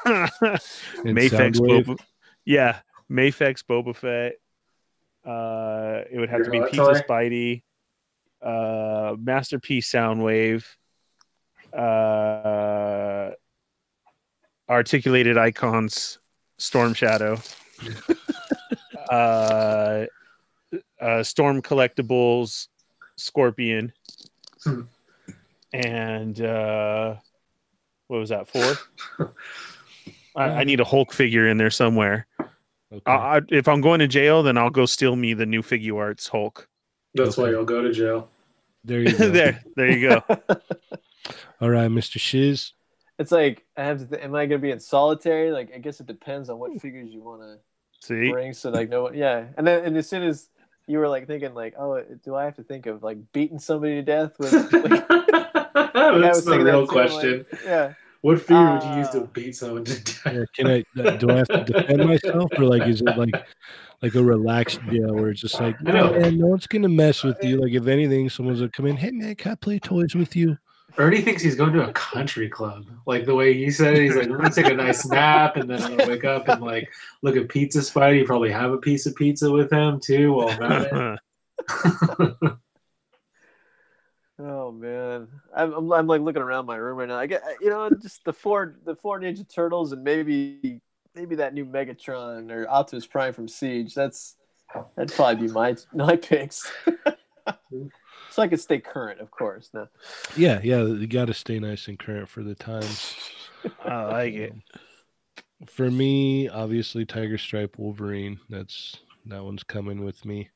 Speaker 2: Mafex, Boba. Yeah, Mafex, Boba Fett. Uh, it would have Your to be Pizza Spidey, uh, Masterpiece Soundwave, uh, articulated icons, Storm Shadow, *laughs* uh, uh, Storm Collectibles Scorpion,
Speaker 3: Hmm.
Speaker 2: and uh, what was that for? *laughs* I, I need a Hulk figure in there somewhere.
Speaker 1: Okay.
Speaker 2: I, I, if I'm going to jail, then I'll go steal me the new Figuarts Hulk.
Speaker 3: That's why
Speaker 1: Okay.
Speaker 3: you'll go to jail.
Speaker 1: there you go. *laughs*
Speaker 2: there, there you go.
Speaker 1: All right, Mr. Shiz.
Speaker 4: It's like I have to. Th- am I gonna be in solitary? Like I guess it depends on what figures you want to
Speaker 2: See,
Speaker 4: bring. So like no one. Yeah, and then and as soon as you were like thinking like, oh, do I have to think of like beating somebody to death with? Like, *laughs* I was
Speaker 3: That's the
Speaker 4: thinking that
Speaker 3: real
Speaker 4: too, like,
Speaker 3: question.
Speaker 4: yeah.
Speaker 3: What figure would you use to
Speaker 4: Uh,
Speaker 3: beat someone to death?
Speaker 1: Yeah, can I? uh, Do I have to defend myself, or like is it like like a relaxed jail where it's just like, no, man, no one's gonna mess with you. Like if anything, someone's gonna come in. Hey man, can I play toys with you?
Speaker 3: Ernie thinks he's going to a country club. Like the way you said it, he's like, I'm gonna take a nice nap and then I'm gonna wake up and like look at Pizza Spider. You probably have a piece of pizza with him too while I'm at it. *laughs*
Speaker 4: Oh man, I'm, I'm I'm like looking around my room right now. I get you know just the four the four Ninja Turtles and maybe maybe that new Megatron or Optimus Prime from Siege. That's that'd probably be my my picks. *laughs* so I can stay current, of course. No,
Speaker 1: Yeah, yeah, you got to stay nice and current for the times. *laughs*
Speaker 2: I like it.
Speaker 1: For me, obviously, Tiger Stripe Wolverine. That's that one's coming with me.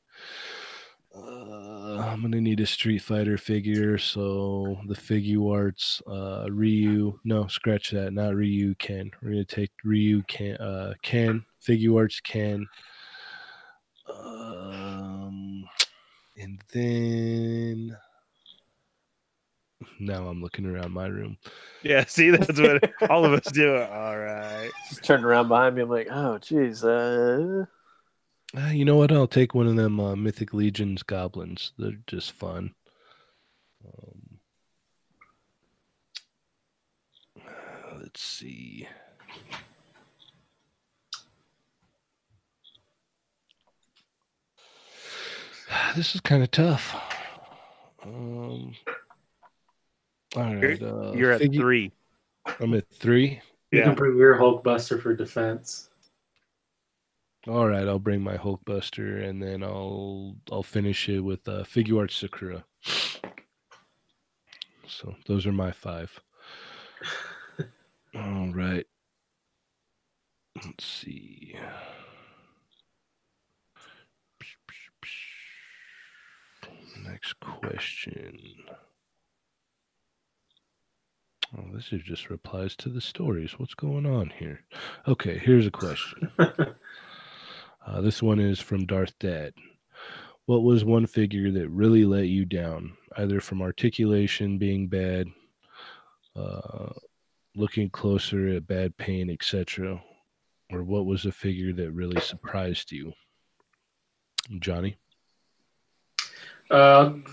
Speaker 1: Uh, I'm gonna need a Street Fighter figure, so the Figuarts, uh, Ryu. No, scratch that. Not Ryu. Ken. We're gonna take Ryu. Ken. Uh, Ken. Figuarts. Ken. Um, and then now I'm looking around my room.
Speaker 2: Yeah, *laughs* see, that's what all of us do. All right.
Speaker 4: just turned around behind me. I'm like, oh geez, uh,
Speaker 1: Uh, you know what? I'll take one of them uh, Mythic Legions goblins. They're just fun. Um, let's see. This is kind of tough. Um, all right. Uh,
Speaker 2: You're at
Speaker 1: figure-
Speaker 2: three.
Speaker 1: I'm at three.
Speaker 3: You
Speaker 2: Yeah.
Speaker 3: can bring your Hulkbuster for defense.
Speaker 1: All right, I'll bring my Hulkbuster and then I'll I'll finish it with uh, Figuarts Sakura. So those are my five. *laughs* All right. Let's see. Next question. Oh, this is just replies to the stories. What's going on here? Okay, here's a question. *laughs* Uh, this one is from Darth Dad. What was one figure that really let you down, either from articulation being bad, uh, looking closer at bad pain, etc., or what was a figure that really surprised you? Johnny?
Speaker 3: Um,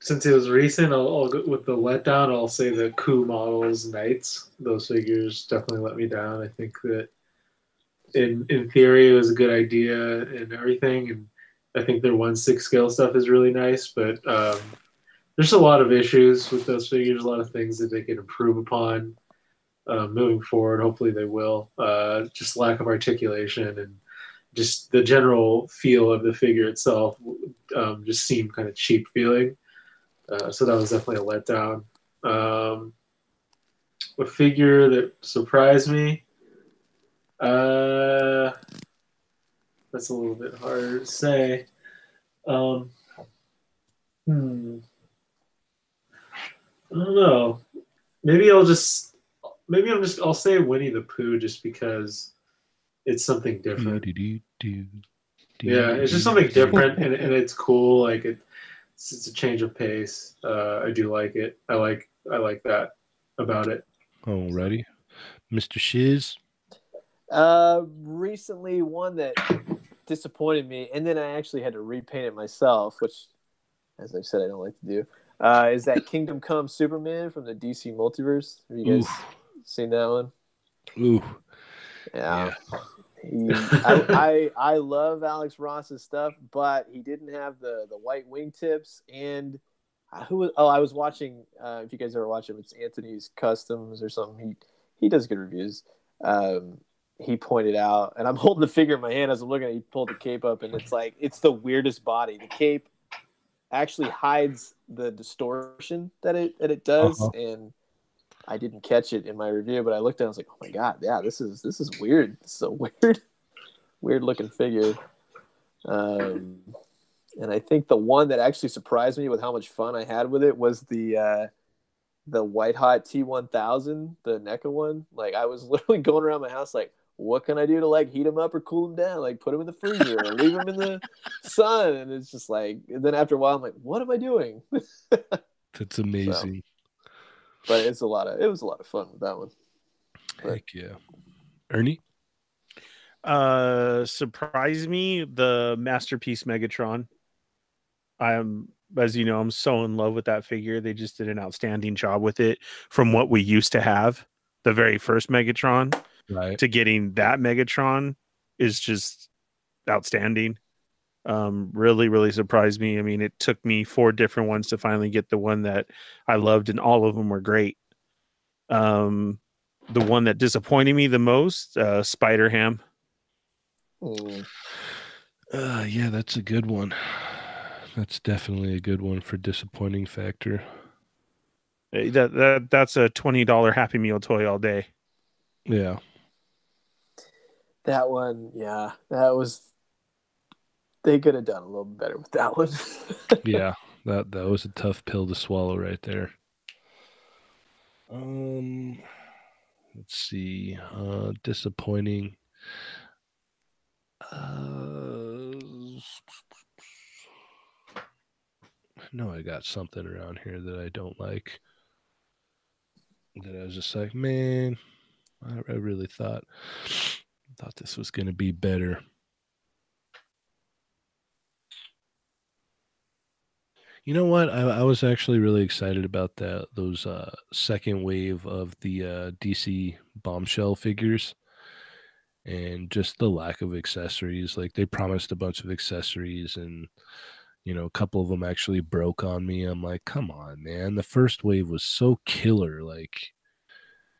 Speaker 3: since it was recent, I'll, I'll go with the letdown. I'll say the Coomodels knights. Those figures definitely let me down. I think that in in theory it was a good idea and everything, and I think their one six scale stuff is really nice. But um, there's a lot of issues with those figures. A lot of things that they can improve upon uh, moving forward. Hopefully they will. Uh, just lack of articulation and just the general feel of the figure itself um, just seemed kind of cheap feeling. Uh, so that was definitely a letdown. Um, a figure that surprised me. Uh, that's a little bit harder to say. Um, hmm. I don't know. Maybe I'll just. Maybe I'm just. I'll say Winnie the Pooh just because it's something different. Yeah, it's just something different, and, and it's cool. Like it, it's, it's a change of pace. Uh, I do like it. I like I like that about it.
Speaker 1: Alrighty. Mr. Shiz?
Speaker 4: Uh, recently one that disappointed me, and then I actually had to repaint it myself, which, as I said, I don't like to do. Uh, is that Kingdom Come Superman from the DC Multiverse? Have you guys
Speaker 1: Oof.
Speaker 4: seen that one?
Speaker 1: Ooh.
Speaker 4: Yeah. He, I, *laughs* I I love Alex Ross's stuff, but he didn't have the the white wingtips and who was, oh I was watching uh, if you guys ever watch him it's Anthony's Customs or something he he does good reviews um he pointed out, and I'm *laughs* holding the figure in my hand as I'm looking at. it, He pulled the cape up, and it's like it's the weirdest body. The cape actually hides the distortion that it that it does,
Speaker 1: Uh-huh.
Speaker 4: and I didn't catch it in my review, but I looked at. it, I was like, oh my god, yeah, this is this is weird. This is a *laughs* weird, weird looking figure. Um, and I think the one that actually surprised me with how much fun I had with it was the uh, the White Hot T1000, the NECA one. Like I was *laughs* literally going around my house like, what can I do to like heat them up or cool them down? Like put them in the freezer or leave them in the *laughs* sun. And it's just like, and then after a while, I'm like, what am I doing?
Speaker 1: That's amazing.
Speaker 4: But it's a lot of it was a lot of fun with that one.
Speaker 1: Heck yeah. Ernie?
Speaker 2: Uh, surprise me the masterpiece Megatron. I'm, as you know, I'm so in love with that figure. They just did an outstanding job with it from what we used to have. The very first Megatron
Speaker 1: Right.
Speaker 2: to getting that Megatron is just outstanding. Um, really, really surprised me. I mean, it took me four different ones to finally get the one that I loved, and all of them were great. Um, the one that disappointed me the most, uh, Spider Ham.
Speaker 4: Oh.
Speaker 1: Uh, yeah, that's a good one. That's definitely a good one for disappointing factor.
Speaker 2: Uh, That, that that's a twenty dollar Happy Meal toy all day.
Speaker 1: Yeah.
Speaker 4: That one, yeah, that was. They could have done a little bit better with that one. *laughs*
Speaker 1: Yeah. That that was a tough pill to swallow right there. Um let's see. Uh disappointing. Uh I know I got something around here that I don't like. That I was just like, man, I, I really thought thought this was gonna be better. You know what? I, I was actually really excited about that those uh, second wave of the uh, DC bombshell figures, and just the lack of accessories. Like they promised a bunch of accessories, and you know, a couple of them actually broke on me. I'm like, come on, man! The first wave was so killer. Like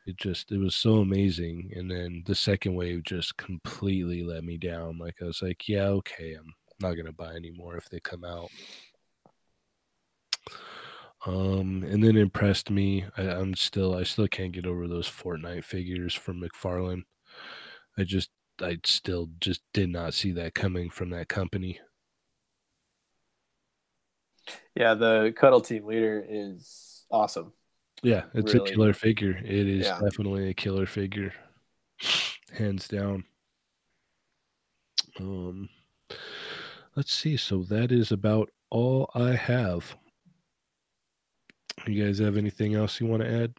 Speaker 1: it just it was so amazing, and then the second wave just completely let me down. Like I was like, yeah, okay, I'm not gonna buy anymore if they come out. Um, and then impressed me. I, I'm still, I still can't get over those Fortnite figures from McFarlane. I just, I still just did not see that coming from that company.
Speaker 4: yeah, the Cuddle Team leader is awesome.
Speaker 1: Yeah, it's
Speaker 4: Really?
Speaker 1: a killer figure. It is
Speaker 4: Yeah.
Speaker 1: definitely a killer figure, *sighs* hands down. Um, let's see. So that is about all I have. You guys have anything else you want to add?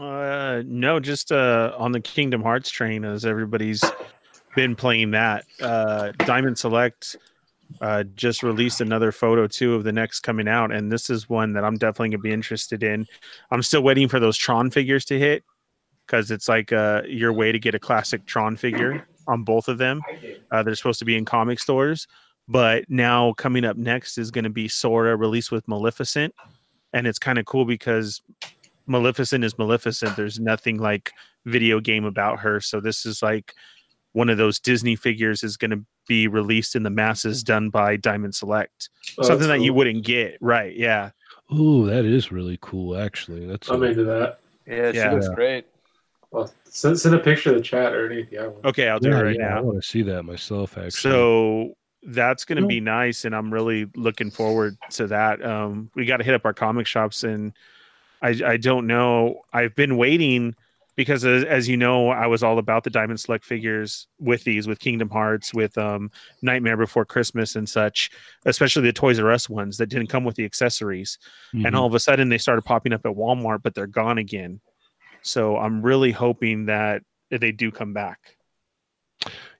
Speaker 2: Uh, no, just uh, on the Kingdom Hearts train, as everybody's been playing that. Uh, Diamond Select uh, just released another photo too of the next coming out, and this is one that I'm definitely gonna be interested in. I'm still waiting for those Tron figures to hit because it's like uh, your way to get a classic Tron figure on both of them. Uh, they're supposed to be in comic stores, but now coming up next is going to be Sora released with Maleficent, and it's kind of cool because Maleficent is Maleficent. There's nothing like video game about her. So this is like one of those Disney figures is going to be released in the masses, done by Diamond Select.
Speaker 3: Oh,
Speaker 2: Something
Speaker 3: that's
Speaker 2: that you wouldn't get, right? Yeah.
Speaker 1: Ooh, that is really cool. Actually, that's
Speaker 3: I'm
Speaker 1: a-
Speaker 3: into that.
Speaker 4: Yeah, she
Speaker 2: Yeah.
Speaker 4: looks great.
Speaker 3: Well, send, send a picture of the chat or anything. Yeah,
Speaker 2: Okay, I'll do
Speaker 1: yeah,
Speaker 2: it right
Speaker 1: yeah, I want to see that myself. Actually,
Speaker 2: So that's going to
Speaker 1: No.
Speaker 2: be nice, and I'm really looking forward to that. Um, we got to hit up our comic shops, and I, I don't know. I've been waiting because, as, as you know, I was all about the Diamond Select figures with these, with Kingdom Hearts, with um, Nightmare Before Christmas, and such. Especially the Toys R Us ones that didn't come with the accessories, and
Speaker 1: Mhm.
Speaker 2: all of a sudden they started popping up at Walmart, but they're gone again. So I'm really hoping that they do come back.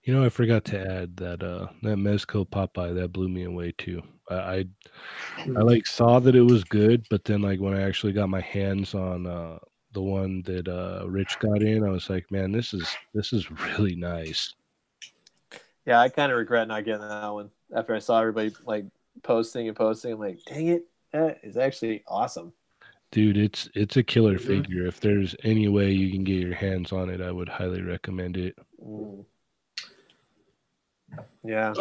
Speaker 1: You know, I forgot to add that uh that Mezco Popeye that blew me away too. I, I I like saw that it was good, but then like when I actually got my hands on uh the one that uh Rich got in, I was like, man, this is this is really nice.
Speaker 4: Yeah, I kind of regret not getting that one after I saw everybody like posting and posting. I'm like, dang it, that is actually awesome.
Speaker 1: Dude, it's it's a killer
Speaker 3: Mhm.
Speaker 1: figure. If there's any way you can get your hands on it, I would highly recommend it.
Speaker 4: Mm. Yeah.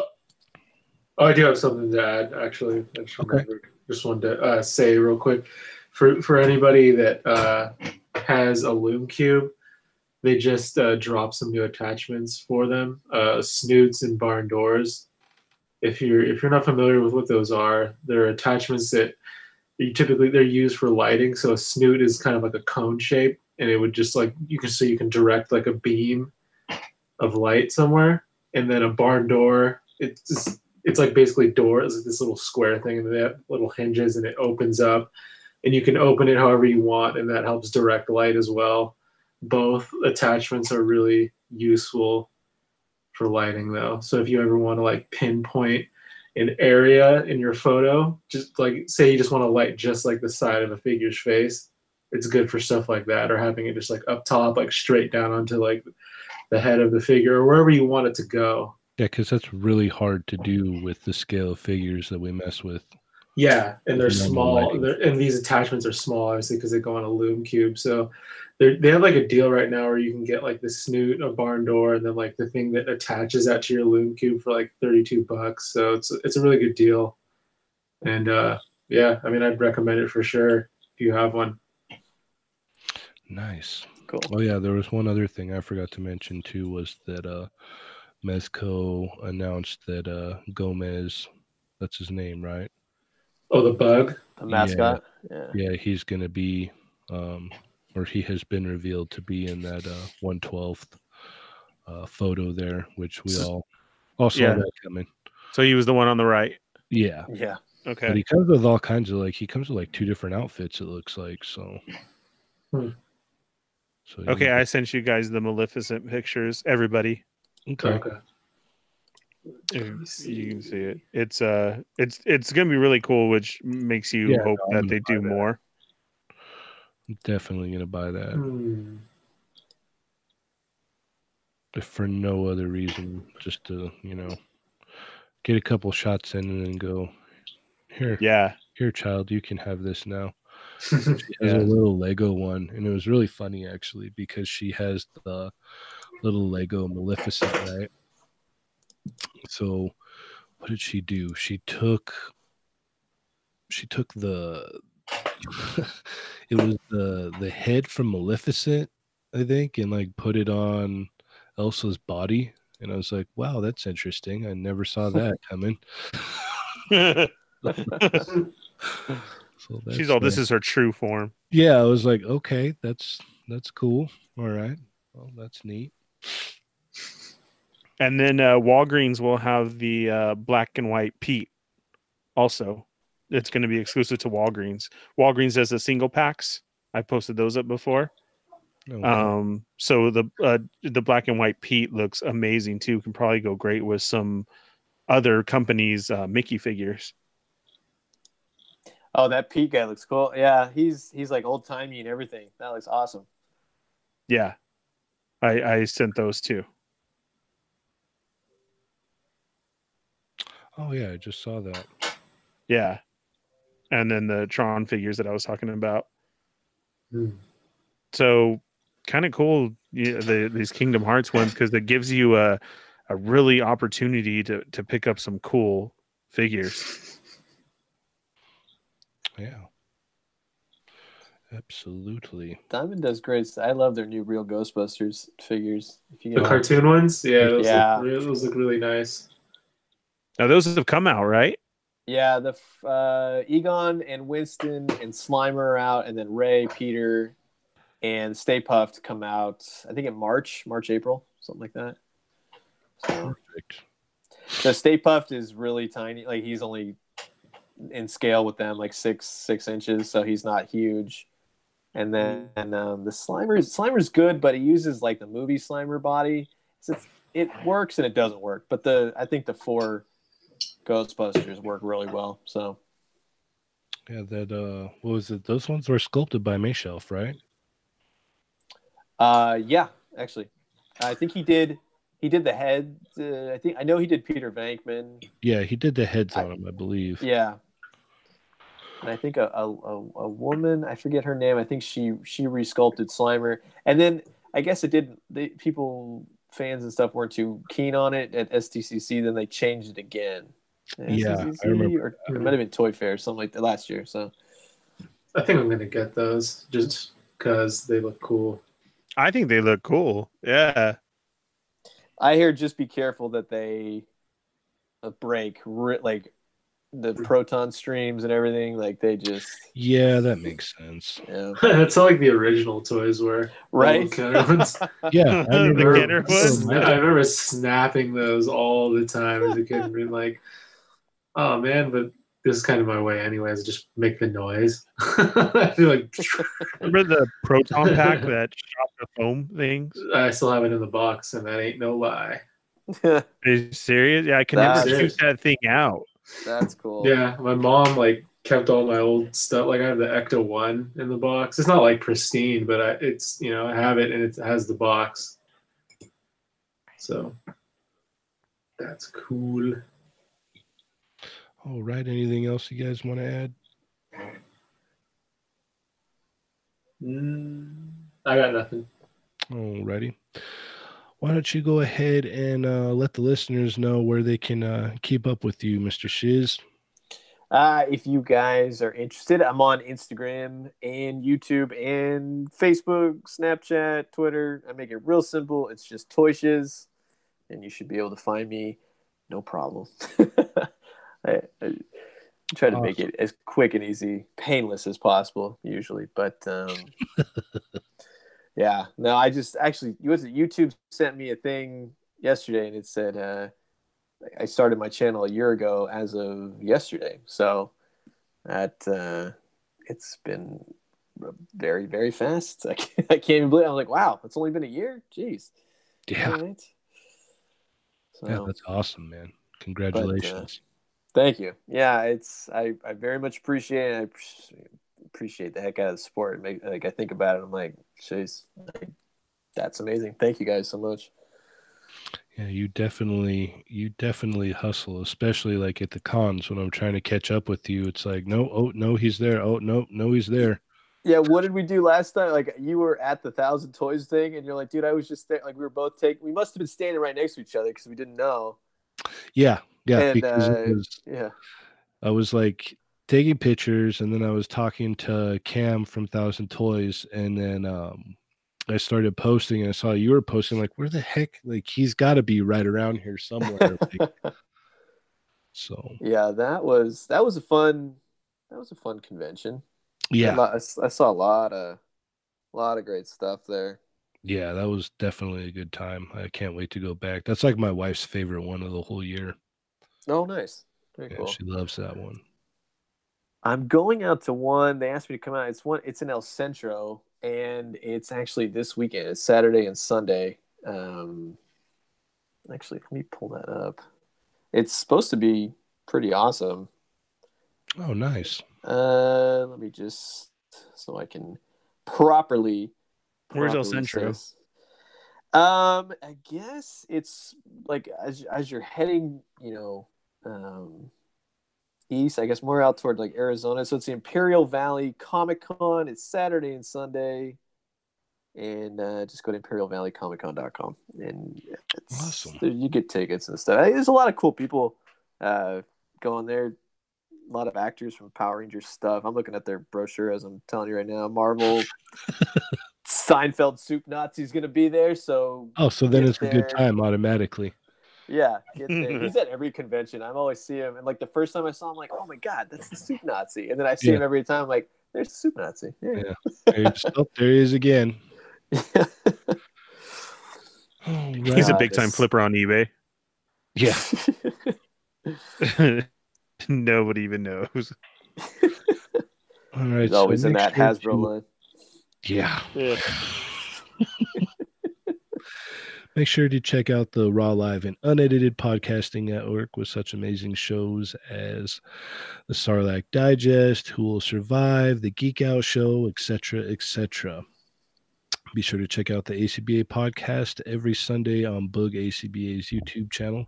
Speaker 3: Oh, I do have something to add. Actually, I just
Speaker 1: Okay.
Speaker 3: Just wanted to uh, say real quick for for anybody that uh, has a Lume Cube, they just uh, dropped some new attachments for them. Uh, snoots and barn doors. If you're if you're not familiar with what those are, they're attachments that you typically they're used for lighting. So a snoot is kind of like a cone shape, and it would just like you can so you can direct like a beam of light somewhere, and then a barn door. It's it's like basically doors, like this little square thing, and they have little hinges, and it opens up, and you can open it however you want, and that helps direct light as well. Both attachments are really useful for lighting, though. So if you ever want to like pinpoint an area in your photo, just like say you just want to light just like the side of a figure's face, it's good for stuff like that, or having it just like up top, like straight down onto like the head of the figure, or wherever you want it to go.
Speaker 1: Yeah, because that's really hard to do with the scale of figures that we mess with.
Speaker 3: Yeah, and they're small, they're, and these attachments are small, obviously, because they go on a Lume Cube. So they they have like a deal right now where you can get like the snoot, a barn door, and then like the thing that attaches that to your Lume Cube for like thirty two bucks. So it's it's a really good deal. And uh, yeah, I mean, I'd recommend it for sure if you have one.
Speaker 1: Nice.
Speaker 4: Cool.
Speaker 1: Oh yeah, there was one other thing I forgot to mention too was that uh Mezco announced that uh Gomez, that's his name, right?
Speaker 3: Oh, the bug.
Speaker 4: The mascot. Yeah.
Speaker 1: Yeah, he's gonna be um or he has been revealed to be in that uh one twelfth uh photo there, which we all all saw
Speaker 2: Yeah.
Speaker 1: that coming.
Speaker 2: So he was the one on the right.
Speaker 1: Yeah.
Speaker 4: Yeah.
Speaker 2: Okay.
Speaker 1: But he comes with all kinds of like he comes with like two different outfits, it looks like. So
Speaker 3: Hmm.
Speaker 1: So
Speaker 2: Okay,
Speaker 1: yeah.
Speaker 2: I sent you guys the Maleficent pictures. Everybody,
Speaker 1: okay.
Speaker 3: Okay.
Speaker 2: if
Speaker 3: me see.
Speaker 2: you can see it. It's uh, it's it's gonna be really cool, which makes you
Speaker 1: Yeah,
Speaker 2: hope
Speaker 1: no,
Speaker 2: that they do
Speaker 1: buy that.
Speaker 2: more.
Speaker 1: Definitely gonna buy that.
Speaker 3: Hmm.
Speaker 1: if for no other reason, just to you know, get a couple shots in and then go here,
Speaker 2: Yeah,
Speaker 1: here, child, you can have this now. *laughs* She has
Speaker 2: Yeah.
Speaker 1: a little Lego one, and it was really funny actually because she has the little Lego Maleficent, right? So, what did she do? She took, she took the, *laughs* it was the the head from Maleficent, I think, and like put it on Elsa's body, and I was like, wow, that's interesting. I never saw that *laughs* coming. So
Speaker 2: she's all. This is her true form.
Speaker 1: yeah, I was like, okay, that's that's cool. All right. Well, that's neat.
Speaker 2: And then uh, Walgreens will have the uh, black and white Pete. Also, it's going to be exclusive to Walgreens. Walgreens does the single packs. I posted those up before.
Speaker 1: Oh, wow.
Speaker 2: Um, so the uh, the black and white Pete looks amazing too. Can probably go great with some other companies' uh, Mickey figures.
Speaker 4: Oh, that Pete guy looks cool. Yeah, he's he's like old timey and everything. That looks awesome.
Speaker 2: Yeah, I I sent those too.
Speaker 1: oh yeah, I just saw that.
Speaker 2: Yeah, and then the Tron figures that I was talking about.
Speaker 3: Hmm.
Speaker 2: So kind of cool yeah, the, these Kingdom Hearts ones because it gives you a a really opportunity to to pick up some cool figures.
Speaker 1: Yeah. Absolutely.
Speaker 4: Diamond does great. I love their new Real Ghostbusters figures. If you
Speaker 3: The
Speaker 4: get
Speaker 3: cartoon ones, yeah, those,
Speaker 4: Yeah.
Speaker 3: Look, re- those look really nice.
Speaker 2: Now those have come out, right?
Speaker 4: yeah, the uh, Egon and Winston and Slimer are out, and then Ray, Peter, and Stay Puft come out. I think in March, March, April, something like that. So,
Speaker 1: Perfect.
Speaker 4: so Stay Puft is really tiny. Like he's only in scale with them, like six six inches, so he's not huge. And then and, um, the Slimer Slimer's good, but he uses like the movie Slimer body. So it's, it works and it doesn't work. But the I think the four Ghostbusters work really well. So
Speaker 1: Yeah, that uh what was it? Those ones were sculpted by Mayshelf, right?
Speaker 4: uh, yeah, actually, I think he did. He did the head. Uh, I think I know he did Peter Venkman.
Speaker 1: Yeah, he did the heads
Speaker 4: I-
Speaker 1: on them, I believe.
Speaker 4: Yeah, and I think a, a, a, a woman, I forget her name. I think she she resculpted Slimer, and then I guess it did. They, people, fans and stuff weren't too keen on it at SDCC. Then they changed it again.
Speaker 1: Yeah, I remember.
Speaker 4: Or it might have been Toy Fair, or something like that last year. So
Speaker 3: I think I'm gonna get those just because they look cool.
Speaker 2: I think they look cool. Yeah.
Speaker 4: I hear just be careful that they uh, break like the mm. proton streams and everything. Like they just
Speaker 1: Yeah, that makes sense. *laughs*
Speaker 4: yeah. *laughs*
Speaker 3: That's how like the original toys were.
Speaker 4: right.
Speaker 3: The Kenner ones. *laughs*
Speaker 1: Yeah, I
Speaker 2: The
Speaker 1: remember.
Speaker 2: Kenner ones?
Speaker 3: I remember snapping those all the time as a kid and being like, oh man, but this is kind of my way anyways, just make the noise. I feel like
Speaker 2: Remember the proton pack that shot the foam things?
Speaker 3: I still have it in the box and that ain't no lie.
Speaker 2: Are you serious? Yeah, I can never
Speaker 3: That's-
Speaker 2: shoot that thing out.
Speaker 4: That's cool.
Speaker 3: Yeah, my mom like kept all my old stuff. Like I have the Ecto One in the box. It's not like pristine, but I, it's you know I have it and it has the box. So that's cool.
Speaker 1: All right. Anything else you guys want to add?
Speaker 3: Mm, I got nothing.
Speaker 1: Alrighty. Why don't you go ahead and uh, let the listeners know where they can uh, keep up with you, Mr. Shiz?
Speaker 4: Uh, if you guys are interested, I'm on Instagram and YouTube and Facebook, Snapchat, Twitter. I make it real simple. It's just Toyshes, and you should be able to find me, no problem. *laughs* I, I try to make it as quick and easy, painless as possible, usually. But um, *laughs* yeah, no, I just actually, was it YouTube sent me a thing yesterday, and it said. Uh, I started my channel a year ago as of yesterday. So that uh, it's been very, very fast. *laughs* I can't, I can't even believe. it. I'm like, wow, it's only been a year. Jeez.
Speaker 1: Yeah,
Speaker 4: right. So,
Speaker 1: yeah, that's awesome, man. Congratulations.
Speaker 4: thank you. Yeah, it's I, I very much appreciate it. I appreciate- the heck out of the sport. Make, like I think about it, I'm like, jeez, like, that's amazing. Thank you guys so much.
Speaker 1: Yeah, you definitely you definitely hustle, especially like at the cons when I'm trying to catch up with you. It's like, no, oh no, he's there. Oh no, no, he's there.
Speaker 4: Yeah, what did we do last time? Like you were at the thousand toys thing, and you're like, dude, I was just there. Like we were both taking. We must have been standing right next to each other because we didn't know.
Speaker 1: Yeah, yeah,
Speaker 4: And,
Speaker 1: because
Speaker 4: uh,
Speaker 1: was
Speaker 4: Yeah,
Speaker 1: I was like taking pictures and then I was talking to Cam from Thousand Toys and then um I started posting and I saw you were posting like where the heck like he's got to be right around here somewhere like, *laughs* so
Speaker 4: yeah. That was that was a fun. That was a fun convention.
Speaker 1: Yeah
Speaker 4: lot- I, I saw a lot of, a lot of great stuff there.
Speaker 1: yeah that was definitely a good time I can't wait to go back that's like my wife's favorite one of the whole year
Speaker 4: Oh, nice. Very
Speaker 1: yeah,
Speaker 4: cool.
Speaker 1: she loves that one
Speaker 4: I'm going out to one. They asked me to come out. It's one. It's in El Centro, and it's actually this weekend. It's Saturday and Sunday. Um, actually, let me pull that up. It's supposed to be pretty awesome.
Speaker 1: oh nice
Speaker 4: Uh, let me just so I can properly.
Speaker 2: Where's El Centro?
Speaker 4: say- Um, I guess it's like as as you're heading, you know, um, east. I guess more out toward like Arizona. So it's the Imperial Valley Comic Con. It's Saturday and Sunday. And uh, just go to imperialvalleycomiccon.com and it's,
Speaker 1: Awesome.
Speaker 4: You get tickets and stuff. There's a lot of cool people uh, going there. A lot of actors from Power Rangers stuff. I'm looking at their brochure as I'm telling you right now. Marvel, *laughs* Seinfeld, Soup Nazi's going to be there. So
Speaker 1: oh so then it's a good time automatically
Speaker 4: yeah, *laughs* he's at every convention. I'm always see him, and like the first time I saw him, like, oh my god, that's the Soup Nazi. And then I see him every time, like, there's the Soup Nazi. Yeah.
Speaker 1: There's, oh, there he is again All *laughs* oh,
Speaker 2: He's a big time flipper on eBay.
Speaker 1: yeah *laughs*
Speaker 2: Nobody even knows.
Speaker 1: all right
Speaker 4: he's
Speaker 1: so
Speaker 4: always in that Hasbro
Speaker 1: to-
Speaker 4: line.
Speaker 1: yeah
Speaker 4: Yeah. *sighs*
Speaker 1: Make sure to check out the Raw Live and Unedited Podcasting Network with such amazing shows as the Sarlacc Digest, Who Will Survive, the Geek Out Show, etc., etc. Be sure to check out the ACBA podcast every Sunday on Bug ACBA's YouTube channel.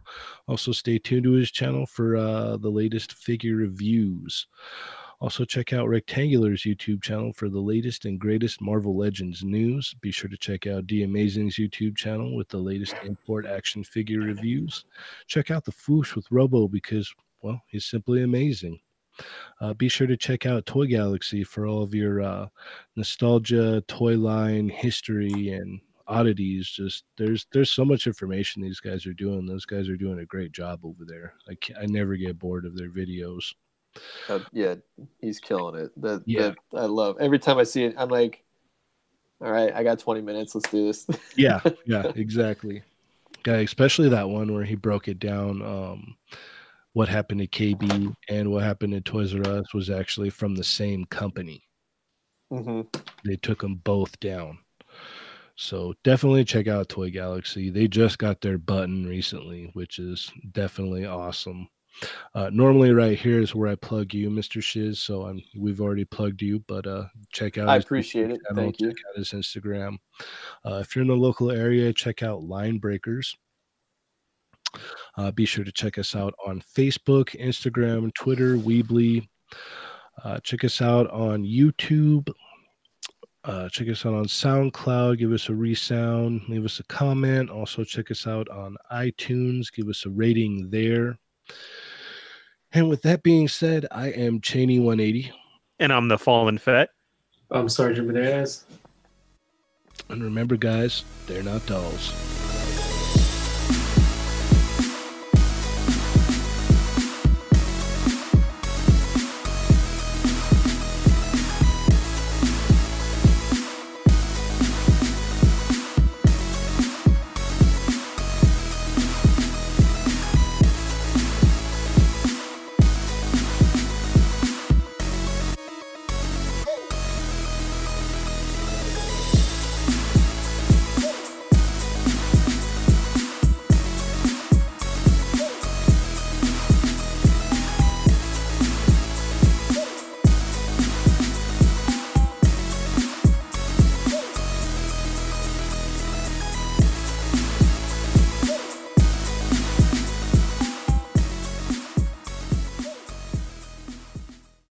Speaker 1: Also, stay tuned to his channel for uh, the latest figure reviews. Also, check out Rectangular's YouTube channel for the latest and greatest Marvel Legends news. Be sure to check out D Amazing's YouTube channel with the latest import action figure reviews. Check out the Foosh with Robo because, well, he's simply amazing. Uh, be sure to check out Toy Galaxy for all of your uh, nostalgia, toy line history, and oddities. Just there's there's so much information these guys are doing. Those guys are doing a great job over there. I I never get bored of their videos.
Speaker 4: Uh, yeah, he's killing it. That yeah, that I love. Every time I see it, I'm like, all right, I got 20 minutes. Let's do this. *laughs*
Speaker 1: yeah, yeah, exactly. Guy, especially that one where he broke it down. Um, what happened to KB and what happened to Toys R Us was actually from the same company.
Speaker 4: Mm-hmm.
Speaker 1: They took them both down. So definitely check out Toy Galaxy. They just got their button recently, which is definitely awesome. Uh, normally, right here is where I plug you, Mr. Shiz. So I'm we've already plugged you, but uh, check out.
Speaker 4: I appreciate it. Channel, Thank you.
Speaker 1: Check out his Instagram. Uh, if you're in the local area, check out Line Breakers. Uh, be sure to check us out on Facebook, Instagram, Twitter, Weebly. Uh, check us out on YouTube. Uh, check us out on SoundCloud. Give us a resound. Leave us a comment. Also, check us out on iTunes. Give us a rating there. And with that being said, I am Cheney 180.
Speaker 2: And I'm the Fallen Fett.
Speaker 3: I'm Sergeant Menendez.
Speaker 1: And remember, guys, they're not dolls.